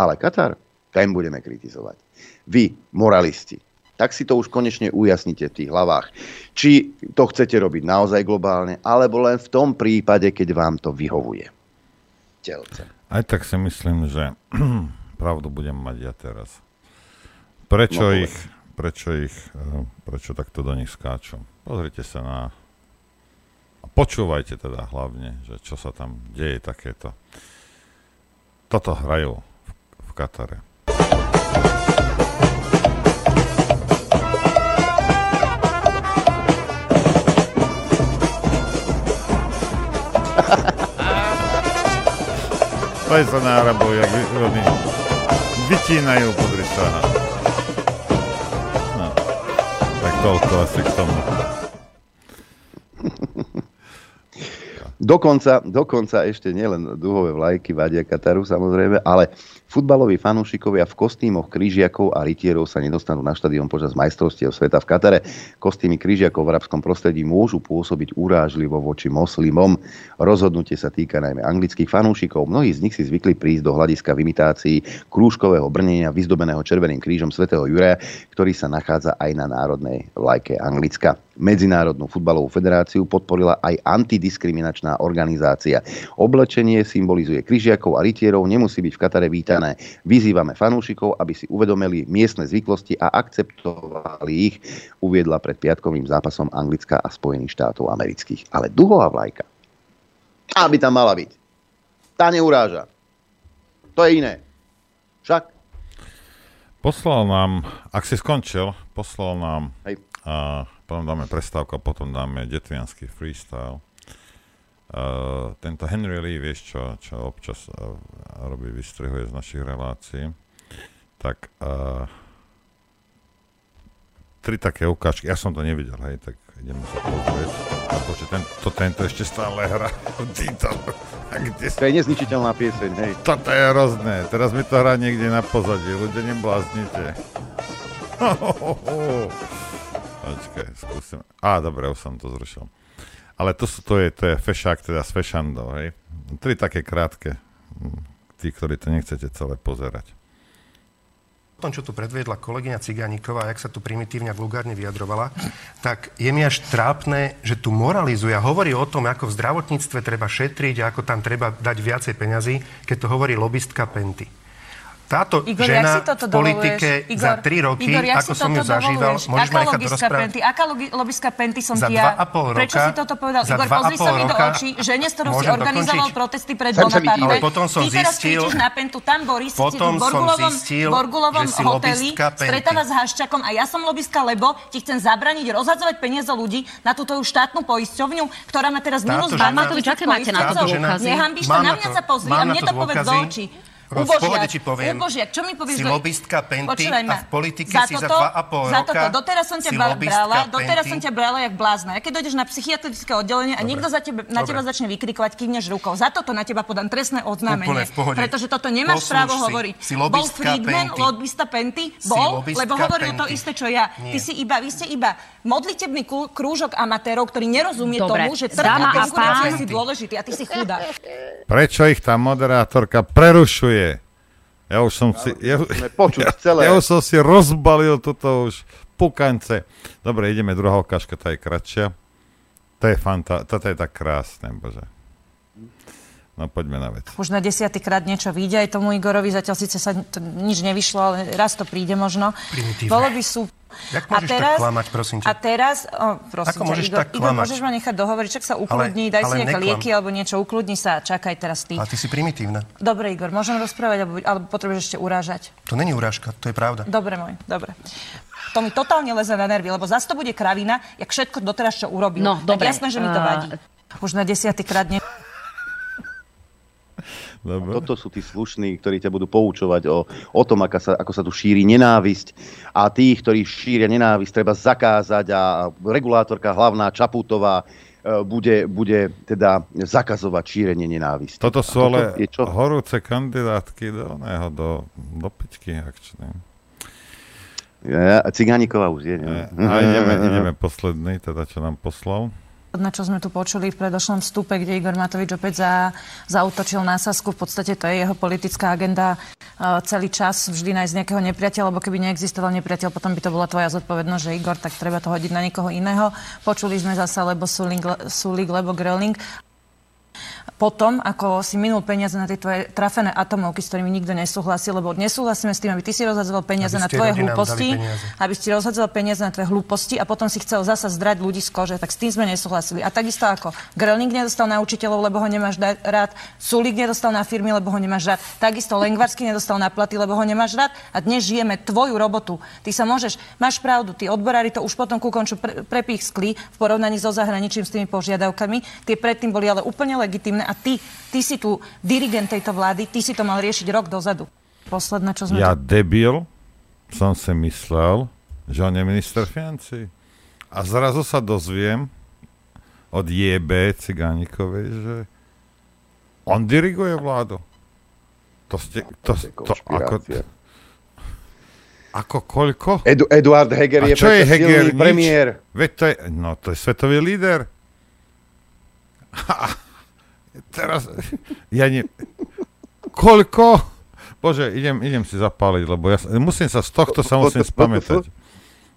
Ale Katar, ten budeme kritizovať. Vy, moralisti, tak si to už konečne ujasnite v tých hlavách. Či to chcete robiť naozaj globálne, alebo len v tom prípade, keď vám to vyhovuje. Telce. Aj tak si myslím, že pravdu budem mať ja teraz. Prečo no, ich, prečo ich, eh, prečo takto do nich skáču? Pozrite sa na a počúvajte teda hlavne, že čo sa tam deje takéto. Toto hrajú v, v Katare. Poj sa na Arabov, jak oni vytínajú, podri sa. No, tak toľko asi k tomu. Dokonca, dokonca ešte nielen duhové vlajky vadia Kataru samozrejme, ale futbaloví fanúšikovia v kostýmoch krížiakov a rytierov sa nedostanú na štadión počas majstrovstiev sveta v Katare. Kostýmy krížiakov v arabskom prostredí môžu pôsobiť urážlivo voči moslimom. Rozhodnutie sa týka najmä anglických fanúšikov. Mnohí z nich si zvykli prísť do hľadiska v imitácii krúžkového brnenia vyzdobeného červeným krížom svätého Juraja, ktorý sa nachádza aj na národnej vlajke Anglicka. Medzinárodnú futbalovú federáciu podporila aj antidiskriminačná organizácia. Oblečenie symbolizuje kryžiakov a rytierov, nemusí byť v Katare vítané. Vyzývame fanúšikov, aby si uvedomili miestne zvyklosti a akceptovali ich, uviedla pred piatkovým zápasom Anglická a Spojených štátov amerických. Ale duhová vlajka, aby tam mala byť. Tá neuráža. To je iné. Však? Poslal nám, ak si skončil, poslal nám Hej. A, potom dáme prestávku a potom dáme detvianský freestyle. Uh, tento Henry Lee, vieš čo, čo občas uh, robí, vystrihuje z našich relácií, tak uh, tri také ukážky, ja som to nevidel, hej, tak ideme sa pozrieť. A počuť, tento, tento ešte stále kde... To je nezničiteľná pieseň, hej. Toto je hrozné, teraz mi to hrá niekde na pozadí, ľudia nebláznite. Počkaj, skúsim. Á, dobre, už som to zrušil. Ale to, sú, to, je, to je fešák teda s fešandou, hej. Tri také krátke. Hm, tí, ktorí to nechcete celé pozerať. tom, čo tu predviedla kolegyňa Ciganíková, jak sa tu primitívne a vulgárne vyjadrovala, tak je mi až trápne, že tu moralizuje a hovorí o tom, ako v zdravotníctve treba šetriť a ako tam treba dať viacej peňazí, keď to hovorí lobistka Penty táto Igor, žena v politike Igor, za tri roky, Igor, ako som ju zažíval, môžeš ma nechať rozprávať. Penty, aká logiska Penty som za ti ja? Roka, Prečo si toto povedal? Igor, pozri sa mi do očí, žene, s ktorou si organizoval dokončiť. protesty pred Bonaparte. Ale potom som Ty zistil, na Pentu, tam Boris, potom v Borgulovom, zistil, Borgulovom hoteli, stretáva s Haščakom a ja som lobistka, lebo ti chcem zabraniť rozhadzovať peniaze ľudí na túto štátnu poisťovňu, ktorá má teraz minus 20 Matovič, aké máte na to dôkazy? Nehambíš to, na mňa sa pozri a mne to povedz do očí. V pohode ti poviem. Ubožiak, čo mi povieš? Si lobistka Penty a v politike za si toto, za dva a pol za roka. Toto, doteraz som ťa brala, doteraz som ťa brala jak blázna. A keď dojdeš na psychiatrické oddelenie a Dobre. niekto za tebe, na Dobre. teba začne vykrikovať, kývneš rukou. Za toto na teba podám trestné oznámenie. Pretože toto nemáš Poslúž právo si. hovoriť. Si Bol Friedman, Penty. lobista Penty? Bol, lebo hovoril to isté, čo ja. Nie. Ty si iba, vy ste iba modlitebný krúžok amatérov, ktorý nerozumie Dobre. tomu, že a trh pán. si dôležitý a ty si chudá. Prečo ich tá moderátorka prerušuje? Ja už som si... Ja, počuť celé. ja už som si rozbalil toto už pukance. Dobre, ideme, druhá ukážka, tá je kratšia. To je fanta, toto je tak krásne, bože. No poďme na vec. Už na desiatýkrát niečo vyjde aj tomu Igorovi, zatiaľ síce sa to nič nevyšlo, ale raz to príde možno. Primitívne. Bolo by sú... Jak môžeš tak klamať, prosím ťa? A teraz, o, prosím Ako ťa, môžeš Igor, tak Igor, môžeš ma nechať dohovoriť, čak sa ukludni, daj si ale nejaké neklam. lieky alebo niečo, ukludni sa, čakaj teraz ty. A ty si primitívna. Dobre, Igor, môžem rozprávať, alebo, alebo potrebuješ ešte urážať? To není urážka, to je pravda. Dobre, môj, dobre. To mi totálne leze na nervy, lebo zase to bude kravina, jak všetko doteraz, čo urobil. No, tak dobre, jasné, že mi to vadí. Už na desiatýkrát nie... Dobre. Toto sú tí slušní, ktorí ťa budú poučovať o, o tom, ako sa, ako sa tu šíri nenávisť. A tých, ktorí šíria nenávisť, treba zakázať a regulátorka hlavná Čaputová e, bude, bude teda zakazovať šírenie nenávisti. Toto sú ale je čo? horúce kandidátky do, oného, do, do pičky akčnej. Ja, Cigániková už je. Ne? A ideme, ideme posledný, teda čo nám poslal. Na čo sme tu počuli v predošlom vstupe, kde Igor Matovič opäť za, zautočil na Sasku. V podstate to je jeho politická agenda uh, celý čas vždy nájsť nejakého nepriateľa, lebo keby neexistoval nepriateľ, potom by to bola tvoja zodpovednosť, že Igor, tak treba to hodiť na niekoho iného. Počuli sme zasa lebo Sulik, Sulik lebo Gröling. Potom, ako si minul peniaze na tie tvoje trafené atomovky, s ktorými nikto nesúhlasí, lebo nesúhlasíme s tým, aby ty si rozhadzoval peniaze Aby na tvoje hlúposti, aby si rozhadzoval peniaze na tvoje hlúposti a potom si chcel zasa zdrať ľudí z kože, tak s tým sme nesúhlasili. A takisto ako Gröling nedostal na učiteľov, lebo ho nemáš da- rád, Sulik nedostal na firmy, lebo ho nemáš rád, takisto Lengvarsky nedostal na platy, lebo ho nemáš rád a dnes žijeme tvoju robotu. Ty sa môžeš, máš pravdu, tí odborári to už potom ku konču pre, prepískli v porovnaní so zahraničím s tými požiadavkami. Tie predtým boli ale úplne legitimné a ty, ty si tu dirigent tejto vlády, ty si to mal riešiť rok dozadu. Posledné, čo sme Ja debil som si myslel, že on je minister financí. A zrazu sa dozviem od JB Cigánikovej, že on diriguje vládu. To ste... To, to, ako, ako koľko? Edu, Eduard Heger A je čo je Heger? premiér. Veď to je, no to je svetový líder. Teraz, ja ne... Koľko? Bože, idem, idem si zapáliť, lebo ja musím sa z tohto sa musím spamätať.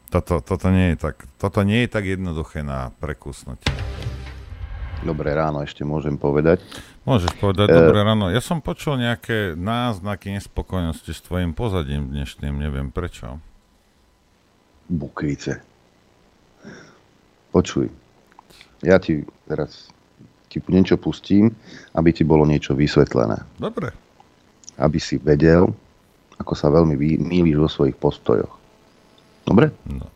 Toto, toto, nie je tak, toto nie je tak jednoduché na prekusnutie. Dobré ráno ešte môžem povedať. Môžeš povedať, Eh, dobré ráno. Ja som počul nejaké náznaky nespokojnosti s tvojim pozadím dnešným, neviem prečo. Bukvice. Počuj, ja ti teraz ti niečo pustím, aby ti bolo niečo vysvetlené. Dobre. Aby si vedel, ako sa veľmi mýliš vo svojich postojoch. Dobre? No.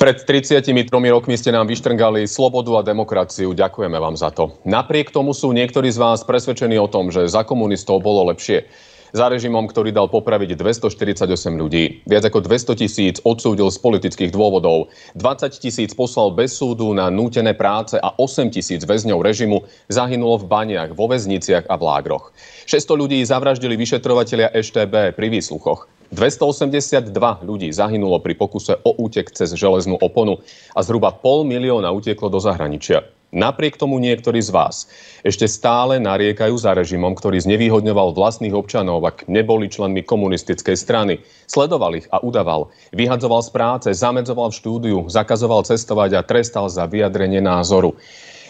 Pred 33 rokmi ste nám vyštrngali slobodu a demokraciu. Ďakujeme vám za to. Napriek tomu sú niektorí z vás presvedčení o tom, že za komunistov bolo lepšie. Za režimom, ktorý dal popraviť 248 ľudí. Viac ako 200 tisíc odsúdil z politických dôvodov. 20 tisíc poslal bez súdu na nútené práce a 8 tisíc väzňov režimu zahynulo v baniach, vo väzniciach a v lágroch. 600 ľudí zavraždili vyšetrovateľia EŠTB pri výsluchoch. 282 ľudí zahynulo pri pokuse o útek cez železnú oponu a zhruba pol milióna utieklo do zahraničia. Napriek tomu niektorí z vás ešte stále nariekajú za režimom, ktorý znevýhodňoval vlastných občanov, ak neboli členmi komunistickej strany. Sledoval ich a udával. Vyhadzoval z práce, zamedzoval v štúdiu, zakazoval cestovať a trestal za vyjadrenie názoru.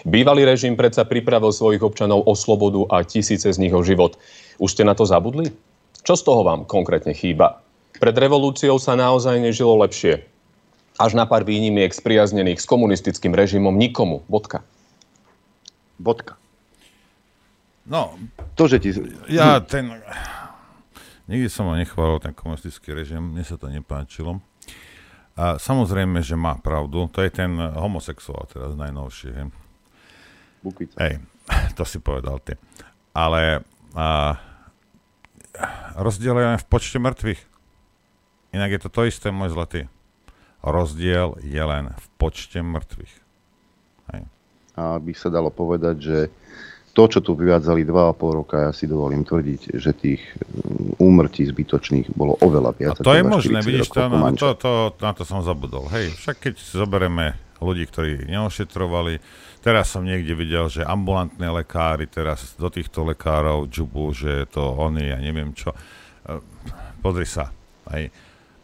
Bývalý režim predsa pripravil svojich občanov o slobodu a tisíce z nich o život. Už ste na to zabudli? Čo z toho vám konkrétne chýba? Pred revolúciou sa naozaj nežilo lepšie. Až na pár výnimiek spriaznených s komunistickým režimom nikomu. Bodka. Bodka. No, To, že ti... ja ten... Nikdy som ho nechválil, ten komunistický režim, mne sa to nepáčilo. A samozrejme, že má pravdu, to je ten homosexuál teraz najnovší. Hej. Bukvica. Hej, to si povedal ty. Ale a, rozdiel je v počte mŕtvych. Inak je to to isté, môj zlatý. Rozdiel je len v počte mŕtvych. Hej. A by sa dalo povedať, že to, čo tu vyvádzali 2,5 roka, ja si dovolím tvrdiť, že tých mm, úmrtí zbytočných bolo oveľa viac. A to je možné, vidíš, to, no, to, to, na to som zabudol. Hej, však keď zoberieme ľudí, ktorí neošetrovali, teraz som niekde videl, že ambulantní lekári teraz do týchto lekárov džubu, že to oni, ja neviem čo. E, pozri sa. Hej.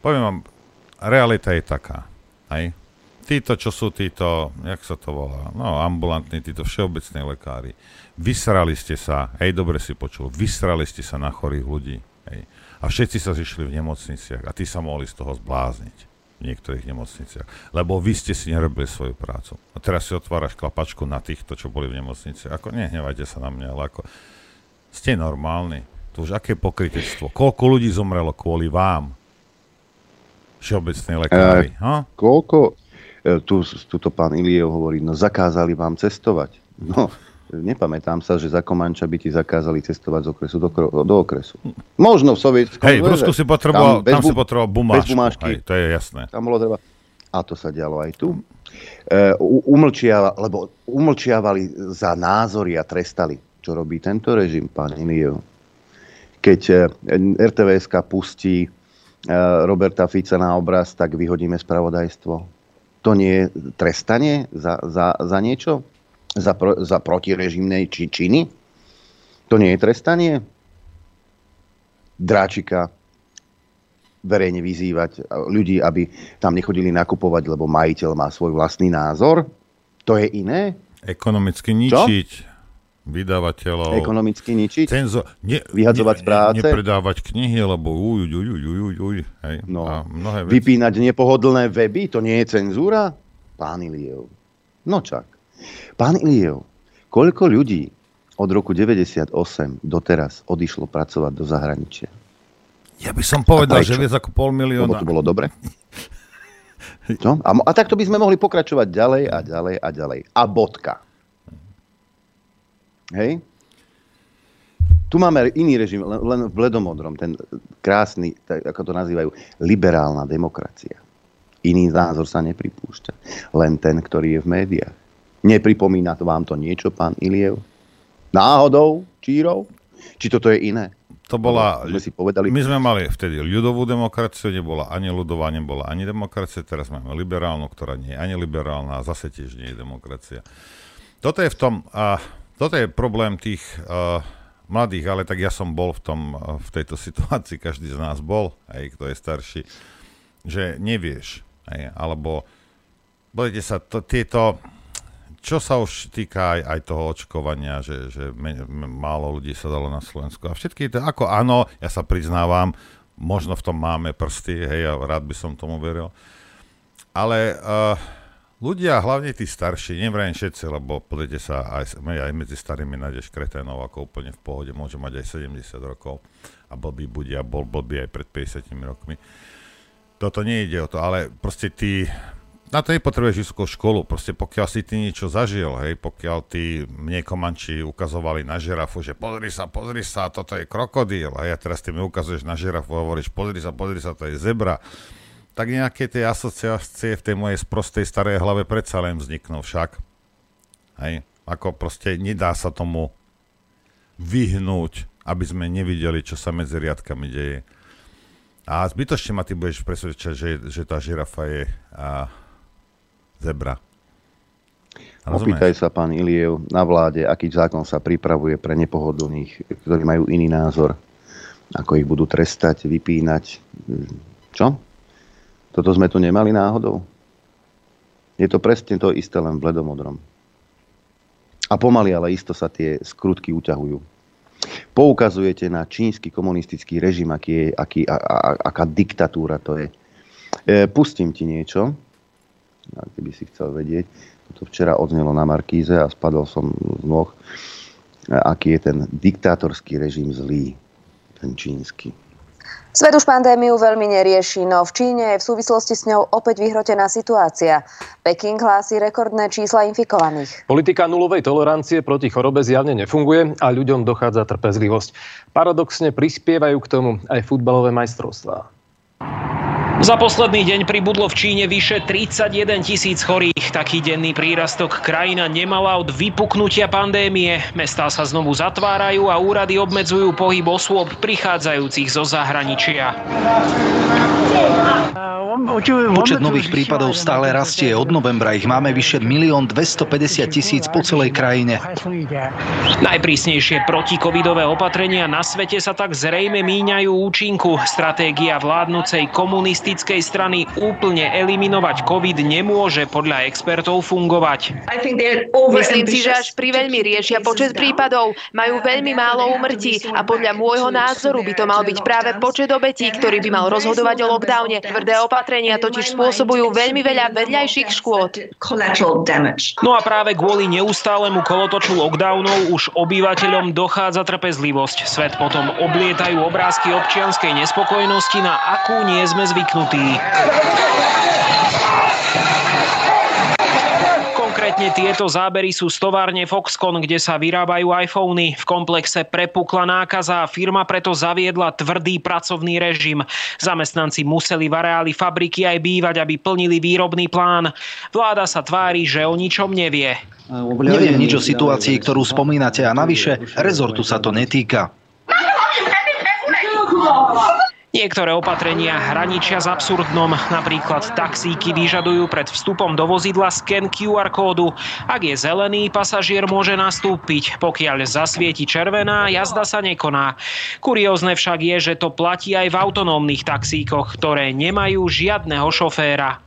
Poviem vám, realita je taká. Hej títo, čo sú títo, jak sa to volá, no ambulantní, títo všeobecní lekári, vysrali ste sa, hej, dobre si počul, vysrali ste sa na chorých ľudí, hej, a všetci sa zišli v nemocniciach a ty sa mohli z toho zblázniť v niektorých nemocniciach, lebo vy ste si nerobili svoju prácu. A teraz si otváraš klapačku na týchto, čo boli v nemocnici. Ako nehnevajte sa na mňa, ale ako ste normálni. To už aké pokrytectvo. Koľko ľudí zomrelo kvôli vám? Všeobecní lekári. E, koľko, E, tu, tuto pán Iliev hovorí, no zakázali vám cestovať. No, nepamätám sa, že za Komanča by ti zakázali cestovať z okresu do, do okresu. Možno v sovietskom Hej, v Rusku si potreboval, tam, tam si potreboval bumáčku. Bez bumášky. Hej, to je jasné. Tam bolo treba. A to sa dialo aj tu. E, umlčiava, lebo umlčiavali za názory a trestali. Čo robí tento režim, pán Iliev? Keď RTVSK pustí Roberta Fica na obraz, tak vyhodíme spravodajstvo to nie je trestanie za, za, za niečo? Za, pro, za protirežimné či, činy? To nie je trestanie? Dráčika verejne vyzývať ľudí, aby tam nechodili nakupovať, lebo majiteľ má svoj vlastný názor? To je iné? Ekonomicky ničiť. Čo? Vydavateľov. Ekonomicky ničiť? Cenzo, ne, vyhadzovať ne, z práce? Nepredávať knihy, lebo uj, uj, uj, uj, uj, hej. No, a mnohé veci. vypínať nepohodlné weby, to nie je cenzúra? Pán Iliev. No čak. Pán Iliev, koľko ľudí od roku 98 doteraz odišlo pracovať do zahraničia? Ja by som povedal, že viac ako pol milióna. Lebo to bolo dobre. Čo? A, a takto by sme mohli pokračovať ďalej a ďalej a ďalej. A bodka. Hej? Tu máme iný režim, len v bledomodrom, ten krásny, tak ako to nazývajú, liberálna demokracia. Iný názor sa nepripúšťa. Len ten, ktorý je v médiách. Nepripomína to vám to niečo, pán Iliev? Náhodou? Čírov? Či toto je iné? To bola, sme si povedali. My sme mali vtedy ľudovú demokraciu, nebola ani ľudová, nebola ani demokracia, teraz máme liberálnu, ktorá nie je ani liberálna a zase tiež nie je demokracia. Toto je v tom, a toto je problém tých uh, mladých, ale tak ja som bol v, tom, uh, v tejto situácii, každý z nás bol, aj kto je starší, že nevieš, aj, alebo budete sa, to, tieto, čo sa už týka aj, aj toho očkovania, že, že me, málo ľudí sa dalo na Slovensku a všetky to, ako áno, ja sa priznávam, možno v tom máme prsty, hej, ja rád by som tomu veril, ale uh, Ľudia, hlavne tí starší, neviem všetci, lebo pozrite sa, aj, aj medzi starými nájdeš kreténov ako úplne v pohode, môže mať aj 70 rokov a blbý bude a bol blbý aj pred 50 rokmi. Toto nejde o to, ale proste ty, na to nepotrebuješ vysokú školu, proste pokiaľ si ty niečo zažil, hej, pokiaľ ty mne komanči ukazovali na žirafu, že pozri sa, pozri sa, toto je krokodíl a ja teraz ty mi ukazuješ na žirafu a hovoríš, pozri sa, pozri sa, to je zebra tak nejaké tie asociácie v tej mojej sprostej starej hlave predsa len vzniknú však. Hej. Ako proste nedá sa tomu vyhnúť, aby sme nevideli, čo sa medzi riadkami deje. A zbytočne ma ty budeš presvedčať, že, že tá žirafa je a, zebra. Rozumieš? Opýtaj sa, pán Iliev, na vláde, aký zákon sa pripravuje pre nepohodlných, ktorí majú iný názor. Ako ich budú trestať, vypínať. Čo? Toto sme tu nemali náhodou? Je to presne to isté, len v bledomodrom. A pomaly, ale isto sa tie skrutky uťahujú. Poukazujete na čínsky komunistický režim, aký je, aký, a, a, aká diktatúra to je. E, pustím ti niečo, ak by si chcel vedieť. To včera odznelo na Markíze a spadol som z nôh. E, aký je ten diktátorský režim zlý, ten čínsky. Svet už pandémiu veľmi nerieši, no v Číne je v súvislosti s ňou opäť vyhrotená situácia. Peking hlási rekordné čísla infikovaných. Politika nulovej tolerancie proti chorobe zjavne nefunguje a ľuďom dochádza trpezlivosť. Paradoxne prispievajú k tomu aj futbalové majstrovstvá. Za posledný deň pribudlo v Číne vyše 31 tisíc chorých. Taký denný prírastok krajina nemala od vypuknutia pandémie. Mestá sa znovu zatvárajú a úrady obmedzujú pohyb osôb prichádzajúcich zo zahraničia. Počet nových prípadov stále rastie. Od novembra ich máme vyše 1 250 tisíc po celej krajine. Najprísnejšie protikovidové opatrenia na svete sa tak zrejme míňajú účinku. Stratégia vládnucej komunistickej strany úplne eliminovať COVID nemôže podľa expertov fungovať. Myslím si, že až pri veľmi riešia počet prípadov, majú veľmi málo úmrtí a podľa môjho názoru by to mal byť práve počet obetí, ktorý by mal rozhodovať o lockdowne. Tvrdé opatrenia opatrenia totiž spôsobujú veľmi veľa vedľajších škôd. No a práve kvôli neustálemu kolotoču lockdownov už obyvateľom dochádza trpezlivosť. Svet potom oblietajú obrázky občianskej nespokojnosti, na akú nie sme zvyknutí. Konkrétne tieto zábery sú z továrne Foxconn, kde sa vyrábajú iPhony. V komplexe prepukla nákaza a firma preto zaviedla tvrdý pracovný režim. Zamestnanci museli v areáli fabriky aj bývať, aby plnili výrobný plán. Vláda sa tvári, že o ničom nevie. Neviem nič o situácii, ktorú spomínate a navyše rezortu sa to netýka. Niektoré opatrenia hraničia s absurdnom. Napríklad taxíky vyžadujú pred vstupom do vozidla sken QR kódu. Ak je zelený, pasažier môže nastúpiť. Pokiaľ zasvieti červená, jazda sa nekoná. Kuriózne však je, že to platí aj v autonómnych taxíkoch, ktoré nemajú žiadneho šoféra.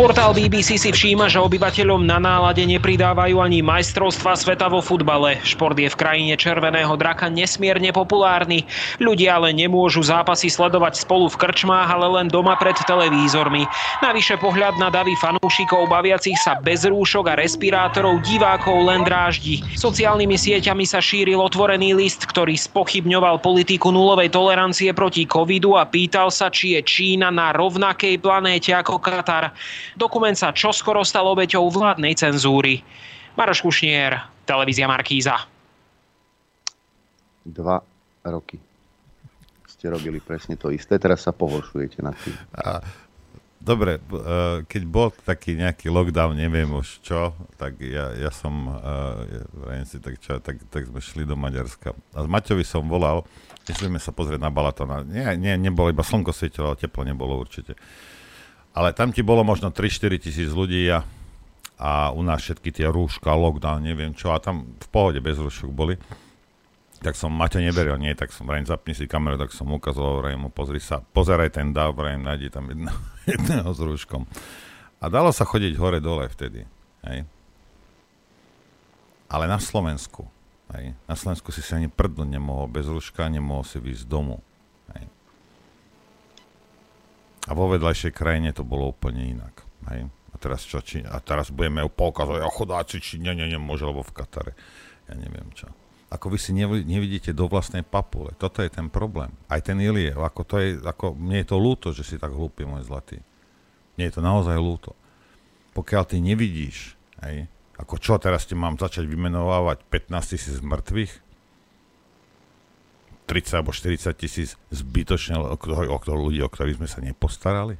Portál BBC si všíma, že obyvateľom na nálade nepridávajú ani majstrovstva sveta vo futbale. Šport je v krajine Červeného draka nesmierne populárny. Ľudia ale nemôžu zápasy sledovať spolu v krčmách, ale len doma pred televízormi. Navyše pohľad na davy fanúšikov baviacich sa bez rúšok a respirátorov divákov len dráždi. Sociálnymi sieťami sa šíril otvorený list, ktorý spochybňoval politiku nulovej tolerancie proti covidu a pýtal sa, či je Čína na rovnakej planéte ako Katar. Dokument sa čoskoro stal obeťou vládnej cenzúry. Maroš Kušnier, televízia Markíza. Dva roky ste robili presne to isté, teraz sa pohoršujete na tým. A, dobre, e, keď bol taký nejaký lockdown, neviem už čo, tak ja, ja som, uh, si, tak, čo, tak, tak sme šli do Maďarska. A Maťovi som volal, myslíme sa pozrieť na Balatona. Nie, nie, nebolo, iba slnko svietilo, ale teplo nebolo určite. Ale tam ti bolo možno 3-4 tisíc ľudí a, a u nás všetky tie rúška, lockdown, neviem čo, a tam v pohode bez rúšok boli. Tak som Maťo neveril, nie, tak som vrajím, zapni si kameru, tak som ukazoval, vrajím mu, pozri sa, pozeraj ten dáv, vrajím, nájdi tam jedno, jedného s rúškom. A dalo sa chodiť hore-dole vtedy, hej. Ale na Slovensku, hej, na Slovensku si sa ani prdnúť nemohol bez rúška, nemohol si vyjsť z domu. A vo vedľajšej krajine to bolo úplne inak. Hej? A teraz čo? Či, a teraz budeme poukazovať, a chodáci, či nie, nie, nemôže, lebo v Katare. Ja neviem čo. Ako vy si nevidíte do vlastnej papule. Toto je ten problém. Aj ten Iliev. Ako to je, ako, mne je to ľúto, že si tak hlúpy, môj zlatý. Mne je to naozaj ľúto. Pokiaľ ty nevidíš, hej, ako čo teraz ti mám začať vymenovávať 15 tisíc mŕtvych, 30 alebo 40 tisíc zbytočne o, o, o ľudí, o ktorých sme sa nepostarali?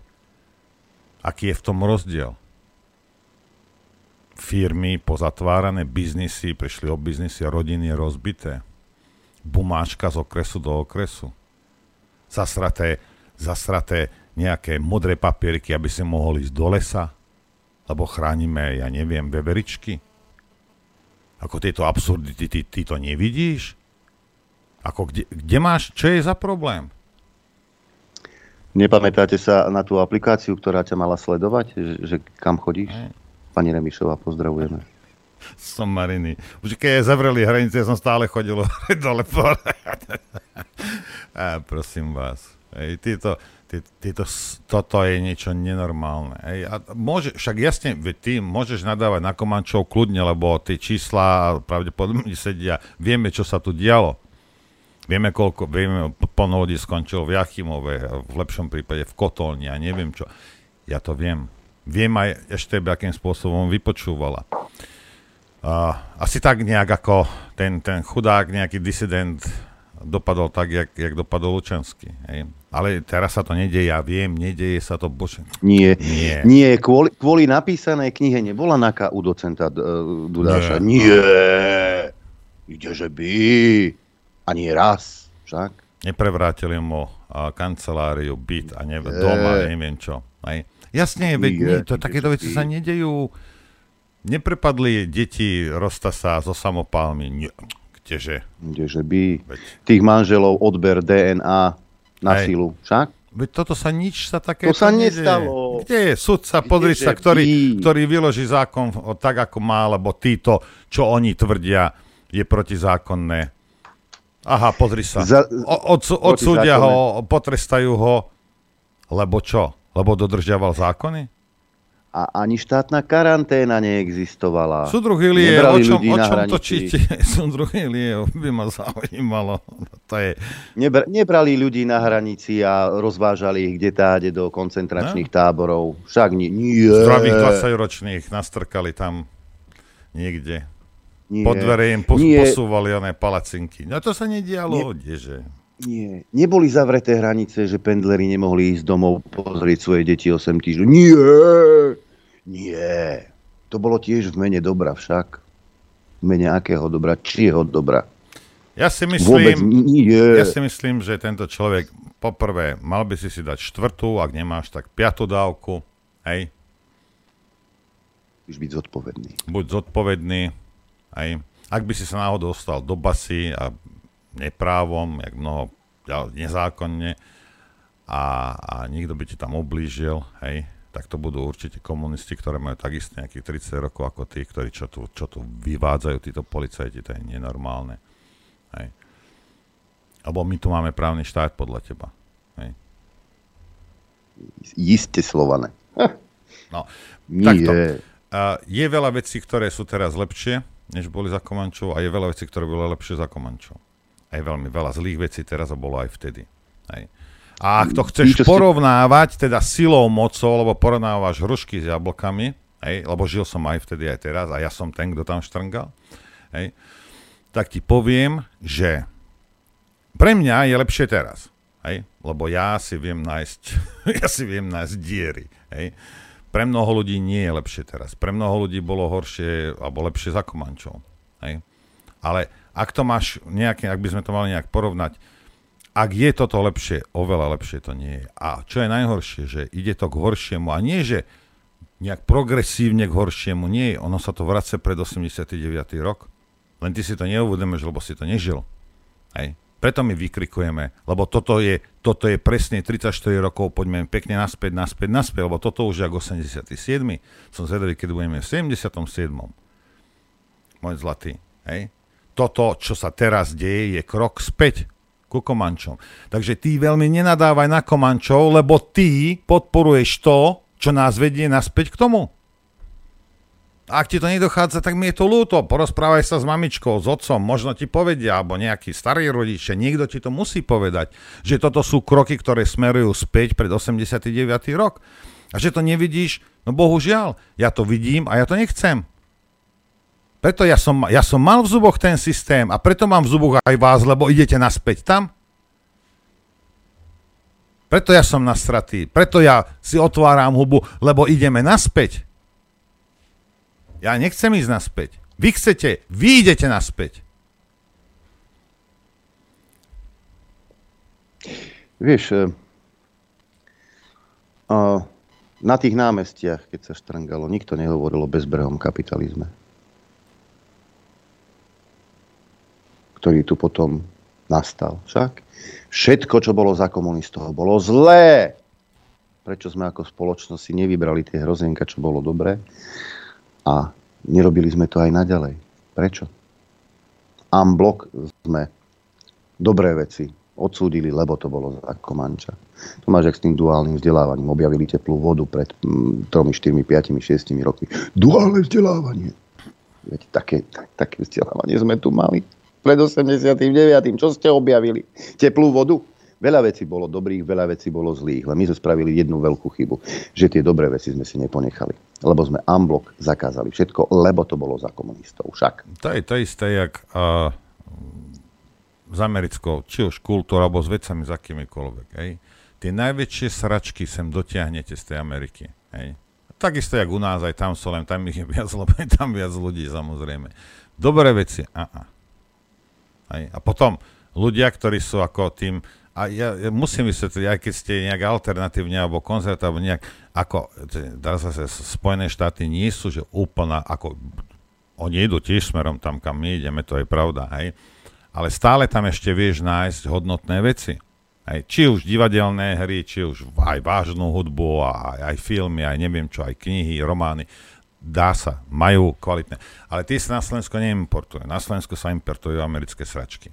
Aký je v tom rozdiel? Firmy pozatvárané, biznisy, prišli o biznisy, rodiny rozbité. Bumáčka z okresu do okresu. Zasraté, zasraté nejaké modré papieriky, aby si mohol ísť do lesa, lebo chránime, ja neviem, veveričky. Ako tieto absurdity, ty, ty to nevidíš? Ako kde, kde máš, čo je za problém? Nepamätáte sa na tú aplikáciu, ktorá ťa mala sledovať, že, že kam chodíš? Aj. Pani Remišová, pozdravujeme. Som Mariny. Už keď zavreli hranice, som stále chodil dole A prosím vás. Ej, títo, tí, títo, toto je niečo nenormálne. Ej, a môže, však jasne, ty môžeš nadávať na Komančov kľudne, lebo tie čísla pravdepodobne sedia. Vieme, čo sa tu dialo Vieme, koľko, vieme, plno ľudí skončilo v Jachimove, v lepšom prípade v Kotolni a neviem čo. Ja to viem. Viem aj ešte, akým spôsobom vypočúvala. Uh, asi tak nejak ako ten, ten chudák, nejaký disident dopadol tak, jak, jak dopadol Lučenský. Hej. Ale teraz sa to nedeje, ja viem, nedeje sa to, bože. Nie, nie, nie kvôli, kvôli napísanej knihe nebola NAKA u docenta uh, Dudáša. Nie. nie. Ide, že by. Ani raz, však. Neprevrátili mu uh, kanceláriu, byt a ne, doma, neviem čo. Hej. Jasne, veď nie, to, takéto veci sa nedejú. Neprepadli deti Rostasa so samopálmi. Nie. Kdeže? Kdeže by. Veď. Tých manželov odber DNA na Hej. silu, však? Veď toto sa nič sa také... To sa nestalo. Kde je sudca, podri sa, ktorý, ktorý vyloží zákon tak, ako má, lebo títo, čo oni tvrdia, je protizákonné. Aha, pozri sa. Za, od, odsúdia ho, potrestajú ho, lebo čo? Lebo dodržiaval zákony? a ani štátna karanténa neexistovala. Súdruh Ilie, o čom, o čom točíte? Súdruh Ilie, by ma zaujímalo. To je... Nebr- nebrali ľudí na hranici a rozvážali ich kde táde do koncentračných no? táborov. Však nie. nie. Zdravých 20-ročných nastrkali tam niekde. Nie. Pod dvere im pos- posúvali oné palacinky. No to sa nedialo, nie. kdeže. Nie. Neboli zavreté hranice, že pendleri nemohli ísť domov pozrieť svoje deti 8 týždňov. Nie. Nie. To bolo tiež v mene dobra však. V mene akého dobra? Čieho dobra? Ja si myslím, Vôbec nie. ja si myslím, že tento človek poprvé mal by si si dať štvrtú, ak nemáš, tak piatú dávku. Hej. Musíš byť zodpovedný. Buď zodpovedný. Hej. Ak by si sa náhodou dostal do basy a neprávom, jak mnoho nezákonne a, a nikto by ti tam ublížil, hej, tak to budú určite komunisti, ktoré majú takisto nejakých 30 rokov ako tí, ktorí čo tu, čo tu vyvádzajú, títo policajti, to je nenormálne. Hej. Alebo my tu máme právny štát podľa teba. Hej. Isté slované. No, Nie. takto. Uh, je veľa vecí, ktoré sú teraz lepšie, než boli za Komančov a je veľa vecí, ktoré boli lepšie za Komančov aj veľmi veľa zlých vecí teraz a bolo aj vtedy. Hej. A ak to chceš porovnávať, teda silou, mocou, lebo porovnávaš hrušky s jablkami, hej, lebo žil som aj vtedy, aj teraz, a ja som ten, kto tam štrngal, hej, tak ti poviem, že pre mňa je lepšie teraz. Hej, lebo ja si viem nájsť, ja si viem nájsť diery. Hej. Pre mnoho ľudí nie je lepšie teraz. Pre mnoho ľudí bolo horšie alebo lepšie za Komančov. Hej. Ale ak to máš nejaké, ak by sme to mali nejak porovnať, ak je toto lepšie, oveľa lepšie to nie je. A čo je najhoršie, že ide to k horšiemu a nie, že nejak progresívne k horšiemu, nie je. Ono sa to vrace pred 89. rok. Len ty si to neuvedomuješ, lebo si to nežil. Hej. Preto my vykrikujeme, lebo toto je, toto je presne 34 rokov, poďme pekne naspäť, naspäť, naspäť, lebo toto už je ako 87. Som zvedavý, keď budeme v 77. Môj zlatý. Hej toto, čo sa teraz deje, je krok späť ku Komančom. Takže ty veľmi nenadávaj na Komančov, lebo ty podporuješ to, čo nás vedie naspäť k tomu. Ak ti to nedochádza, tak mi je to ľúto. Porozprávaj sa s mamičkou, s otcom, možno ti povedia, alebo nejakí starí rodičia, niekto ti to musí povedať, že toto sú kroky, ktoré smerujú späť pred 89. rok. A že to nevidíš, no bohužiaľ, ja to vidím a ja to nechcem. Preto ja som, ja som mal v zuboch ten systém a preto mám v zuboch aj vás, lebo idete naspäť tam. Preto ja som nastratý, preto ja si otváram hubu, lebo ideme naspäť. Ja nechcem ísť naspäť. Vy chcete, vy idete naspäť. Vieš, uh, na tých námestiach, keď sa štrngalo, nikto nehovoril o bezbrehom kapitalizme. ktorý tu potom nastal. Však všetko, čo bolo za komunistov, bolo zlé. Prečo sme ako spoločnosť si nevybrali tie hrozienka, čo bolo dobré a nerobili sme to aj naďalej. Prečo? Amblok sme dobré veci odsúdili, lebo to bolo za Komanča. To máš s tým duálnym vzdelávaním. Objavili teplú vodu pred 3, 4, 5, 6 rokmi. Duálne vzdelávanie. Veď také, tak, také vzdelávanie sme tu mali. pred 89. Čo ste objavili? Teplú vodu? Veľa vecí bolo dobrých, veľa vecí bolo zlých, ale my sme spravili jednu veľkú chybu, že tie dobré veci sme si neponechali. Lebo sme unblock zakázali všetko, lebo to bolo za komunistov. Však. To je to isté, jak uh, s americkou, či už kultúrou, alebo s vecami, s akýmikoľvek. Hej. Tie najväčšie sračky sem dotiahnete z tej Ameriky. Hej. Takisto, jak u nás, aj tam sú len, tam ich je viac, lebo je tam viac ľudí, samozrejme. Dobré veci, a Hej. A potom ľudia, ktorí sú ako tým a ja, ja musím vysvetliť, aj keď ste nejak alternatívne alebo konzervatívne, alebo nejak, ako, dá sa sa, Spojené štáty nie sú, že úplná, ako, oni idú tiež smerom tam, kam my ideme, to je pravda, hej, ale stále tam ešte vieš nájsť hodnotné veci. Hej, či už divadelné hry, či už aj vážnu hudbu, aj, aj filmy, aj neviem čo, aj knihy, romány. Dá sa, majú kvalitné. Ale tie sa na Slovensku neimportujú. Na Slovensku sa importujú americké sračky.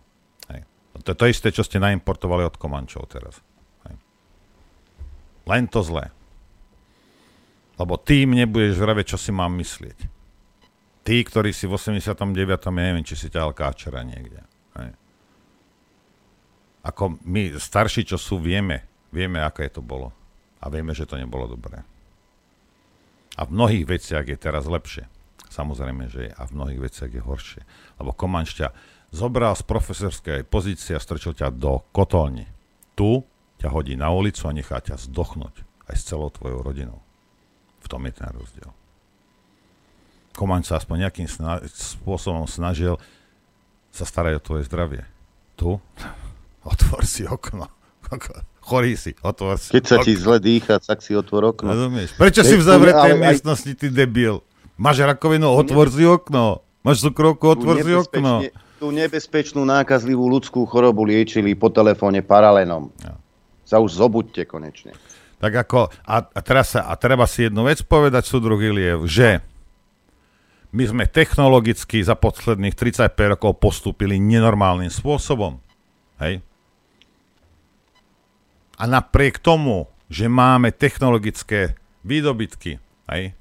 To je to isté, čo ste naimportovali od Komančov teraz. Len to zlé. Lebo tým nebudeš vraveť, čo si mám myslieť. Tí, ktorí si v 89. ja neviem, či si ťahal káčera niekde. Hej. Ako my, starší, čo sú, vieme, vieme, aké to bolo. A vieme, že to nebolo dobré. A v mnohých veciach je teraz lepšie. Samozrejme, že je. A v mnohých veciach je horšie. Lebo Komanč ťa zobral z profesorskej pozície a strčil ťa do kotolni. Tu ťa hodí na ulicu a nechá ťa zdochnúť aj s celou tvojou rodinou. V tom je ten rozdiel. Komaň sa aspoň nejakým sna- spôsobom snažil sa starať o tvoje zdravie. Tu otvor si okno. Chorý si, otvor si. Keď sa okno. ti zle dýcha, tak si otvor okno. Rozumieš? Prečo Keď si v zavretej miestnosti, ty debil? Máš rakovinu, otvor si okno. Máš cukrovku, otvor si okno tú nebezpečnú nákazlivú ľudskú chorobu liečili po telefóne paralenom. Ja. Sa už zobuďte konečne. Tak ako, a, a, teraz sa, a treba si jednu vec povedať, súdruh Iliev, že my sme technologicky za posledných 35 rokov postúpili nenormálnym spôsobom. Hej? A napriek tomu, že máme technologické výdobytky, hej,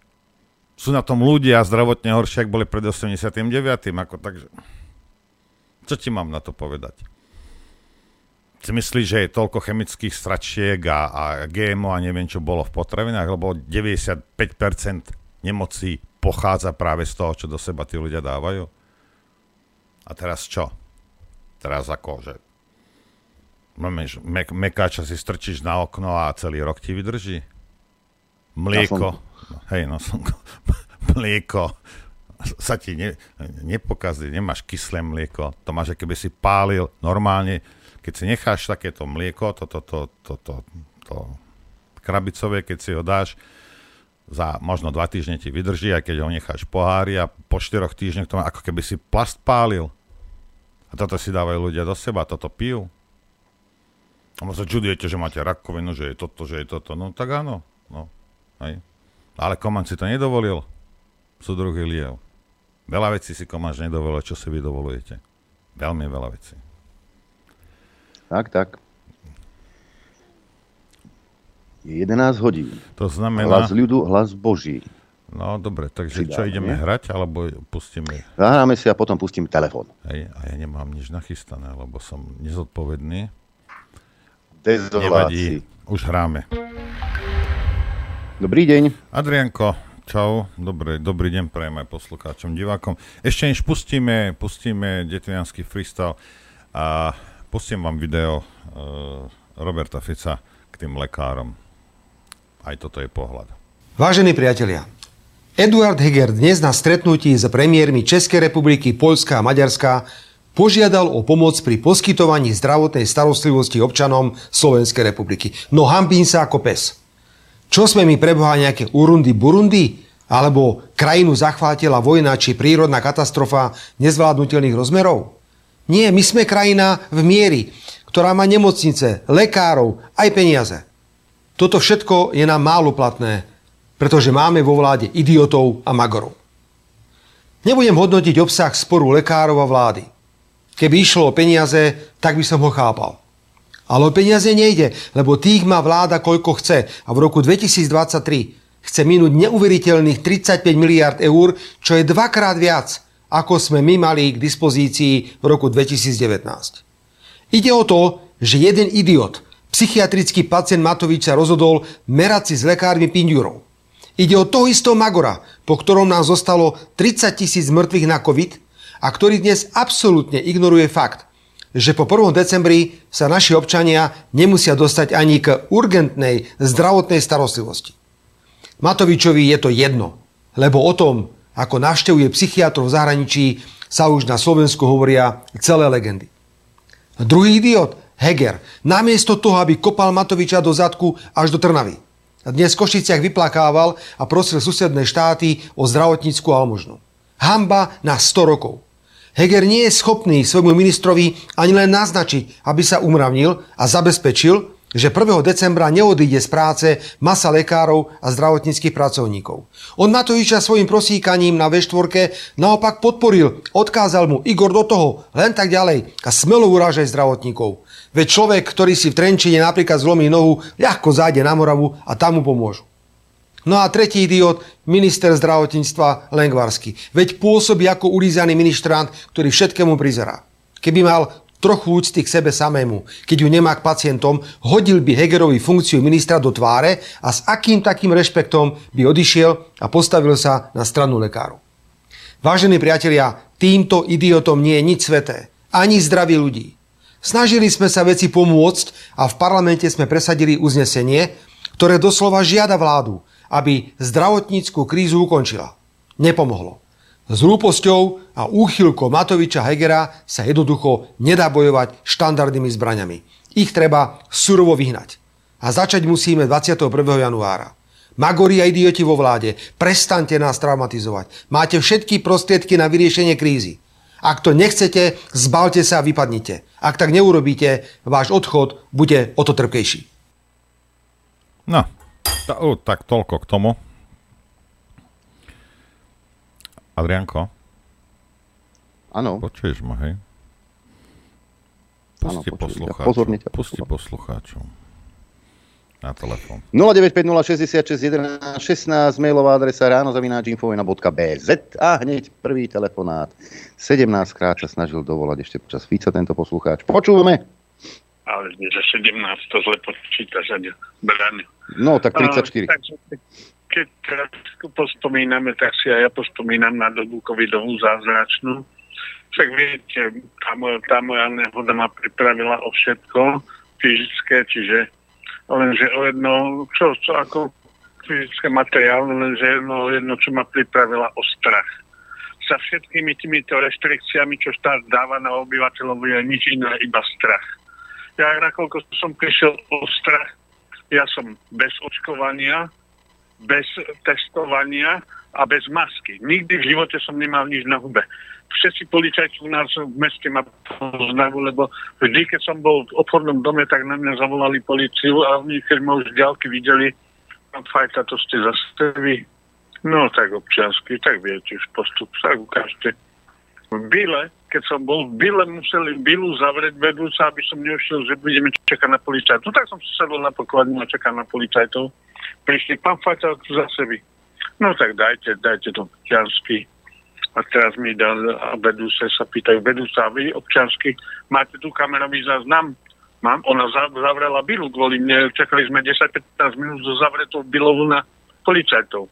sú na tom ľudia zdravotne horšie, ako boli pred 89. Ako, takže... Čo ti mám na to povedať? Si myslíš, že je toľko chemických stračiek a, a GMO a neviem, čo bolo v potravinách, lebo 95% nemocí pochádza práve z toho, čo do seba tí ľudia dávajú? A teraz čo? Teraz ako, že mek, mekáča si strčíš na okno a celý rok ti vydrží? Mlieko. Hej, no slnko. Mlieko sa ti ne, nepokazí, nemáš kyslé mlieko, to máš, keby si pálil normálne, keď si necháš takéto mlieko, toto to, to, to, to, to krabicové, keď si ho dáš, za možno dva týždne ti vydrží, aj keď ho necháš pohári a po štyroch týždňoch to má, ako keby si plast pálil. A toto si dávajú ľudia do seba, toto pijú. A sa čudujete, že máte rakovinu, že je toto, že je toto. No tak áno. No, hej. Ale Koman si to nedovolil. Súdruh Iliev. Veľa vecí si komáš nedovolil, čo si vy dovolujete. Veľmi veľa vecí. Tak, tak. Je 11 hodín. To znamená... Hlas ľudu, hlas Boží. No dobre, takže Pridám, čo ideme hrať, alebo pustíme... Zahráme si a potom pustíme telefón. Hej, a ja nemám nič nachystané, lebo som nezodpovedný. Dezoláci. Nevadí, už hráme. Dobrý deň. Adrianko, Čau, dobrý, dobrý deň prajem aj poslucháčom, divákom. Ešte než pustíme, pustíme detvianský freestyle a pustím vám video uh, Roberta Fica k tým lekárom. Aj toto je pohľad. Vážení priatelia, Eduard Heger dnes na stretnutí s premiérmi Českej republiky, Poľska a Maďarska požiadal o pomoc pri poskytovaní zdravotnej starostlivosti občanom Slovenskej republiky. No hambín sa ako pes. Čo sme my preboha nejaké Urundi Burundi? Alebo krajinu zachvátila vojna či prírodná katastrofa nezvládnutelných rozmerov? Nie, my sme krajina v miery, ktorá má nemocnice, lekárov, aj peniaze. Toto všetko je nám málo platné, pretože máme vo vláde idiotov a magorov. Nebudem hodnotiť obsah sporu lekárov a vlády. Keby išlo o peniaze, tak by som ho chápal. Ale o peniaze nejde, lebo tých má vláda koľko chce a v roku 2023 chce minúť neuveriteľných 35 miliard eur, čo je dvakrát viac ako sme my mali k dispozícii v roku 2019. Ide o to, že jeden idiot, psychiatrický pacient Matovič rozhodol merať si s lekármi pindurov. Ide o toho istého Magora, po ktorom nám zostalo 30 tisíc mŕtvych na COVID a ktorý dnes absolútne ignoruje fakt, že po 1. decembri sa naši občania nemusia dostať ani k urgentnej zdravotnej starostlivosti. Matovičovi je to jedno, lebo o tom, ako navštevuje psychiatrov v zahraničí, sa už na Slovensku hovoria celé legendy. Druhý idiot, Heger, namiesto toho, aby kopal Matoviča do zadku až do Trnavy. Dnes v Košiciach vyplakával a prosil susedné štáty o zdravotníckú almužnu. Hamba na 100 rokov. Heger nie je schopný svojmu ministrovi ani len naznačiť, aby sa umravnil a zabezpečil, že 1. decembra neodíde z práce masa lekárov a zdravotníckých pracovníkov. On Matoviča svojim prosíkaním na V4 naopak podporil, odkázal mu Igor do toho, len tak ďalej a smelo urážaj zdravotníkov. Veď človek, ktorý si v Trenčine napríklad zlomí nohu, ľahko zájde na Moravu a tam mu pomôžu. No a tretí idiot, minister zdravotníctva Lengvarsky. Veď pôsobí ako ulízaný ministrant, ktorý všetkému prizerá. Keby mal trochu úcty k sebe samému, keď ju nemá k pacientom, hodil by Hegerovi funkciu ministra do tváre a s akým takým rešpektom by odišiel a postavil sa na stranu lekárov. Vážení priatelia, týmto idiotom nie je nič sveté, ani zdraví ľudí. Snažili sme sa veci pomôcť a v parlamente sme presadili uznesenie, ktoré doslova žiada vládu, aby zdravotníckú krízu ukončila. Nepomohlo. S hrúposťou a úchylkou Matoviča Hegera sa jednoducho nedá bojovať štandardnými zbraňami. Ich treba surovo vyhnať. A začať musíme 21. januára. Magori a idioti vo vláde, prestante nás traumatizovať. Máte všetky prostriedky na vyriešenie krízy. Ak to nechcete, zbalte sa a vypadnite. Ak tak neurobíte, váš odchod bude o to trpkejší. No, ta, uh, tak toľko k tomu. Adrianko? Áno. Počuješ ma, hej? Pusti poslucháčov. Pozorne ťa Pusti poslucháčov. Na telefón. 0950 16 mailová adresa ráno a hneď prvý telefonát. 17 krát sa snažil dovolať ešte počas víca tento poslucháč. Počúvame. Ale nie, že 17 to zle počítaš, Brane. No, tak 34. Uh, takže, keď pospomíname, tak si aj ja pospomínam na dobu covidovú zázračnú. Však viete, tá moja, tá moja nehoda ma pripravila o všetko fyzické, čiže lenže o jedno, čo, čo ako fyzické materiálne, lenže jedno, jedno, čo ma pripravila o strach. Sa všetkými týmito reštrikciami, čo štát dáva na obyvateľov, je nič iné, iba strach. Ja nakoľko som prišiel o strach, ja som bez očkovania, bez testovania a bez masky. Nikdy v živote som nemal nič na hube. Všetci policajti u nás v meste ma poznajú, lebo vždy, keď som bol v obchodnom dome, tak na mňa zavolali policiu a oni, keď ma už ďalky videli, pán Fajta, to ste zase vy. No tak občiansky, tak viete už postup, tak ukážte. V Bile, keď som bol v Bile, museli Bilu zavrieť vedúca, aby som neušiel, že budeme čakať na policajtov. Tak som sa sadol na pokladňu a čakal na policajtov prišli, pán Faťal, tu za sebi. No tak dajte, dajte to občiansky. A teraz mi dal, a vedúce sa pýtajú, vedúca, vy občiansky, máte tu kamerový záznam? Mám, ona zavrela Bilu kvôli mne, čakali sme 10-15 minút zo zavretou Bilovu na policajtov.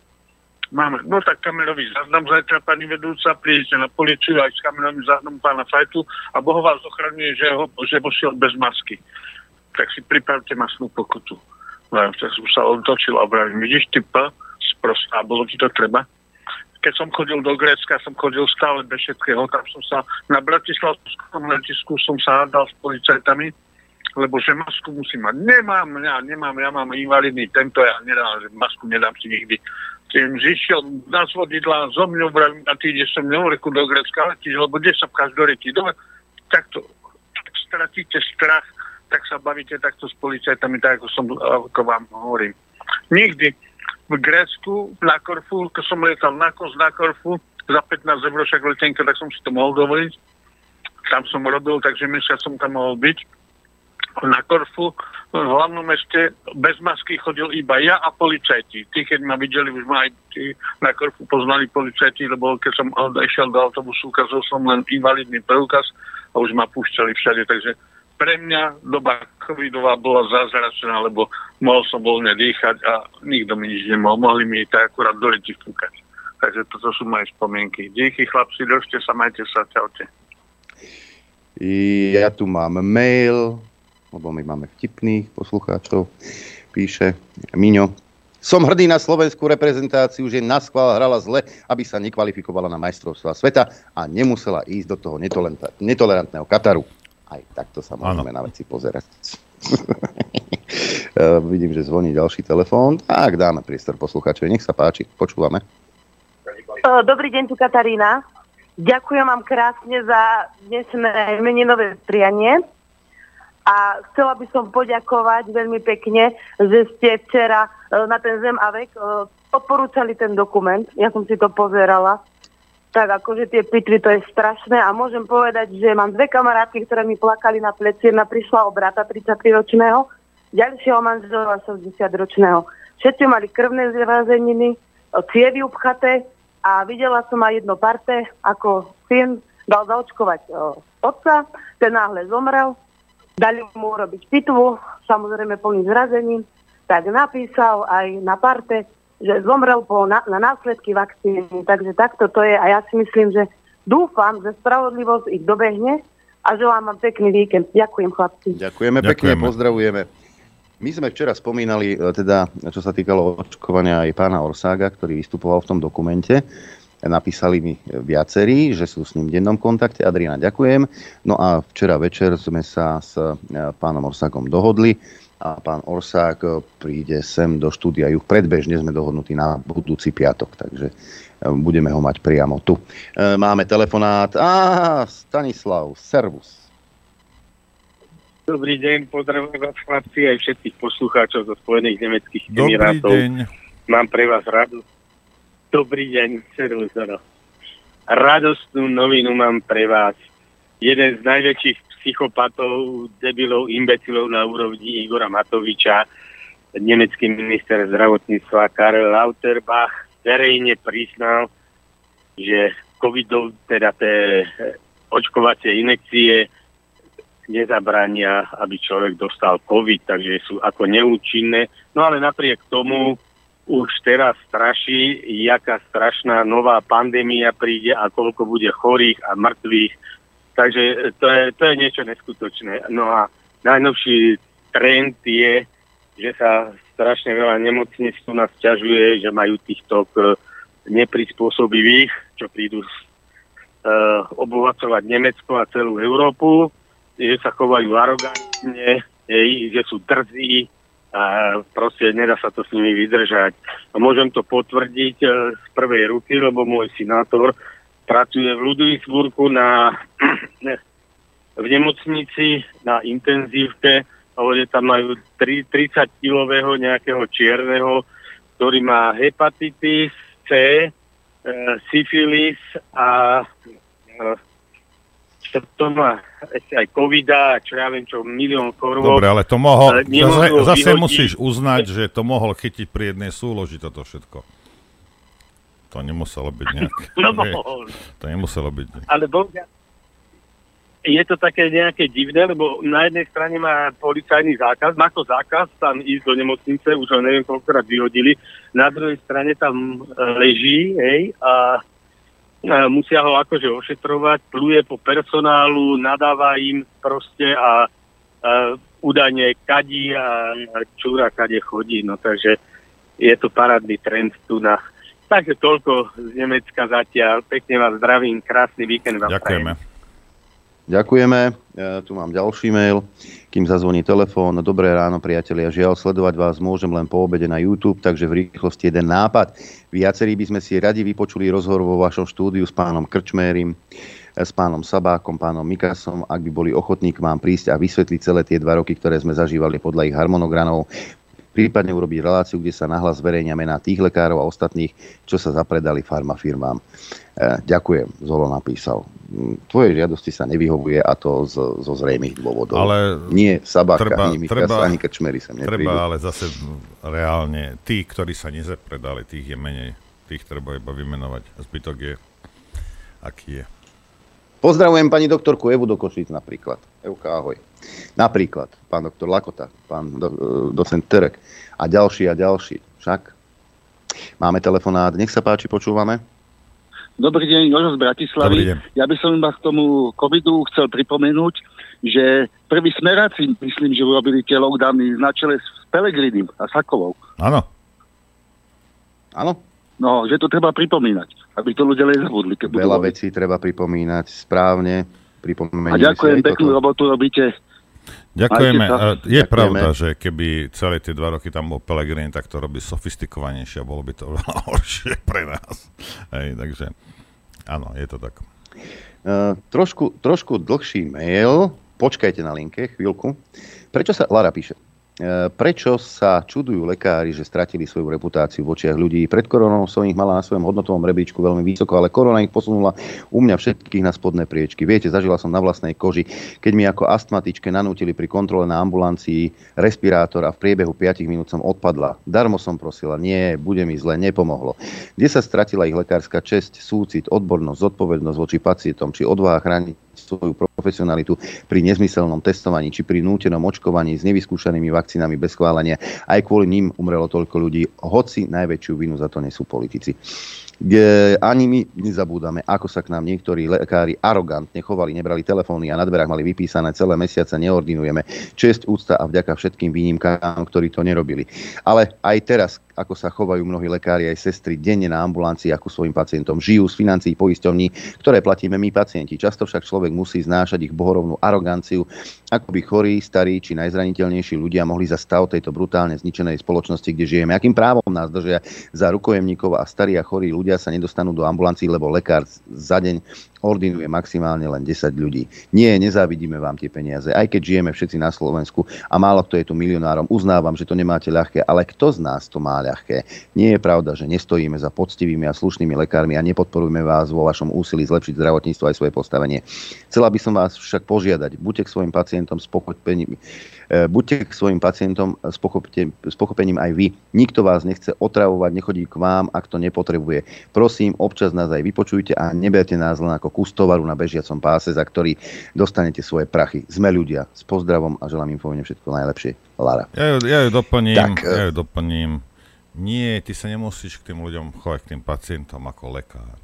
Máme, no tak kamerový záznam zajtra, pani vedúca, prídete na policiu aj s kamerovým záznamom pána Fajtu a Boh vás ochraňuje, že, ho, že vošiel bez masky. Tak si pripravte masnú pokutu. No, tak som sa otočil a vravím, vidíš, ty P, sprostá, bolo ti to treba. Keď som chodil do Grécka, som chodil stále bez všetkého. Tam som sa na Bratislavskom letisku som sa hádal s policajtami, lebo že masku musím mať. Nemám, ja nemám, ja mám invalidný tento, ja nedám, masku nedám si nikdy. Tým zišiel na svodidla, zo mňou vravím, a ty ideš so mňou do Grécka, letíš, lebo kde sa pcháš do reky? Dobre, tak to, tak stratíte strach tak sa bavíte takto s policajtami, tak ako, som, ako vám hovorím. Nikdy v Grécku, na Korfu, keď som letal na Kos na Korfu, za 15 eur však letenka, tak som si to mohol dovoliť. Tam som robil, takže mesiac som tam mohol byť. Na Korfu, v hlavnom meste, bez masky chodil iba ja a policajti. Tí, keď ma videli, už ma aj tí na Korfu poznali policajti, lebo keď som išiel do autobusu, ukázal som len invalidný preukaz a už ma púšťali všade, takže pre mňa doba covidová bola zázračná, lebo mohol som voľne dýchať a nikto mi nič nemohol. Mohli mi tak akurát do ryti fúkať. Takže toto sú moje spomienky. Díky chlapci, držte sa, majte sa, čaute. Ja tu mám mail, lebo my máme vtipných poslucháčov. Píše Miňo, som hrdý na slovenskú reprezentáciu, že na schvál hrala zle, aby sa nekvalifikovala na majstrovstvá sveta a nemusela ísť do toho netolerantného Kataru. Aj takto sa môžeme ano. na veci pozerať. Vidím, že zvoní ďalší telefón. Tak dáme priestor poslucháčovi. Nech sa páči, počúvame. Dobrý deň, tu Katarína. Ďakujem vám krásne za dnešné meninové prianie. A chcela by som poďakovať veľmi pekne, že ste včera e, na ten Zem a vek e, odporúčali ten dokument. Ja som si to pozerala. Tak akože tie pitry, to je strašné. A môžem povedať, že mám dve kamarátky, ktoré mi plakali na pleci. Jedna prišla o brata 33-ročného, ďalšieho manžela 60-ročného. Všetci mali krvné zrazeniny, cievy upchaté a videla som aj jedno parte, ako syn dal zaočkovať otca, ten náhle zomrel Dali mu urobiť pitvu, samozrejme plný zrazením, tak napísal aj na parte, že zomrel po, na, na následky vakcíny. Takže takto to je a ja si myslím, že dúfam, že spravodlivosť ich dobehne a želám vám pekný víkend. Ďakujem chlapci. Ďakujeme, Ďakujeme. pekne, pozdravujeme. My sme včera spomínali, e, teda, čo sa týkalo očkovania aj pána Orsága, ktorý vystupoval v tom dokumente. Napísali mi viacerí, že sú s ním v dennom kontakte. Adriana, ďakujem. No a včera večer sme sa s e, pánom Orsákom dohodli a pán Orsák e, príde sem do štúdia Juch. Predbežne sme dohodnutí na budúci piatok, takže e, budeme ho mať priamo tu. Máme telefonát. Á, Stanislav, servus. Dobrý deň, pozdravujem vás chlapci aj všetkých poslucháčov zo Spojených nemeckých Emirátov. Dobrý deň. Mám pre vás radosť Dobrý deň, Červuzoro. Radostnú novinu mám pre vás. Jeden z najväčších psychopatov, debilov, imbecilov na úrovni Igora Matoviča, nemecký minister zdravotníctva Karel Lauterbach verejne priznal, že covidov, teda tie očkovacie inekcie nezabránia, aby človek dostal covid, takže sú ako neúčinné. No ale napriek tomu už teraz straší, jaká strašná nová pandémia príde a koľko bude chorých a mŕtvych. Takže to je, to je niečo neskutočné. No a najnovší trend je, že sa strašne veľa nemocníc tu nás ťažuje, že majú týchto neprispôsobivých, čo prídu uh, obohacovať Nemecko a celú Európu, že sa chovajú arogantne, že sú drzí, a proste nedá sa to s nimi vydržať. A môžem to potvrdiť e, z prvej ruky, lebo môj sinátor pracuje v Ludvísburgu na, v nemocnici na intenzívke a tam majú 3, 30-kilového nejakého čierneho, ktorý má hepatitis C, e, syfilis a e, to má ešte aj covida, čo ja viem, čo milión korun. Dobre, ale to mohol, zase, zase musíš uznať, že to mohol chytiť pri jednej súloži toto všetko. To nemuselo byť nejak. no mohol. To nemuselo byť. Ale bohužiaľ, je to také nejaké divné, lebo na jednej strane má policajný zákaz, má to zákaz tam ísť do nemocnice, už ho neviem koľkokrát vyhodili, na druhej strane tam leží, hej, a musia ho akože ošetrovať, pluje po personálu, nadáva im proste a, a údajne kadí a čúra kade chodí, no takže je to parádny trend tu na... Takže toľko z Nemecka zatiaľ. Pekne vás zdravím, krásny víkend vám Ďakujeme. Prajem. Ďakujeme. Ja tu mám ďalší mail, kým zazvoní telefón. Dobré ráno, priatelia. Žiaľ, sledovať vás môžem len po obede na YouTube, takže v rýchlosti jeden nápad. Viacerí by sme si radi vypočuli rozhovor vo vašom štúdiu s pánom Krčmérim, s pánom Sabákom, pánom Mikasom, ak by boli ochotní k vám prísť a vysvetliť celé tie dva roky, ktoré sme zažívali podľa ich harmonogramov. prípadne urobiť reláciu, kde sa nahlas zverejňa mená tých lekárov a ostatných, čo sa zapredali farmafirmám. E, ďakujem, Zolo napísal. Mm, tvoje žiadosti sa nevyhovuje a to z, zo zrejmých dôvodov. Ale Nie Sabaka, treba, ani Michas, treba, ani Krčmery sa neprídu. Treba ale zase reálne, tí, ktorí sa nezapredali, tých je menej. Tých treba iba vymenovať. Zbytok je, aký je. Pozdravujem pani doktorku Evu do Košíc napríklad. Evka, ahoj. Napríklad pán doktor Lakota, pán do, e, docent Terek a ďalší a ďalší. Však máme telefonát. Nech sa páči, počúvame. Dobrý deň, Jožo z Bratislavy. Ja by som iba k tomu covidu chcel pripomenúť, že prvý smeráci, myslím, že urobili tie lockdowny na čele s Pelegrinim a Sakovou. Áno. Áno. No, že to treba pripomínať, aby to ľudia nezabudli. Veľa vecí treba pripomínať správne. A ďakujem, peknú toto. robotu robíte. Ďakujeme. Je Ďakujeme. pravda, že keby celé tie dva roky tam bol Pelegrini, tak to robí sofistikovanejšie a bolo by to veľa horšie pre nás. Hej, takže áno, je to tak. Uh, trošku, trošku dlhší mail. Počkajte na linke chvíľku. Prečo sa... Lara píše. E, prečo sa čudujú lekári, že stratili svoju reputáciu v očiach ľudí? Pred koronou som ich mala na svojom hodnotovom rebríčku veľmi vysoko, ale korona ich posunula u mňa všetkých na spodné priečky. Viete, zažila som na vlastnej koži, keď mi ako astmatičke nanútili pri kontrole na ambulancii respirátor a v priebehu 5 minút som odpadla. Darmo som prosila, nie, bude mi zle, nepomohlo. Kde sa stratila ich lekárska česť, súcit, odbornosť, zodpovednosť voči pacientom, či odvaha chrániť svoju profesionalitu pri nezmyselnom testovaní či pri nútenom očkovaní s nevyskúšanými vakcínami bez schválenia. Aj kvôli ním umrelo toľko ľudí, hoci najväčšiu vinu za to nesú politici kde ani my nezabúdame, ako sa k nám niektorí lekári arogantne chovali, nebrali telefóny a na dverách mali vypísané celé mesiace, neordinujeme. Čest, úcta a vďaka všetkým výnimkám, ktorí to nerobili. Ale aj teraz, ako sa chovajú mnohí lekári aj sestry denne na ambulancii ako svojim pacientom. Žijú z financií poisťovní, ktoré platíme my pacienti. Často však človek musí znášať ich bohorovnú aroganciu, ako by chorí, starí či najzraniteľnejší ľudia mohli za stav tejto brutálne zničenej spoločnosti, kde žijeme. Akým právom nás držia za rukojemníkov a starí a chorí ľudia sa nedostanú do ambulancií, lebo lekár za deň ordinuje maximálne len 10 ľudí. Nie, nezávidíme vám tie peniaze, aj keď žijeme všetci na Slovensku a málo kto je tu milionárom. Uznávam, že to nemáte ľahké, ale kto z nás to má ľahké? Nie je pravda, že nestojíme za poctivými a slušnými lekármi a nepodporujeme vás vo vašom úsilí zlepšiť zdravotníctvo aj svoje postavenie. Chcela by som vás však požiadať, buďte k svojim pacientom spokojní, buďte k svojim pacientom s, s pochopením aj vy. Nikto vás nechce otravovať, nechodí k vám, ak to nepotrebuje. Prosím, občas nás aj vypočujte a neberte nás len ako kustovaru na bežiacom páse, za ktorý dostanete svoje prachy. Sme ľudia. S pozdravom a želám im povedne všetko najlepšie. Lara. Ja ju, ja ju doplním. Tak, e, ja ju doplním. Nie, ty sa nemusíš k tým ľuďom chovať, k tým pacientom ako lekár.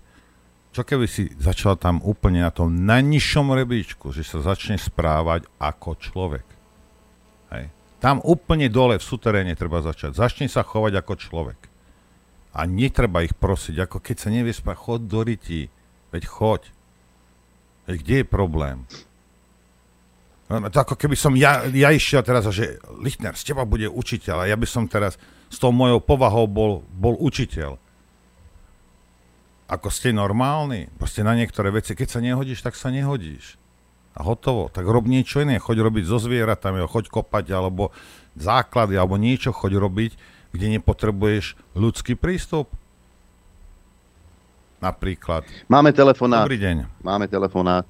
Čo keby si začal tam úplne na tom najnižšom rebríčku, že sa začne správať ako človek. Hej. Tam úplne dole v suteréne treba začať. Začni sa chovať ako človek. A netreba ich prosiť, ako keď sa nevie spať, chod do ryti. Veď choď. Veď kde je problém? No, to ako keby som ja, ja išiel teraz, že Lichtner, z teba bude učiteľ a ja by som teraz s tou mojou povahou bol, bol učiteľ. Ako ste normálni? Proste na niektoré veci, keď sa nehodíš, tak sa nehodíš a hotovo. Tak rob niečo iné, choď robiť so zvieratami, choď kopať, alebo základy, alebo niečo choď robiť, kde nepotrebuješ ľudský prístup. Napríklad. Máme telefonát. Dobrý deň. Máme telefonát.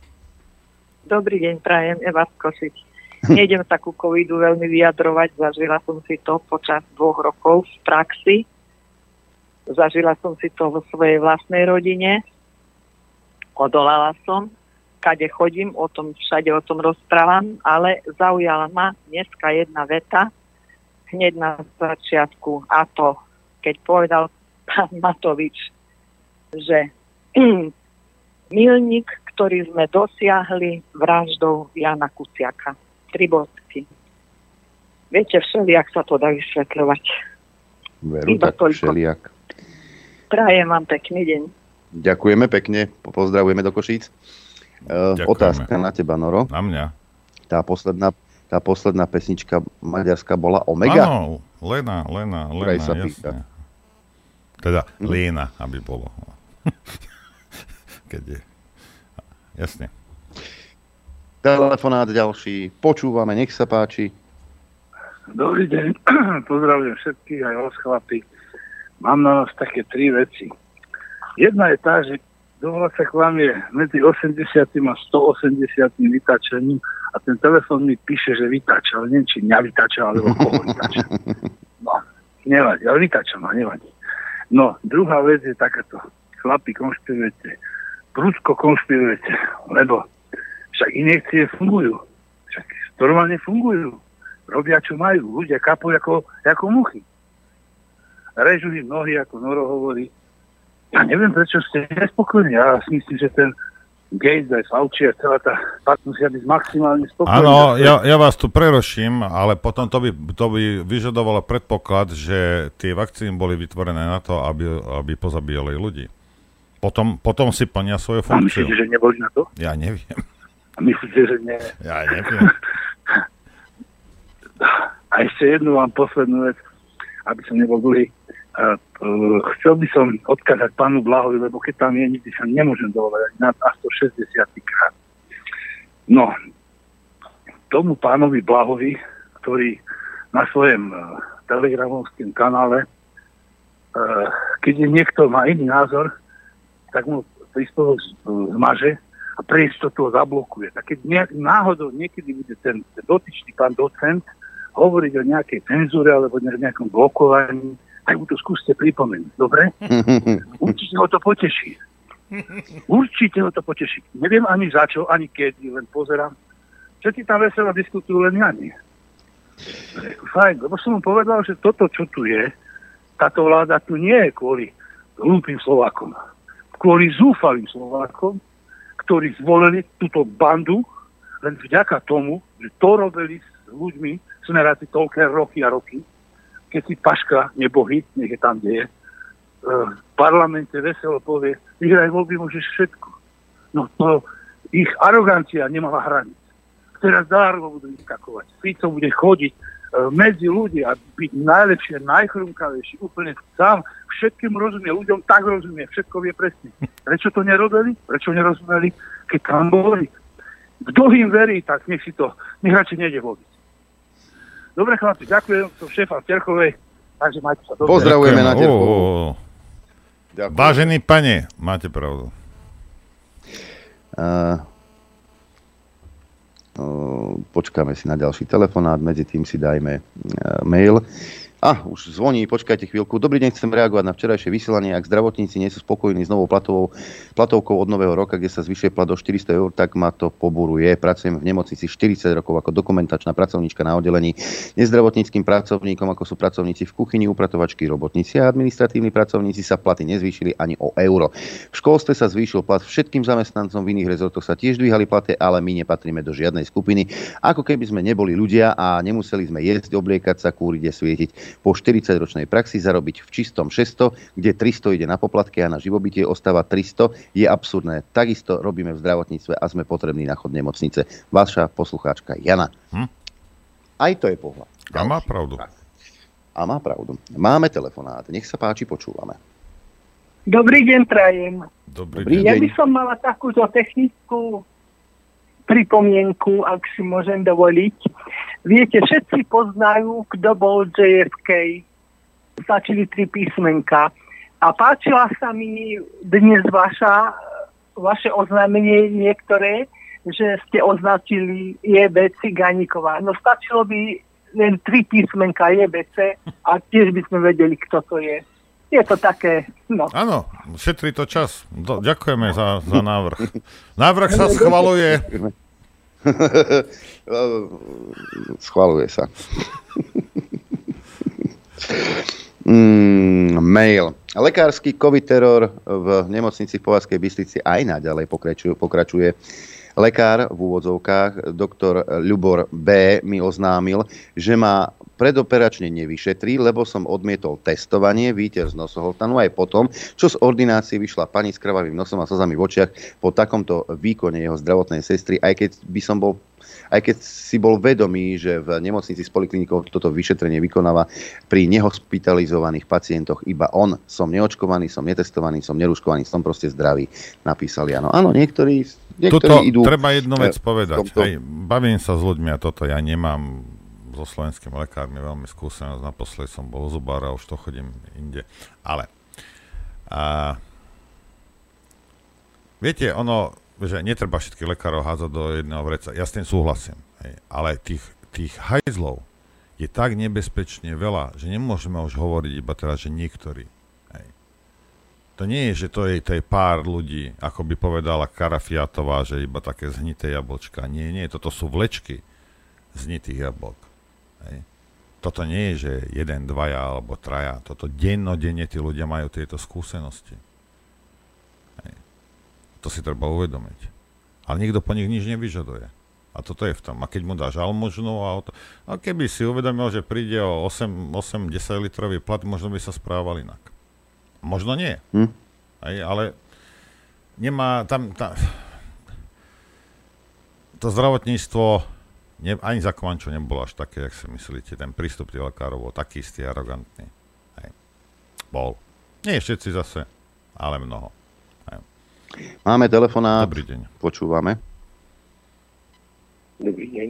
Dobrý deň, prajem, Eva Skošič. Nejdem sa ku covidu veľmi vyjadrovať, zažila som si to počas dvoch rokov v praxi. Zažila som si to vo svojej vlastnej rodine. Odolala som kade chodím, o tom všade o tom rozprávam, ale zaujala ma dneska jedna veta hneď na začiatku a to, keď povedal pán Matovič, že milník, ktorý sme dosiahli vraždou Jana Kuciaka. Tri bodky. Viete, všelijak sa to dá vysvetľovať. Veru, Iba tak toľko. všelijak. Prajem vám pekný deň. Ďakujeme pekne, pozdravujeme do Košíc. Ďakujeme. Otázka na teba, Noro. Na mňa. Tá posledná, tá posledná pesnička maďarská bola Omega? Áno, Lena, Lena, Lena, sa jasne. Teda hm. Lena, aby bolo. Keď je. Jasne. Telefonát ďalší. Počúvame, nech sa páči. Dobrý deň, pozdravujem všetkých, aj vás chlapi. Mám na vás také tri veci. Jedna je tá, že dovolá sa klamie medzi 80 a 180 vytáčaním a ten telefon mi píše, že vytáča, ale neviem, či mňa vytáča, alebo koho vytáča. No, nevadí, ale vytáča ma, nevadí. No, druhá vec je takáto. Chlapi, konšpirujete. Prúdko konšpirujete, lebo však injekcie fungujú. Však normálne fungujú. Robia, čo majú. Ľudia kapujú ako, ako muchy. Režu im nohy, ako Noro hovorí ja neviem, prečo ste nespokojní. Ja si myslím, že ten Gates aj Fauci a celá tá musia byť maximálne spokojní. Áno, ja, ja vás tu preroším, ale potom to by, to by vyžadovalo predpoklad, že tie vakcíny boli vytvorené na to, aby, aby pozabíjali ľudí. Potom, potom si plnia svoju funkciu. A myslíte, že neboli na to? Ja neviem. A myslíte, že nie? Ja neviem. A ešte jednu vám poslednú vec, aby som nebol dlhý. Uh, chcel by som odkázať pánu Blahovi, lebo keď tam je, nikdy sa nemôžem dovolať na 160 krát. No, tomu pánovi Blahovi, ktorý na svojom uh, telegramovskom kanále, uh, keď je niekto má iný názor, tak mu príspevok zmaže a pre istotu ho zablokuje. Tak keď nejak, náhodou niekedy bude ten, ten dotyčný pán docent hovoriť o nejakej cenzúre alebo nejakom blokovaní, tak mu to skúste pripomenúť, dobre? Určite ho to poteší. Určite ho to poteší. Neviem ani za čo, ani kedy, len pozerám. Všetci tam veselo diskutujú, len ja nie. Fajn, lebo som mu povedal, že toto, čo tu je, táto vláda tu nie je kvôli hlúpým Slovákom. Kvôli zúfalým Slovákom, ktorí zvolili túto bandu len vďaka tomu, že to robili s ľuďmi smeráci toľké roky a roky, keď si Paška, nebohy, nech je tam, kde je, v parlamente veselo povie, vyhraj voľby môžeš všetko. No to ich arogancia nemala hranic. Teraz dárno budú vyskakovať. Fico bude chodiť e, medzi ľudí a byť najlepšie, najchrumkavejší, úplne sám všetkým rozumie, ľuďom tak rozumie, všetko vie presne. Prečo to nerobili? Prečo nerozumeli, keď tam boli? Kto im verí, tak nech si to, nech radšej nejde voliť. Dobre chlapci, ďakujem, som šéfa Terchovej, takže majte sa dobre. Pozdravujeme na Terchovú. Oh. Vážený pane, máte pravdu. Uh, uh, počkáme si na ďalší telefonát, medzi tým si dajme uh, mail. A, už zvoní, počkajte chvíľku. Dobrý deň, chcem reagovať na včerajšie vysielanie. Ak zdravotníci nie sú spokojní s novou platovou, platovkou od nového roka, kde sa zvyšuje plat do 400 eur, tak ma to poburuje. Pracujem v nemocnici 40 rokov ako dokumentačná pracovníčka na oddelení. Nezdravotníckým pracovníkom, ako sú pracovníci v kuchyni, upratovačky, robotníci a administratívni pracovníci sa platy nezvýšili ani o euro. V školstve sa zvýšil plat všetkým zamestnancom, v iných rezortoch sa tiež dvíhali platy, ale my nepatríme do žiadnej skupiny. Ako keby sme neboli ľudia a nemuseli sme jesť, obliekať sa, kúriť a svietiť po 40-ročnej praxi zarobiť v čistom 600, kde 300 ide na poplatky a na živobytie ostáva 300, je absurdné. Takisto robíme v zdravotníctve a sme potrební na chod nemocnice. Vaša poslucháčka Jana. Hm? Aj to je pohľad. A má pravdu. A má pravdu. Máme telefonát. Nech sa páči, počúvame. Dobrý deň, prajem. Dobrý, Dobrý deň. Ja by som mala takúto technickú pripomienku, ak si môžem dovoliť. Viete, všetci poznajú, kto bol JFK. Stačili tri písmenka. A páčila sa mi dnes vaša, vaše oznámenie niektoré, že ste označili JB Ciganíková. No stačilo by len tri písmenka JBC a tiež by sme vedeli, kto to je. Je to také, no. Áno, šetrí to čas. Do, ďakujeme za, za návrh. Návrh sa schvaluje. Schvaluje sa. mm, mail. Lekársky covid teror v nemocnici v Povazkej Bystrici aj naďalej pokračuje. pokračuje. Lekár v úvodzovkách, doktor Ľubor B. mi oznámil, že ma predoperačne nevyšetrí, lebo som odmietol testovanie, výter z nosohltanu aj potom, čo z ordinácie vyšla pani s krvavým nosom a slzami v očiach po takomto výkone jeho zdravotnej sestry, aj keď by som bol aj keď si bol vedomý, že v nemocnici s poliklinikou toto vyšetrenie vykonáva pri nehospitalizovaných pacientoch iba on. Som neočkovaný, som netestovaný, som neruškovaný, som proste zdravý, napísali áno. Áno, niektorí, niektorí Tuto idú... treba jednu vec povedať. Tomto... Hej, bavím sa s ľuďmi a toto ja nemám so slovenským lekármi veľmi skúsenosť. Naposledy som bol u zubára, už to chodím inde. Ale a, viete, ono, že netreba všetkých lekárov hádzať do jedného vreca. Ja s tým súhlasím. Hej. Ale tých, tých hajzlov je tak nebezpečne veľa, že nemôžeme už hovoriť iba teraz, že niektorí. Hej. To nie je, že to je, to je pár ľudí, ako by povedala Karafiatová, že iba také zhnité jablčka. Nie, nie, toto sú vlečky znitých jablok. Hej. Toto nie je, že jeden, dvaja alebo traja. Toto dennodenne tí ľudia majú tieto skúsenosti. Hej. To si treba uvedomiť. Ale nikto po nich nič nevyžaduje. A toto je v tom. A keď mu dáš almožnú a, to, a keby si uvedomil, že príde o 8, 8 10 litrový plat, možno by sa správal inak. Možno nie. Hm? Hej, ale nemá tam, tam to zdravotníctvo ne, ani za Kovančo nebolo až také, jak si myslíte. Ten prístup tých lekárov bol taký istý arogantný. Hej. Bol. Nie všetci zase, ale mnoho. Hej. Máme telefonát. Dobrý deň. Počúvame. Dobrý deň.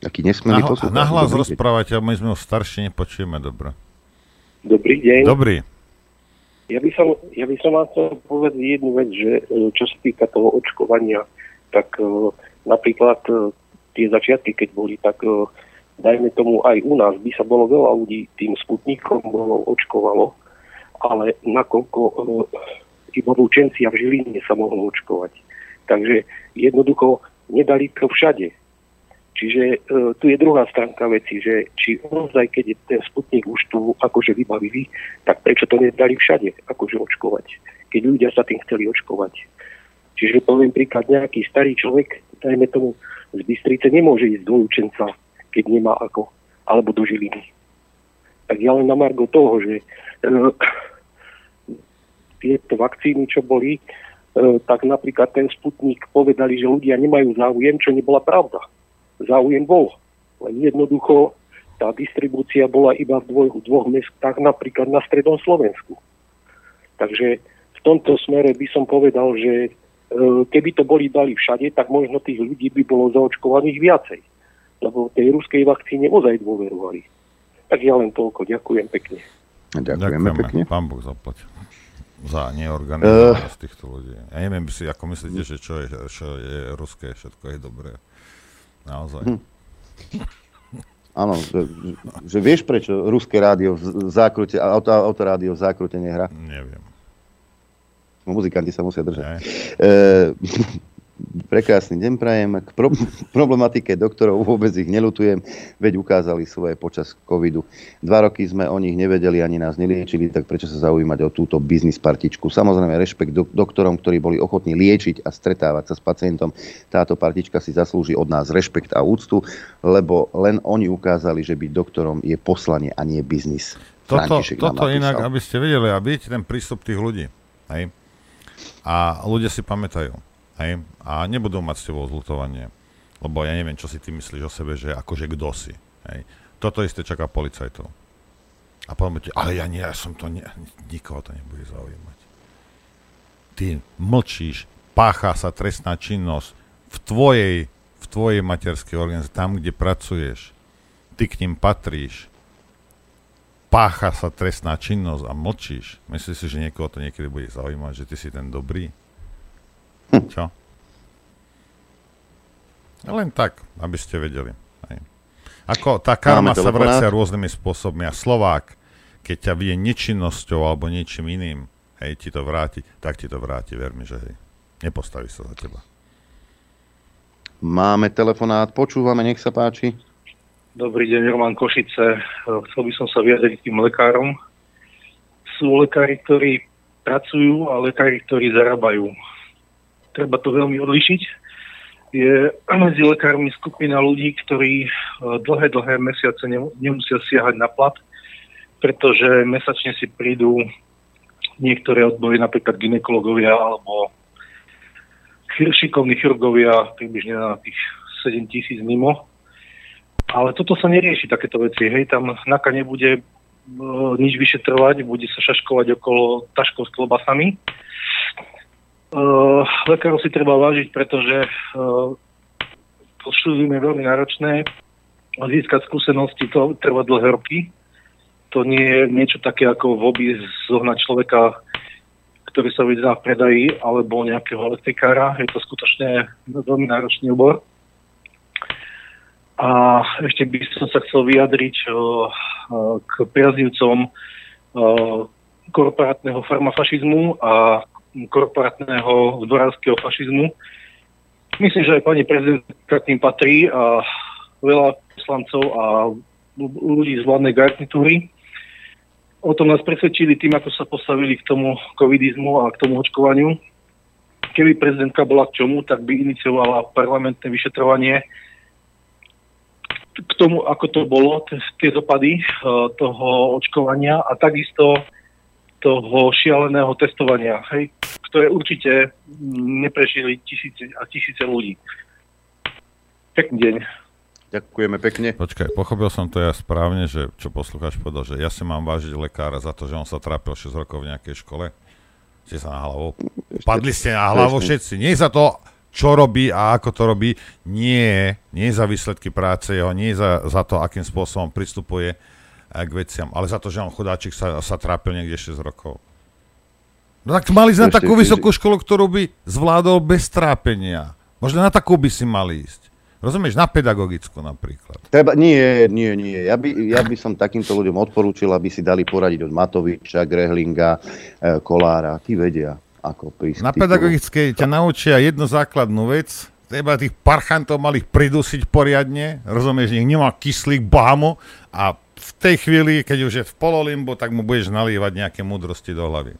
Taký nesmelý Nahla, poslucháč. Nahlas rozprávate, my sme ho starší, nepočujeme dobre. Dobrý deň. Dobrý. Ja by som, ja by som vám chcel povedať jednu vec, že e, čo sa týka toho očkovania, tak uh, napríklad uh, tie začiatky, keď boli, tak uh, dajme tomu aj u nás by sa bolo veľa ľudí tým sputníkom bolo očkovalo, ale nakoľko iba v Lučenci a v Žiline sa mohlo očkovať. Takže jednoducho nedali to všade. Čiže e, tu je druhá stránka veci, že či ozaj, keď je ten sputnik už tu akože vybavili, tak prečo to nedali všade akože očkovať, keď ľudia sa tým chceli očkovať. Čiže poviem príklad, nejaký starý človek, dajme tomu z Bystrice, nemôže ísť do Lučenca, keď nemá ako, alebo do Žiliny. Tak ja len na margo toho, že e, tieto vakcíny, čo boli, e, tak napríklad ten sputnik povedali, že ľudia nemajú záujem, čo nebola pravda záujem bol. Len jednoducho tá distribúcia bola iba v dvoch, dvoch mestách, napríklad na strednom Slovensku. Takže v tomto smere by som povedal, že keby to boli dali všade, tak možno tých ľudí by bolo zaočkovaných viacej. Lebo tej ruskej vakcíne ozaj dôverovali. Tak ja len toľko. Ďakujem pekne. Ďakujeme, Ďakujeme pekne. Pán Boh zaplať za neorganizovanosť uh, týchto ľudí. Ja neviem si, ako myslíte, že čo je, čo je ruské, všetko je dobré. Naozaj. Hm. Áno, že, že vieš, prečo ruské rádio v zákrute, auto, autorádio v zákrute nehrá? Neviem. Muzikanti sa musia držať. E, Prekrásny deň prajem. K pro- problematike doktorov vôbec ich nelutujem, veď ukázali svoje počas covidu. Dva roky sme o nich nevedeli, ani nás neliečili, tak prečo sa zaujímať o túto biznis partičku? Samozrejme, rešpekt do- doktorom, ktorí boli ochotní liečiť a stretávať sa s pacientom. Táto partička si zaslúži od nás rešpekt a úctu, lebo len oni ukázali, že byť doktorom je poslanie a nie biznis. Toto, toto inak, aby ste vedeli, a vidíte ten prístup tých ľudí. Hej? A ľudia si pamätajú Hej? A nebudú mať s tebou zlutovanie. Lebo ja neviem, čo si ty myslíš o sebe, že akože kto si. Hej? Toto isté čaká policajtov. A poviem ti, ale ja nie, ja som to, nie, nikoho to nebude zaujímať. Ty mlčíš, páchá sa trestná činnosť v tvojej, v tvojej materskej organizácii, tam, kde pracuješ. Ty k ním patríš. Pácha sa trestná činnosť a mlčíš. Myslíš si, že niekoho to niekedy bude zaujímať, že ty si ten dobrý? Čo? Len tak, aby ste vedeli. Hej. Ako tá karma sa vracia rôznymi spôsobmi a Slovák, keď ťa vie nečinnosťou alebo niečím iným, hej, ti to vráti, tak ti to vráti, ver mi, že hej. Nepostaví sa za teba. Máme telefonát, počúvame, nech sa páči. Dobrý deň, Roman Košice. Chcel by som sa vyjadriť tým lekárom. Sú lekári, ktorí pracujú a lekári, ktorí zarábajú treba to veľmi odlišiť. Je medzi lekármi skupina ľudí, ktorí e, dlhé, dlhé mesiace nemusia siahať na plat, pretože mesačne si prídu niektoré odbory, napríklad ginekologovia alebo šikovní chirurgovia, približne na tých 7 tisíc mimo. Ale toto sa nerieši, takéto veci. Hej, tam NAKA nebude uh, nič vyšetrovať, bude sa šaškovať okolo taškov s klobasami Uh, lekárov si treba vážiť, pretože uh, to je veľmi náročné. získať skúsenosti, to trvá dlhé roky. To nie je niečo také ako v obi zohnať človeka, ktorý sa vydá v predaji, alebo nejakého elektrikára. Je to skutočne veľmi náročný obor. A ešte by som sa chcel vyjadriť k priaznivcom korporátneho farmafašizmu a korporátneho zborárskeho fašizmu. Myslím, že aj pani prezidentka tým patrí a veľa poslancov a ľudí z vládnej garnitúry. O tom nás presvedčili tým, ako sa postavili k tomu covidizmu a k tomu očkovaniu. Keby prezidentka bola k čomu, tak by iniciovala parlamentné vyšetrovanie k tomu, ako to bolo, tie dopady uh, toho očkovania a takisto toho šialeného testovania, hej, ktoré určite neprežili tisíce a tisíce ľudí. Pekný deň. Ďakujeme pekne. Počkaj, pochopil som to ja správne, že čo poslucháč povedal, že ja si mám vážiť lekára za to, že on sa trápil 6 rokov v nejakej škole. Ste sa na hlavu. Padli ste na hlavu všetci. Nie za to, čo robí a ako to robí. Nie, nie za výsledky práce jeho, nie za, za to, akým spôsobom pristupuje k veciam, ale za to, že on chudáčik sa, sa trápil niekde 6 rokov. No tak mali ísť na takú vysokú školu, ktorú by zvládol bez trápenia. Možno na takú by si mali ísť. Rozumieš? Na pedagogickú napríklad. Treba, nie, nie, nie. Ja by, ja by som takýmto ľuďom odporúčil, aby si dali poradiť od Matoviča, Grehlinga, e, Kolára. Tí vedia, ako prísť. Na pedagogickej ťa naučia jednu základnú vec. Treba tých parchantov malých pridusiť poriadne. Rozumieš? Nech nemá kyslík bahamu a v tej chvíli, keď už je v pololimbo, tak mu budeš nalívať nejaké múdrosti do hlavy.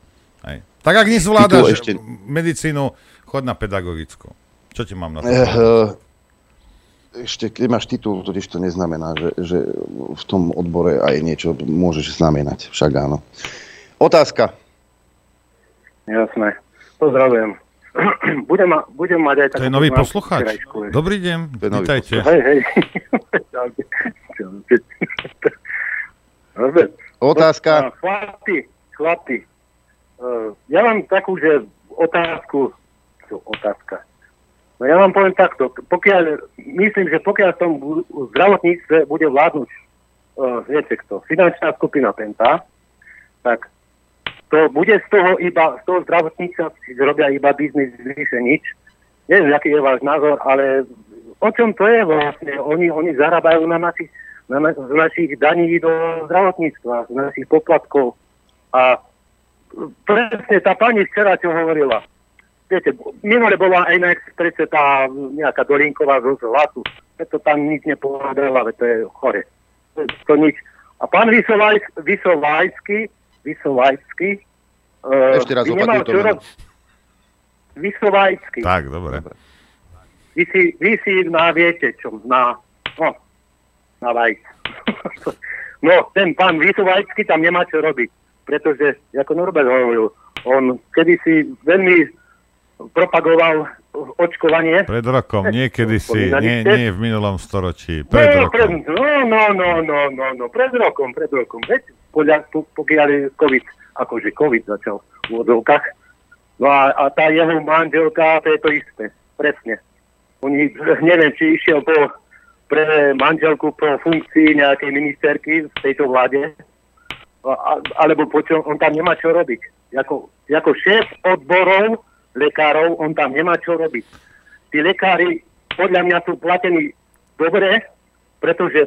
Hej. Tak ak nezvládaš ešte... medicínu, chod na pedagogickú. Čo ti mám na to? Uh, ešte, keď máš titul, totiž to neznamená, že, že v tom odbore aj niečo môžeš znamenať. Však áno. Otázka. Jasné. Pozdravujem. budem, ma, budem mať aj takú... To je nový poslucháč. Dobrý deň, vítajte. Hej, hej. Otázka. Chlapi, chlapi, uh, ja mám takú, že otázku, čo otázka. No ja vám poviem takto, pokiaľ, myslím, že pokiaľ v tom zdravotníctve bude vládnuť, uh, viete kto, finančná skupina Penta, tak to bude z toho iba, z toho zdravotníctva si zrobia iba biznis vyše nič. Neviem, aký je váš názor, ale o čom to je vlastne? Oni, oni zarábajú na našich na, z našich daní do zdravotníctva, z našich poplatkov. A presne tá pani včera, čo hovorila, viete, minule bola aj na exprese tá nejaká Dolinková zo hlasu, to tam nič nepovedala, to je chore. To, to nič. A pán Vysovajský, Vysovajský, uh, ešte raz opakuj to rob... Vysovajský. Tak, dobre. Vy si, vy si na, viete čo, na, no, na vajc. no, ten pán Vysovajský tam nemá čo robiť, pretože, ako Norbert hovoril, on kedysi veľmi propagoval očkovanie. Pred rokom, niekedy si, nie, nie v minulom storočí, pred no, rokom. Pred, no, no, no, no, no, no, pred rokom, pred rokom. Veď, podľa, pokiaľ je COVID, akože COVID začal v vodovkách. No a, a tá jeho manželka, to je to isté, presne. Oni, neviem, či išiel po pre manželku po funkcii nejakej ministerky v tejto vláde, alebo po čo, on tam nemá čo robiť. Jako, ako šéf odborov lekárov, on tam nemá čo robiť. Tí lekári podľa mňa sú platení dobre, pretože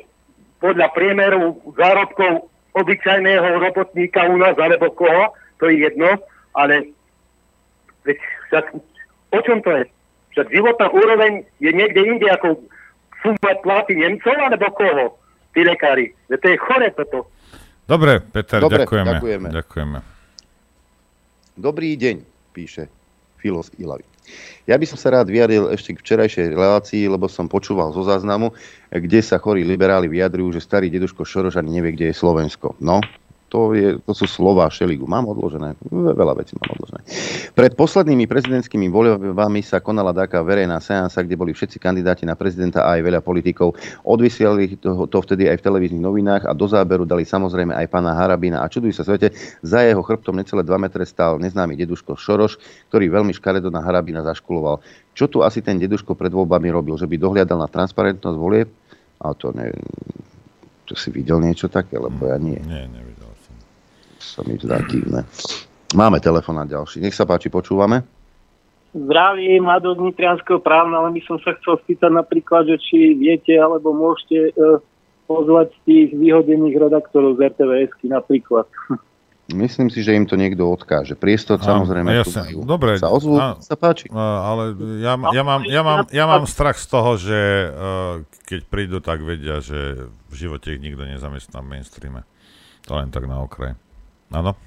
podľa priemeru zárobkov obyčajného robotníka u nás, alebo koho, to je jedno, ale veď však, o čom to je? Však životná úroveň je niekde inde ako fúmať platy Nemcov alebo koho? Tí lekári. To je chore toto. Dobre, Peter, Dobre, ďakujeme. ďakujeme. ďakujeme. Dobrý deň, píše Filos Ilavy. Ja by som sa rád vyjadril ešte k včerajšej relácii, lebo som počúval zo záznamu, kde sa chorí liberáli vyjadrujú, že starý deduško Šoroš ani nevie, kde je Slovensko. No, to, je, to sú slova Šeligu. Mám odložené, veľa vecí mám odložené. Pred poslednými prezidentskými voľbami sa konala taká verejná seansa, kde boli všetci kandidáti na prezidenta a aj veľa politikov. Odvysielali to, to vtedy aj v televíznych novinách a do záberu dali samozrejme aj pána Harabina. A čuduj sa svete, za jeho chrbtom necelé 2 metre stál neznámy deduško Šoroš, ktorý veľmi škaredo na Harabina zaškuloval. Čo tu asi ten deduško pred voľbami robil? Že by dohliadal na transparentnosť volieb? A to ne... To si videl niečo také, lebo ja nie. Nie, nevidel. Sa mi to dá divné. Máme telefonát ďalší. Nech sa páči, počúvame. Zdravím, Mladog Nitrianského právna, ale by som sa chcel spýtať napríklad, že či viete alebo môžete e, pozvať tých vyhodených redaktorov z RTVS napríklad. Myslím si, že im to niekto odkáže. Priestor a, samozrejme ja sa, majú. Dobre, sa ozvú, a, sa páči. A, ale ja, ja, mám, ja, mám, ja mám strach z toho, že uh, keď prídu, tak vedia, že v živote ich nikto nezamestná v mainstreame. To len tak na okraj. Áno?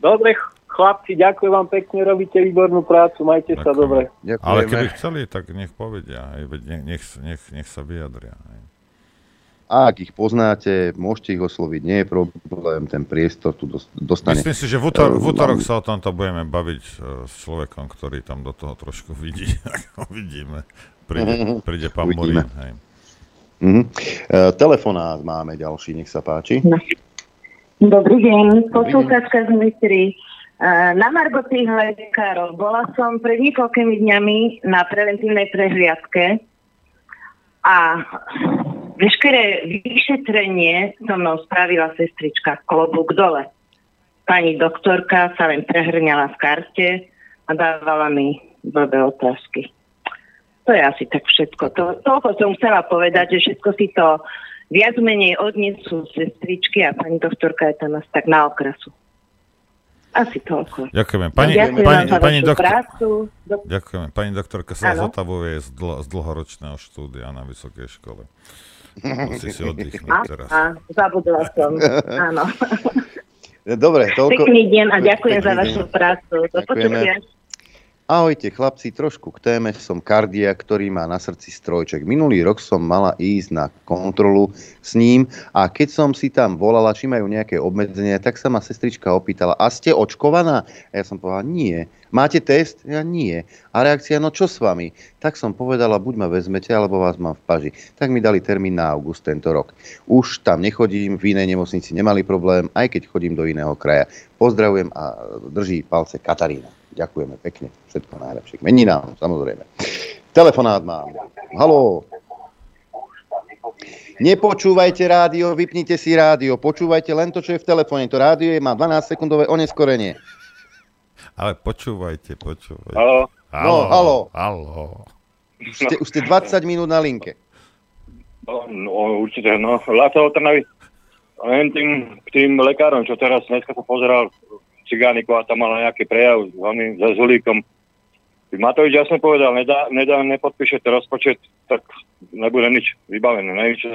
Dobre, chlapci, ďakujem vám pekne, robíte výbornú prácu, majte ďakujem. sa dobre. Ďakujeme. Ale keby chceli, tak nech povedia, nech, nech, nech, nech sa vyjadria. A ak ich poznáte, môžete ich osloviť, nie je problém, ten priestor tu dostane. Myslím si, že v, útor- v útorok sa o tomto budeme baviť e, s človekom, ktorý tam do toho trošku vidí. Uvidíme. Príde, príde pán Morín. Mm-hmm. E, telefonát máme ďalší, nech sa páči. Dobrý deň, poslúchačka z Mytry. Na Margo tých lekárov bola som pred niekoľkými dňami na preventívnej prehliadke a veškeré vyšetrenie so mnou spravila sestrička klobúk dole. Pani doktorka sa len prehrňala v karte a dávala mi blbé otázky. To je asi tak všetko. To, toľko som chcela povedať, že všetko si to viac menej odnesú sestričky a pani doktorka je tam asi tak na okrasu. Asi toľko. Ďakujeme. Pani, Ďakujem pani, za pani doktor... prácu. Do... Ďakujeme. Pani doktorka sa zotavuje z, dl- z dlhoročného štúdia na vysokej škole. Musí si oddychnúť teraz. á, zabudla som. Áno. Dobre, toľko... Pekný deň a ďakujem Pekný za deň. vašu prácu. Do počutia. Ahojte chlapci, trošku k téme. Som kardia, ktorý má na srdci strojček. Minulý rok som mala ísť na kontrolu s ním a keď som si tam volala, či majú nejaké obmedzenia, tak sa ma sestrička opýtala, a ste očkovaná? A ja som povedala, nie. Máte test? Ja nie. A reakcia, no čo s vami? Tak som povedala, buď ma vezmete, alebo vás mám v paži. Tak mi dali termín na august tento rok. Už tam nechodím, v inej nemocnici nemali problém, aj keď chodím do iného kraja. Pozdravujem a drží palce Katarína. Ďakujeme pekne. Všetko najlepšie. K meninám, samozrejme. Telefonát mám. Haló. Nepočúvajte rádio, vypnite si rádio. Počúvajte len to, čo je v telefóne. To rádio je, má 12-sekundové oneskorenie. Ale počúvajte, počúvajte. Haló. No, haló. Haló. Už ste, už ste 20 minút na linke. No, no určite, no. Láto Trnavy. Len tým, k tým lekárom, čo teraz dneska som pozeral, Cigánikova tam mala nejaký prejav s oným, so Zulíkom. Matovič jasne povedal, nedá, nedá, nepodpíšete rozpočet, tak nebude nič vybavené. Neviem, čo,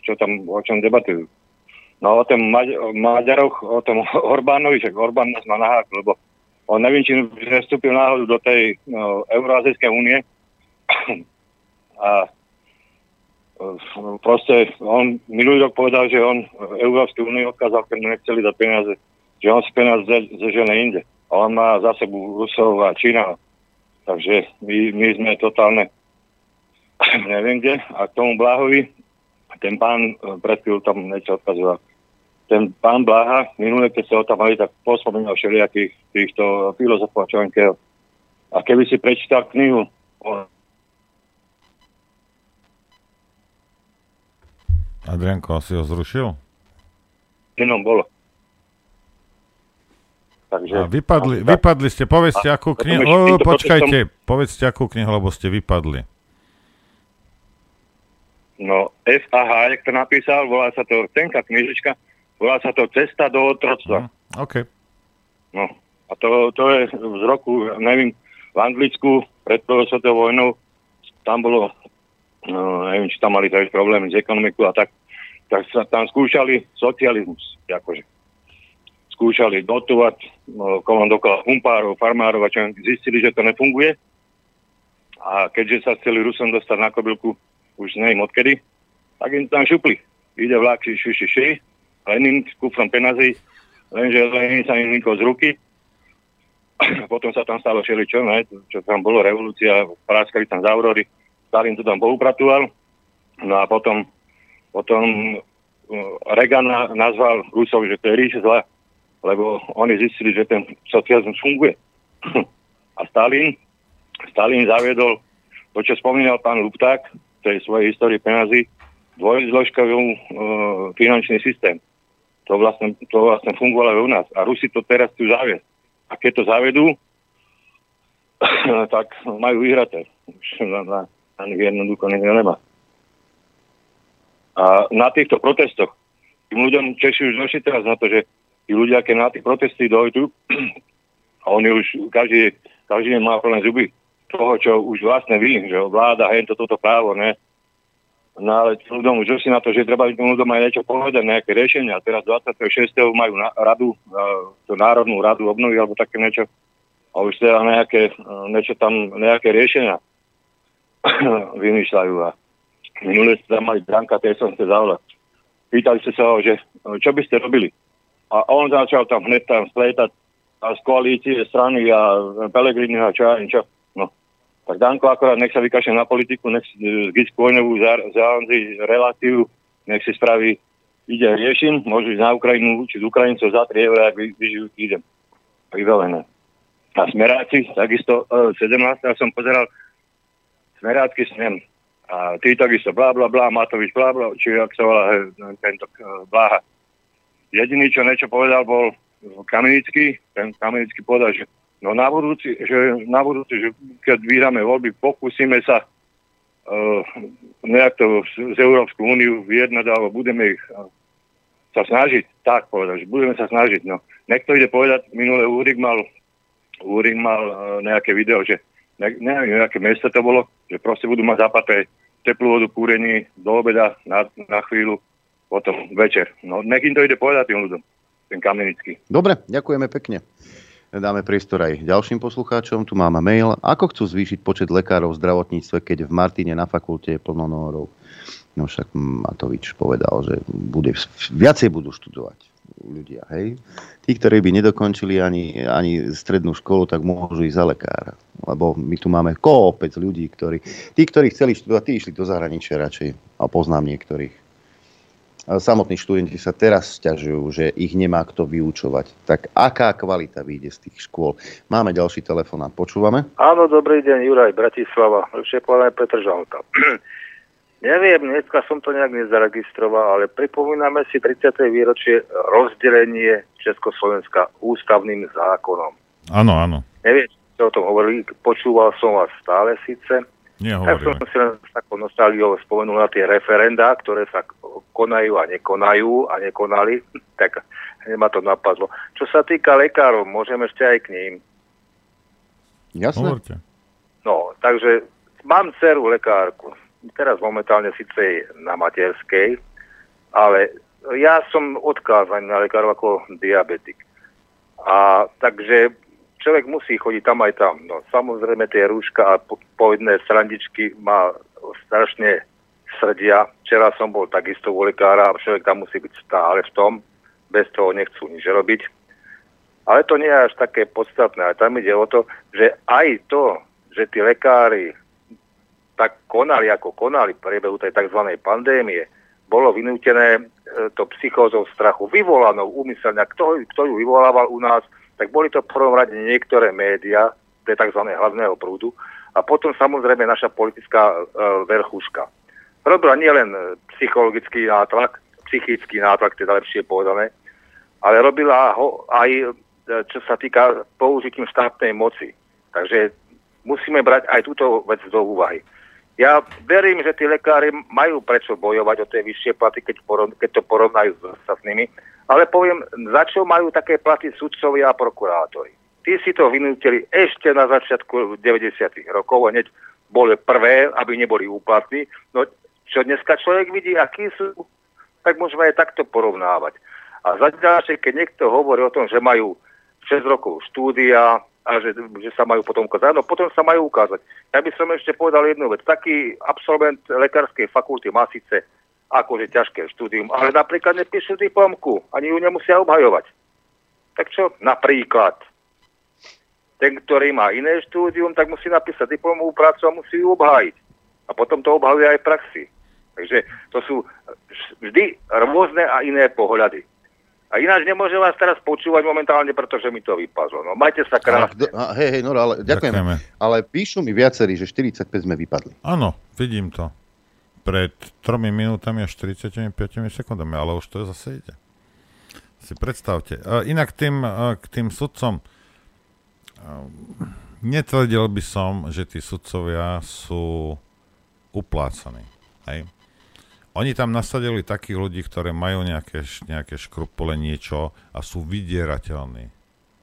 čo tam, o čom debatujú. No o tom Maď- Maďaroch, o tom Orbánovi, však Orbán nás má nahák, lebo on neviem, či vstúpil náhodou do tej no, Euroazijskej únie a e, proste on minulý rok povedal, že on Európskej únie odkázal, keď mu nechceli dať peniaze, že on si peniaze zežene inde. A on má za sebou Rusov a Čína. Takže my, my sme totálne neviem kde. A k tomu Bláhovi, ten pán e, pred chvíľou tam niečo odkazoval. Ten pán Bláha, minulé, keď sa ho tam mali, tak pospomínal všelijakých týchto filozofov a. A keby si prečítal knihu o Adrianko, asi ho zrušil? inom bolo. Takže, A vypadli, no, tak- vypadli ste, povedzte a akú knihu, o, počkajte, protestom- povedzte akú knihu, lebo ste vypadli. No, FAH, jak to napísal, volá sa to, tenka knižička, volá sa to Cesta do otroctva. OK. No, a to, to je z roku, neviem, v Anglicku pred prvou svetovou vojnou, tam bolo, no, neviem, či tam mali problémy s ekonomikou a tak, tak sa tam skúšali socializmus, akože. Skúšali dotovať no, kolom dokola humpárov, farmárov a čo zistili, že to nefunguje. A keďže sa chceli Rusom dostať na kobylku, už neviem odkedy, tak im tam šupli. Ide vlak, ši, ši, ši, ši, Lenin s kufrom penazí, lenže Lenin sa im z ruky. Potom sa tam stalo všeličo, ne, čo tam bolo, revolúcia, práskali tam z Aurory, Stalin to tam poupratoval, no a potom, potom uh, Reagan na, nazval Rusov, že to je ríš zla, lebo oni zistili, že ten socializmus funguje. a Stalin, Stalin zaviedol to, čo spomínal pán Lupták, v tej svojej histórii penazí, dvojzložkový uh, finančný systém. To vlastne, to vlastne fungovalo aj u nás. A Rusi to teraz tu zaviesť. A keď to zavedú, tak majú vyhraté. Už na, na, jednoducho nikto nemá. A na týchto protestoch tým ľuďom Češi už došli teraz na to, že tí ľudia, keď na tie protesty dojdu, a oni už každý, každý má plné zuby toho, čo už vlastne ví, že vláda hen to toto právo, ne? No ale ľuďom už si na to, že treba tým ľuďom aj niečo povedať, nejaké riešenia. Teraz 26. majú na, radu, tú Národnú radu obnovy alebo také niečo. A už teda nejaké, niečo tam, nejaké riešenia vymýšľajú. A minule ste tam mali Danka, tej som sa zavolať. Pýtali ste sa ho, že čo by ste robili. A on začal tam hneď tam spletať a z koalície strany a Pelegrini a čo ja čo. No. Tak Danko akorát nech sa vykašne na politiku, nech si z Gisku Oňovú zaanzi reláciu, nech si spraví, ide riešim, môžu ísť na Ukrajinu, či z Ukrajincov za 3 eurá, ak vyžijú, idem. Vyvelené. A smeráci, takisto uh, 17. som pozeral smerácky snem. A ty takisto bla bla bla, Matovič bla bla, či ak sa volá tento uh, Bláha. Jediný, čo niečo povedal, bol Kamenický, ten Kamenický povedal, že no na budúci, že na budúci, že keď vyhráme voľby, pokúsime sa uh, nejak to z, Európsku úniu vyjednať, alebo budeme ich uh, sa snažiť, tak povedať, že budeme sa snažiť. No. Niekto ide povedať, minulé Úrik mal, Úrik mal uh, nejaké video, že ne, neviem, nejaké mesto to bolo, že proste budú mať zapaté teplú vodu, kúrení do obeda na, na chvíľu, potom večer. No, nekým to ide povedať tým ľuďom ten Kamenický. Dobre, ďakujeme pekne. Dáme priestor aj ďalším poslucháčom. Tu máme mail. Ako chcú zvýšiť počet lekárov v zdravotníctve, keď v Martine na fakulte je plno norov? No však Matovič povedal, že bude, viacej budú študovať ľudia. Hej? Tí, ktorí by nedokončili ani, ani strednú školu, tak môžu ísť za lekára. Lebo my tu máme kopec ľudí, ktorí... Tí, ktorí chceli študovať, tí išli do zahraničia radšej. A poznám niektorých samotní študenti sa teraz sťažujú, že ich nemá kto vyučovať. Tak aká kvalita vyjde z tých škôl? Máme ďalší telefonát, počúvame? Áno, dobrý deň, Juraj, Bratislava, lepšie povedané Petr Žalta. Neviem, dneska som to nejak nezaregistroval, ale pripomíname si 30. výročie rozdelenie Československa ústavným zákonom. Áno, áno. Neviem, čo o tom hovorili, počúval som vás stále síce, tak som si len s takou nostalgiou spomenul na tie referenda, ktoré sa konajú a nekonajú a nekonali, tak ma to napadlo. Čo sa týka lekárov, môžem ešte aj k ním. Jasné. Hovorte. No, takže mám dceru lekárku. Teraz momentálne síce je na materskej, ale ja som odkázaný na lekárov ako diabetik. A takže človek musí chodiť tam aj tam. No, samozrejme tie rúška a povedné srandičky ma strašne srdia. Včera som bol takisto u lekára a človek tam musí byť stále v tom. Bez toho nechcú nič robiť. Ale to nie je až také podstatné. A tam ide o to, že aj to, že tí lekári tak konali, ako konali v priebehu tej tzv. pandémie, bolo vynútené e, to psychózou strachu vyvolanou úmyselne. Kto, kto ju vyvolával u nás, tak boli to v prvom rade niektoré médiá, tej tzv. hlavného prúdu, a potom samozrejme naša politická e, verchuška. Robila nielen psychologický nátlak, psychický nátlak, teda lepšie povedané, ale robila ho aj, e, čo sa týka použitím štátnej moci. Takže musíme brať aj túto vec do úvahy. Ja verím, že tí lekári majú prečo bojovať o tie vyššie platy, keď, porov, keď to porovnajú s ostatnými, ale poviem, za čo majú také platy sudcovia a prokurátori. Tí si to vynútili ešte na začiatku 90. rokov, hneď boli prvé, aby neboli úplatní. No čo dneska človek vidí, akí sú, tak môžeme aj takto porovnávať. A za ďalšie, keď niekto hovorí o tom, že majú 6 rokov štúdia a že, že sa majú potom ukázať, no potom sa majú ukázať. Ja by som ešte povedal jednu vec. Taký absolvent lekárskej fakulty má síce akože ťažké štúdium, ale napríklad nepíšu diplomku, ani ju nemusia obhajovať. Tak čo? Napríklad. Ten, ktorý má iné štúdium, tak musí napísať diplomovú prácu a musí ju obhájiť. A potom to obhajuje aj v praxi. Takže to sú vždy rôzne a iné pohľady. A ináč nemôžem vás teraz počúvať momentálne, pretože mi to vypadlo. No, majte sa krásne. Ale, hej, hej, no, ale ďakujeme. ďakujeme. Ale píšu mi viacerí, že 45 sme vypadli. Áno, vidím to. Pred 3 minútami a 45 sekundami, ale už to zase ide. Si predstavte. Inak tým, k tým sudcom, netvrdil by som, že tí sudcovia sú uplácaní. Hej? Oni tam nasadili takých ľudí, ktorí majú nejaké, nejaké škrupule, niečo a sú vydierateľní.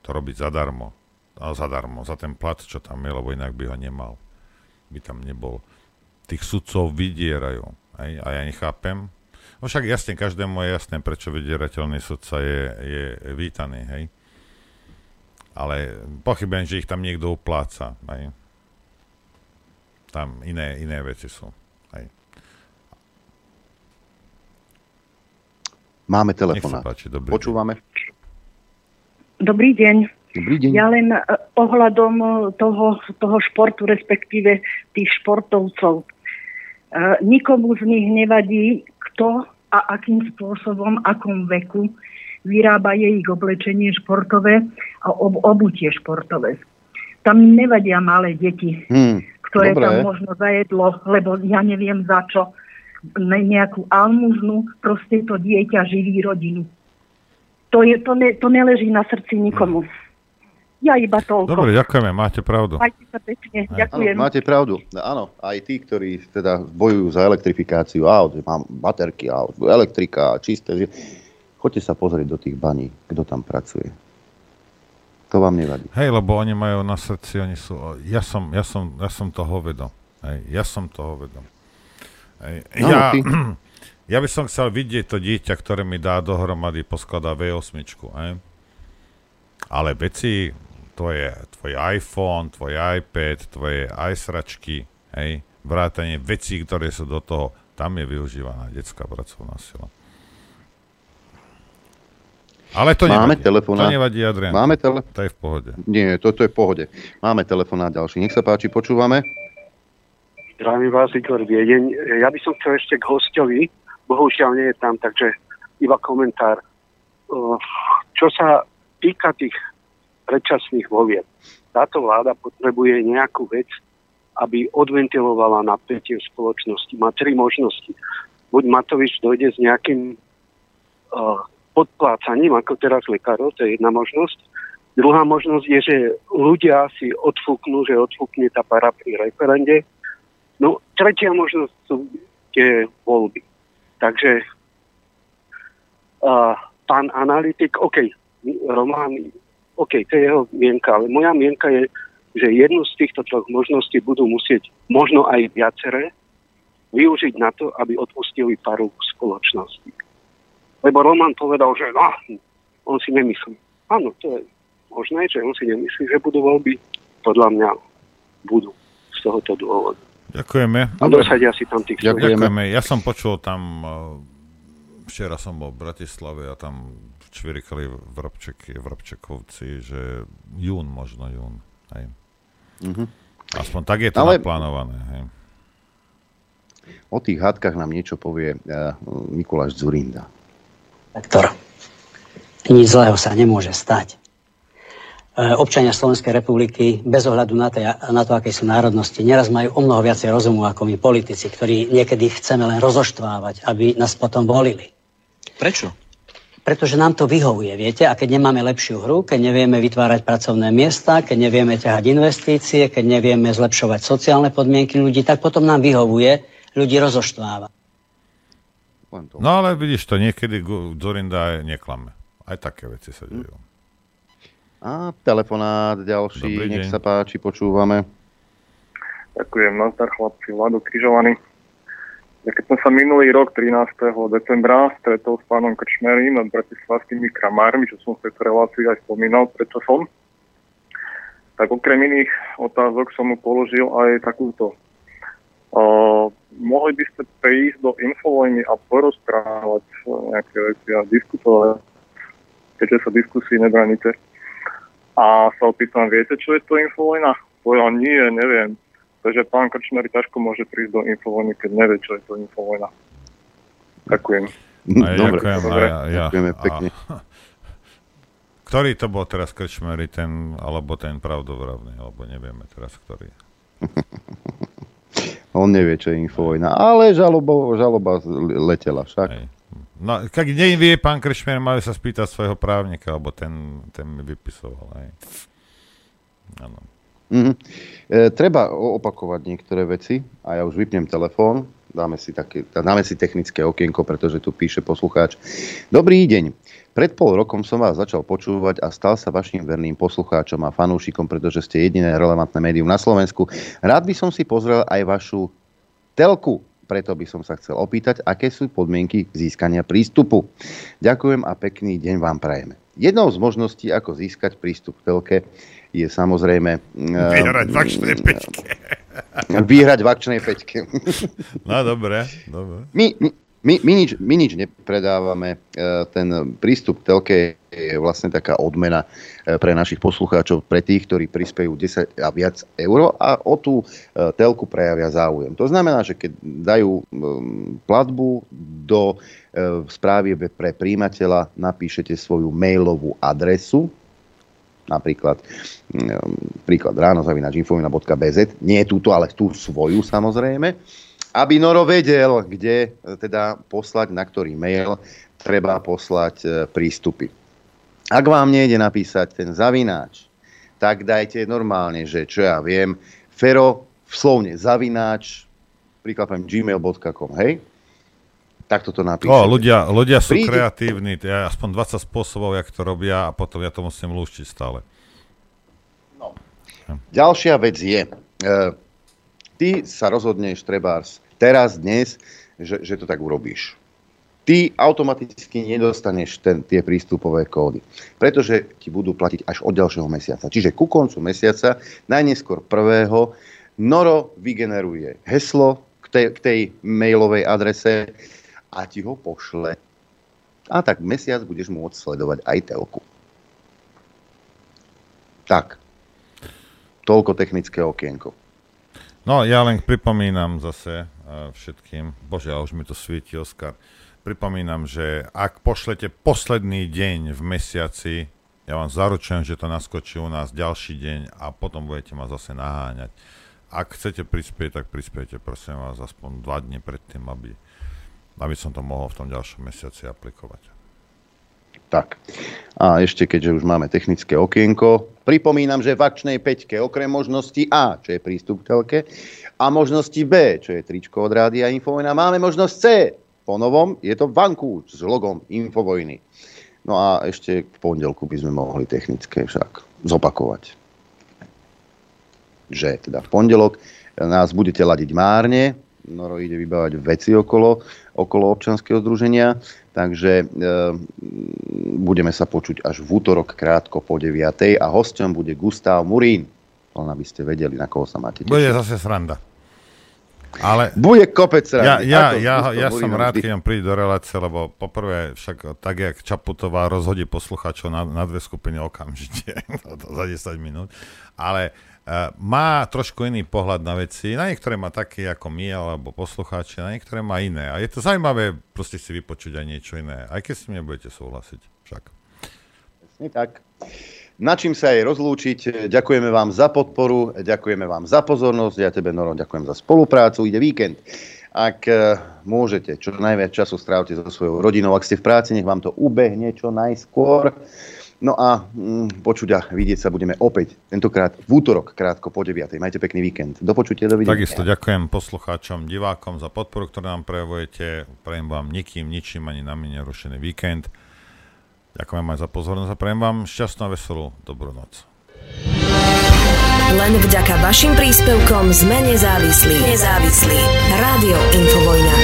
To robiť zadarmo. A zadarmo, za ten plat, čo tam je, lebo inak by ho nemal. By tam nebol. Tých sudcov vydierajú. Hej? A ja nechápem. No však jasne, každému je jasné, prečo vydierateľný sudca je, je vítaný. Hej? Ale pochybujem, že ich tam niekto upláca. Hej? Tam iné, iné veci sú. Hej. Máme telefonát. Páči, dobrý Počúvame. Dobrý deň. Dobrý deň. Ja len uh, ohľadom e, toho, toho športu, respektíve tých športovcov. Uh, nikomu z nich nevadí, kto a akým spôsobom, akom veku vyrába jej ich oblečenie športové a ob- obutie športové. Tam nevadia malé deti, hmm, ktoré dobre. tam možno zajedlo, lebo ja neviem za čo nejakú almužnu, proste to dieťa živí rodinu. To, je, to, ne, to neleží na srdci nikomu. Ja iba toľko. Dobre, ďakujeme, máte pravdu. Majte sa pekne, ďakujem. Áno, máte pravdu. Áno, aj tí, ktorí teda bojujú za elektrifikáciu aut, mám baterky aut, elektrika, čisté. Choďte sa pozrieť do tých baní, kto tam pracuje. To vám nevadí. Hej, lebo oni majú na srdci, oni sú... Ja som, ja som, ja som toho vedom. Hej, ja som toho vedom. No, ja, ja by som chcel vidieť to dieťa, ktoré mi dá dohromady, poskladá V8. Hej? Ale veci, to je tvoj iPhone, tvoj iPad, tvoje iSračky, hej, vrátanie vecí, ktoré sú do toho, tam je využívaná detská pracovná sila. Ale to Máme nevadí. Telefonát. To nevadí, Adrian. Máme tele... To je v pohode. Nie, toto je v pohode. Máme telefonát ďalší. Nech sa páči, počúvame. Zdravím vás, Igor Viedeň. Ja by som chcel ešte k hostovi. Bohužiaľ nie je tam, takže iba komentár. Čo sa týka tých predčasných volieb, táto vláda potrebuje nejakú vec, aby odventilovala napätie v spoločnosti. Má tri možnosti. Buď Matovič dojde s nejakým uh, podplácaním, ako teraz lekárov, to je jedna možnosť. Druhá možnosť je, že ľudia si odfúknú, že odfúkne tá para pri referende No, tretia možnosť sú tie voľby. Takže uh, pán analytik, OK, Román, OK, to je jeho mienka, ale moja mienka je, že jednu z týchto troch možností budú musieť, možno aj viaceré, využiť na to, aby odpustili paru spoločnosti. Lebo Roman povedal, že no, on si nemyslí. Áno, to je možné, že on si nemyslí, že budú voľby. Podľa mňa budú z tohoto dôvodu. Ďakujeme. A dosadia si tam tých Ďakujeme. Ja som počul tam, eh, včera som bol v Bratislave a tam čvirikali vrobčeky, vrobčekovci, že jún možno, jún. Hej. Mm-hmm. Aspoň tak je to Ale... naplánované. Hej. O tých hádkach nám niečo povie uh, Mikuláš Zurinda. Doktor, nič zlého sa nemôže stať. E, občania Slovenskej republiky bez ohľadu na, tej, na to, aké sú národnosti, neraz majú o mnoho viacej rozumu ako my politici, ktorí niekedy chceme len rozoštvávať, aby nás potom volili. Prečo? Pretože nám to vyhovuje, viete, a keď nemáme lepšiu hru, keď nevieme vytvárať pracovné miesta, keď nevieme ťahať investície, keď nevieme zlepšovať sociálne podmienky ľudí, tak potom nám vyhovuje ľudí rozoštvávať. No ale vidíš to, niekedy Zorinda neklame. Aj také veci sa dejú. A telefonát ďalší, Dobrý nech deň. sa páči, počúvame. Ďakujem, nazdar chlapci, Vlado Križovaný. Ja keď som sa minulý rok 13. decembra stretol s pánom Krčmerím nad bratislavskými kramármi, čo som v tejto relácii aj spomínal, prečo som, tak okrem iných otázok som mu položil aj takúto. Uh, mohli by ste prísť do infovojny a porozprávať nejaké veci a diskutovať, keďže sa diskusii nebranite a sa opýtam, viete, čo je to infovojna? Povedal, nie, neviem. Takže pán Krčmer ťažko môže prísť do infovojny, keď nevie, čo je to infovojna. Ďakujem. A ja Dobre. ďakujem. A ja, ja, Ďakujeme pekne. A, ktorý to bol teraz Krčmery, ten, alebo ten pravdovravný, alebo nevieme teraz, ktorý. On nevie, čo je infovojna. Ale žaloba, žaloba letela však. Hej. No, keď nevie pán Krešmier, mali sa spýtať svojho právnika, alebo ten, ten mi vypisoval. Hej. Mm-hmm. E, treba opakovať niektoré veci a ja už vypnem telefón, dáme si, také, dáme si technické okienko, pretože tu píše poslucháč. Dobrý deň. Pred pol rokom som vás začal počúvať a stal sa vašim verným poslucháčom a fanúšikom, pretože ste jediné relevantné médium na Slovensku. Rád by som si pozrel aj vašu telku, preto by som sa chcel opýtať, aké sú podmienky získania prístupu. Ďakujem a pekný deň vám prajeme. Jednou z možností, ako získať prístup k telke, je samozrejme... Vyhrať v akčnej peťke. Vyhrať v akčnej peťke. No dobre, dobre. My, my, my, nič, my nič nepredávame. E, ten prístup telke je vlastne taká odmena pre našich poslucháčov, pre tých, ktorí prispejú 10 a viac eur a o tú telku prejavia záujem. To znamená, že keď dajú platbu do správy pre príjimateľa, napíšete svoju mailovú adresu, napríklad príklad ráno zavinač infovina.bz, nie túto, ale tú svoju samozrejme aby Noro vedel, kde e, teda poslať, na ktorý mail treba poslať e, prístupy. Ak vám nejde napísať ten zavináč, tak dajte normálne, že čo ja viem, fero v slovne zavináč, príklad poviem gmail.com, hej? Tak toto napíšete. O, ľudia, ľudia sú Príde... kreatívni, ja aspoň 20 spôsobov, jak to robia a potom ja to musím lúštiť stále. No. Ďalšia vec je, e, ty sa rozhodneš trebárs teraz, dnes, že, že to tak urobíš. Ty automaticky nedostaneš ten, tie prístupové kódy, pretože ti budú platiť až od ďalšieho mesiaca. Čiže ku koncu mesiaca, najneskôr prvého, Noro vygeneruje heslo k tej, k tej mailovej adrese a ti ho pošle. A tak mesiac budeš môcť sledovať aj telku. Tak. Toľko technické okienko. No, ja len pripomínam zase uh, všetkým, bože, už mi to svieti, Oskar, pripomínam, že ak pošlete posledný deň v mesiaci, ja vám zaručujem, že to naskočí u nás ďalší deň a potom budete ma zase naháňať. Ak chcete prispieť, tak prispiejte, prosím vás, aspoň dva dni predtým, aby, aby som to mohol v tom ďalšom mesiaci aplikovať. Tak. A ešte, keďže už máme technické okienko, Pripomínam, že v akčnej peťke okrem možnosti A, čo je prístup k telke, a možnosti B, čo je tričko od Rádia Infovojna, máme možnosť C. Po novom je to vanku s logom Infovojny. No a ešte v pondelku by sme mohli technické však zopakovať. Že teda v pondelok nás budete ladiť márne, Noro ide vybávať veci okolo, okolo občanského združenia, takže e, budeme sa počuť až v útorok krátko po 9. a hostom bude Gustav Murín. Len aby ste vedeli, na koho sa máte tešiť. Bude zase sranda. Ale bude kopec Ja, ja, ja, ja som rád, keď príde do relácie, lebo poprvé však tak, jak Čaputová rozhodí poslucháčov na, na dve skupiny okamžite za 10 minút, ale má trošku iný pohľad na veci. Na niektoré má taký ako my, alebo poslucháči, na niektoré má iné. A je to zaujímavé proste si vypočuť aj niečo iné. Aj keď s nebudete súhlasiť. Však. Presne tak. Na čím sa aj rozlúčiť. Ďakujeme vám za podporu, ďakujeme vám za pozornosť. Ja tebe, Noro, ďakujem za spoluprácu. Ide víkend. Ak eh, môžete, čo najviac času strávte so svojou rodinou. Ak ste v práci, nech vám to ubehne čo najskôr. No a mm, počuť a vidieť sa budeme opäť, tentokrát v útorok, krátko po 9. Majte pekný víkend. Do počutia, dovidenia. Takisto ďakujem poslucháčom, divákom za podporu, ktorú nám prejavujete. Prajem vám nikým, ničím ani na mne nerušený víkend. Ďakujem aj za pozornosť a prajem vám šťastnú a veselú dobrú noc. Len vďaka vašim príspevkom sme nezávislí. Nezávislí. Rádio Infovojna.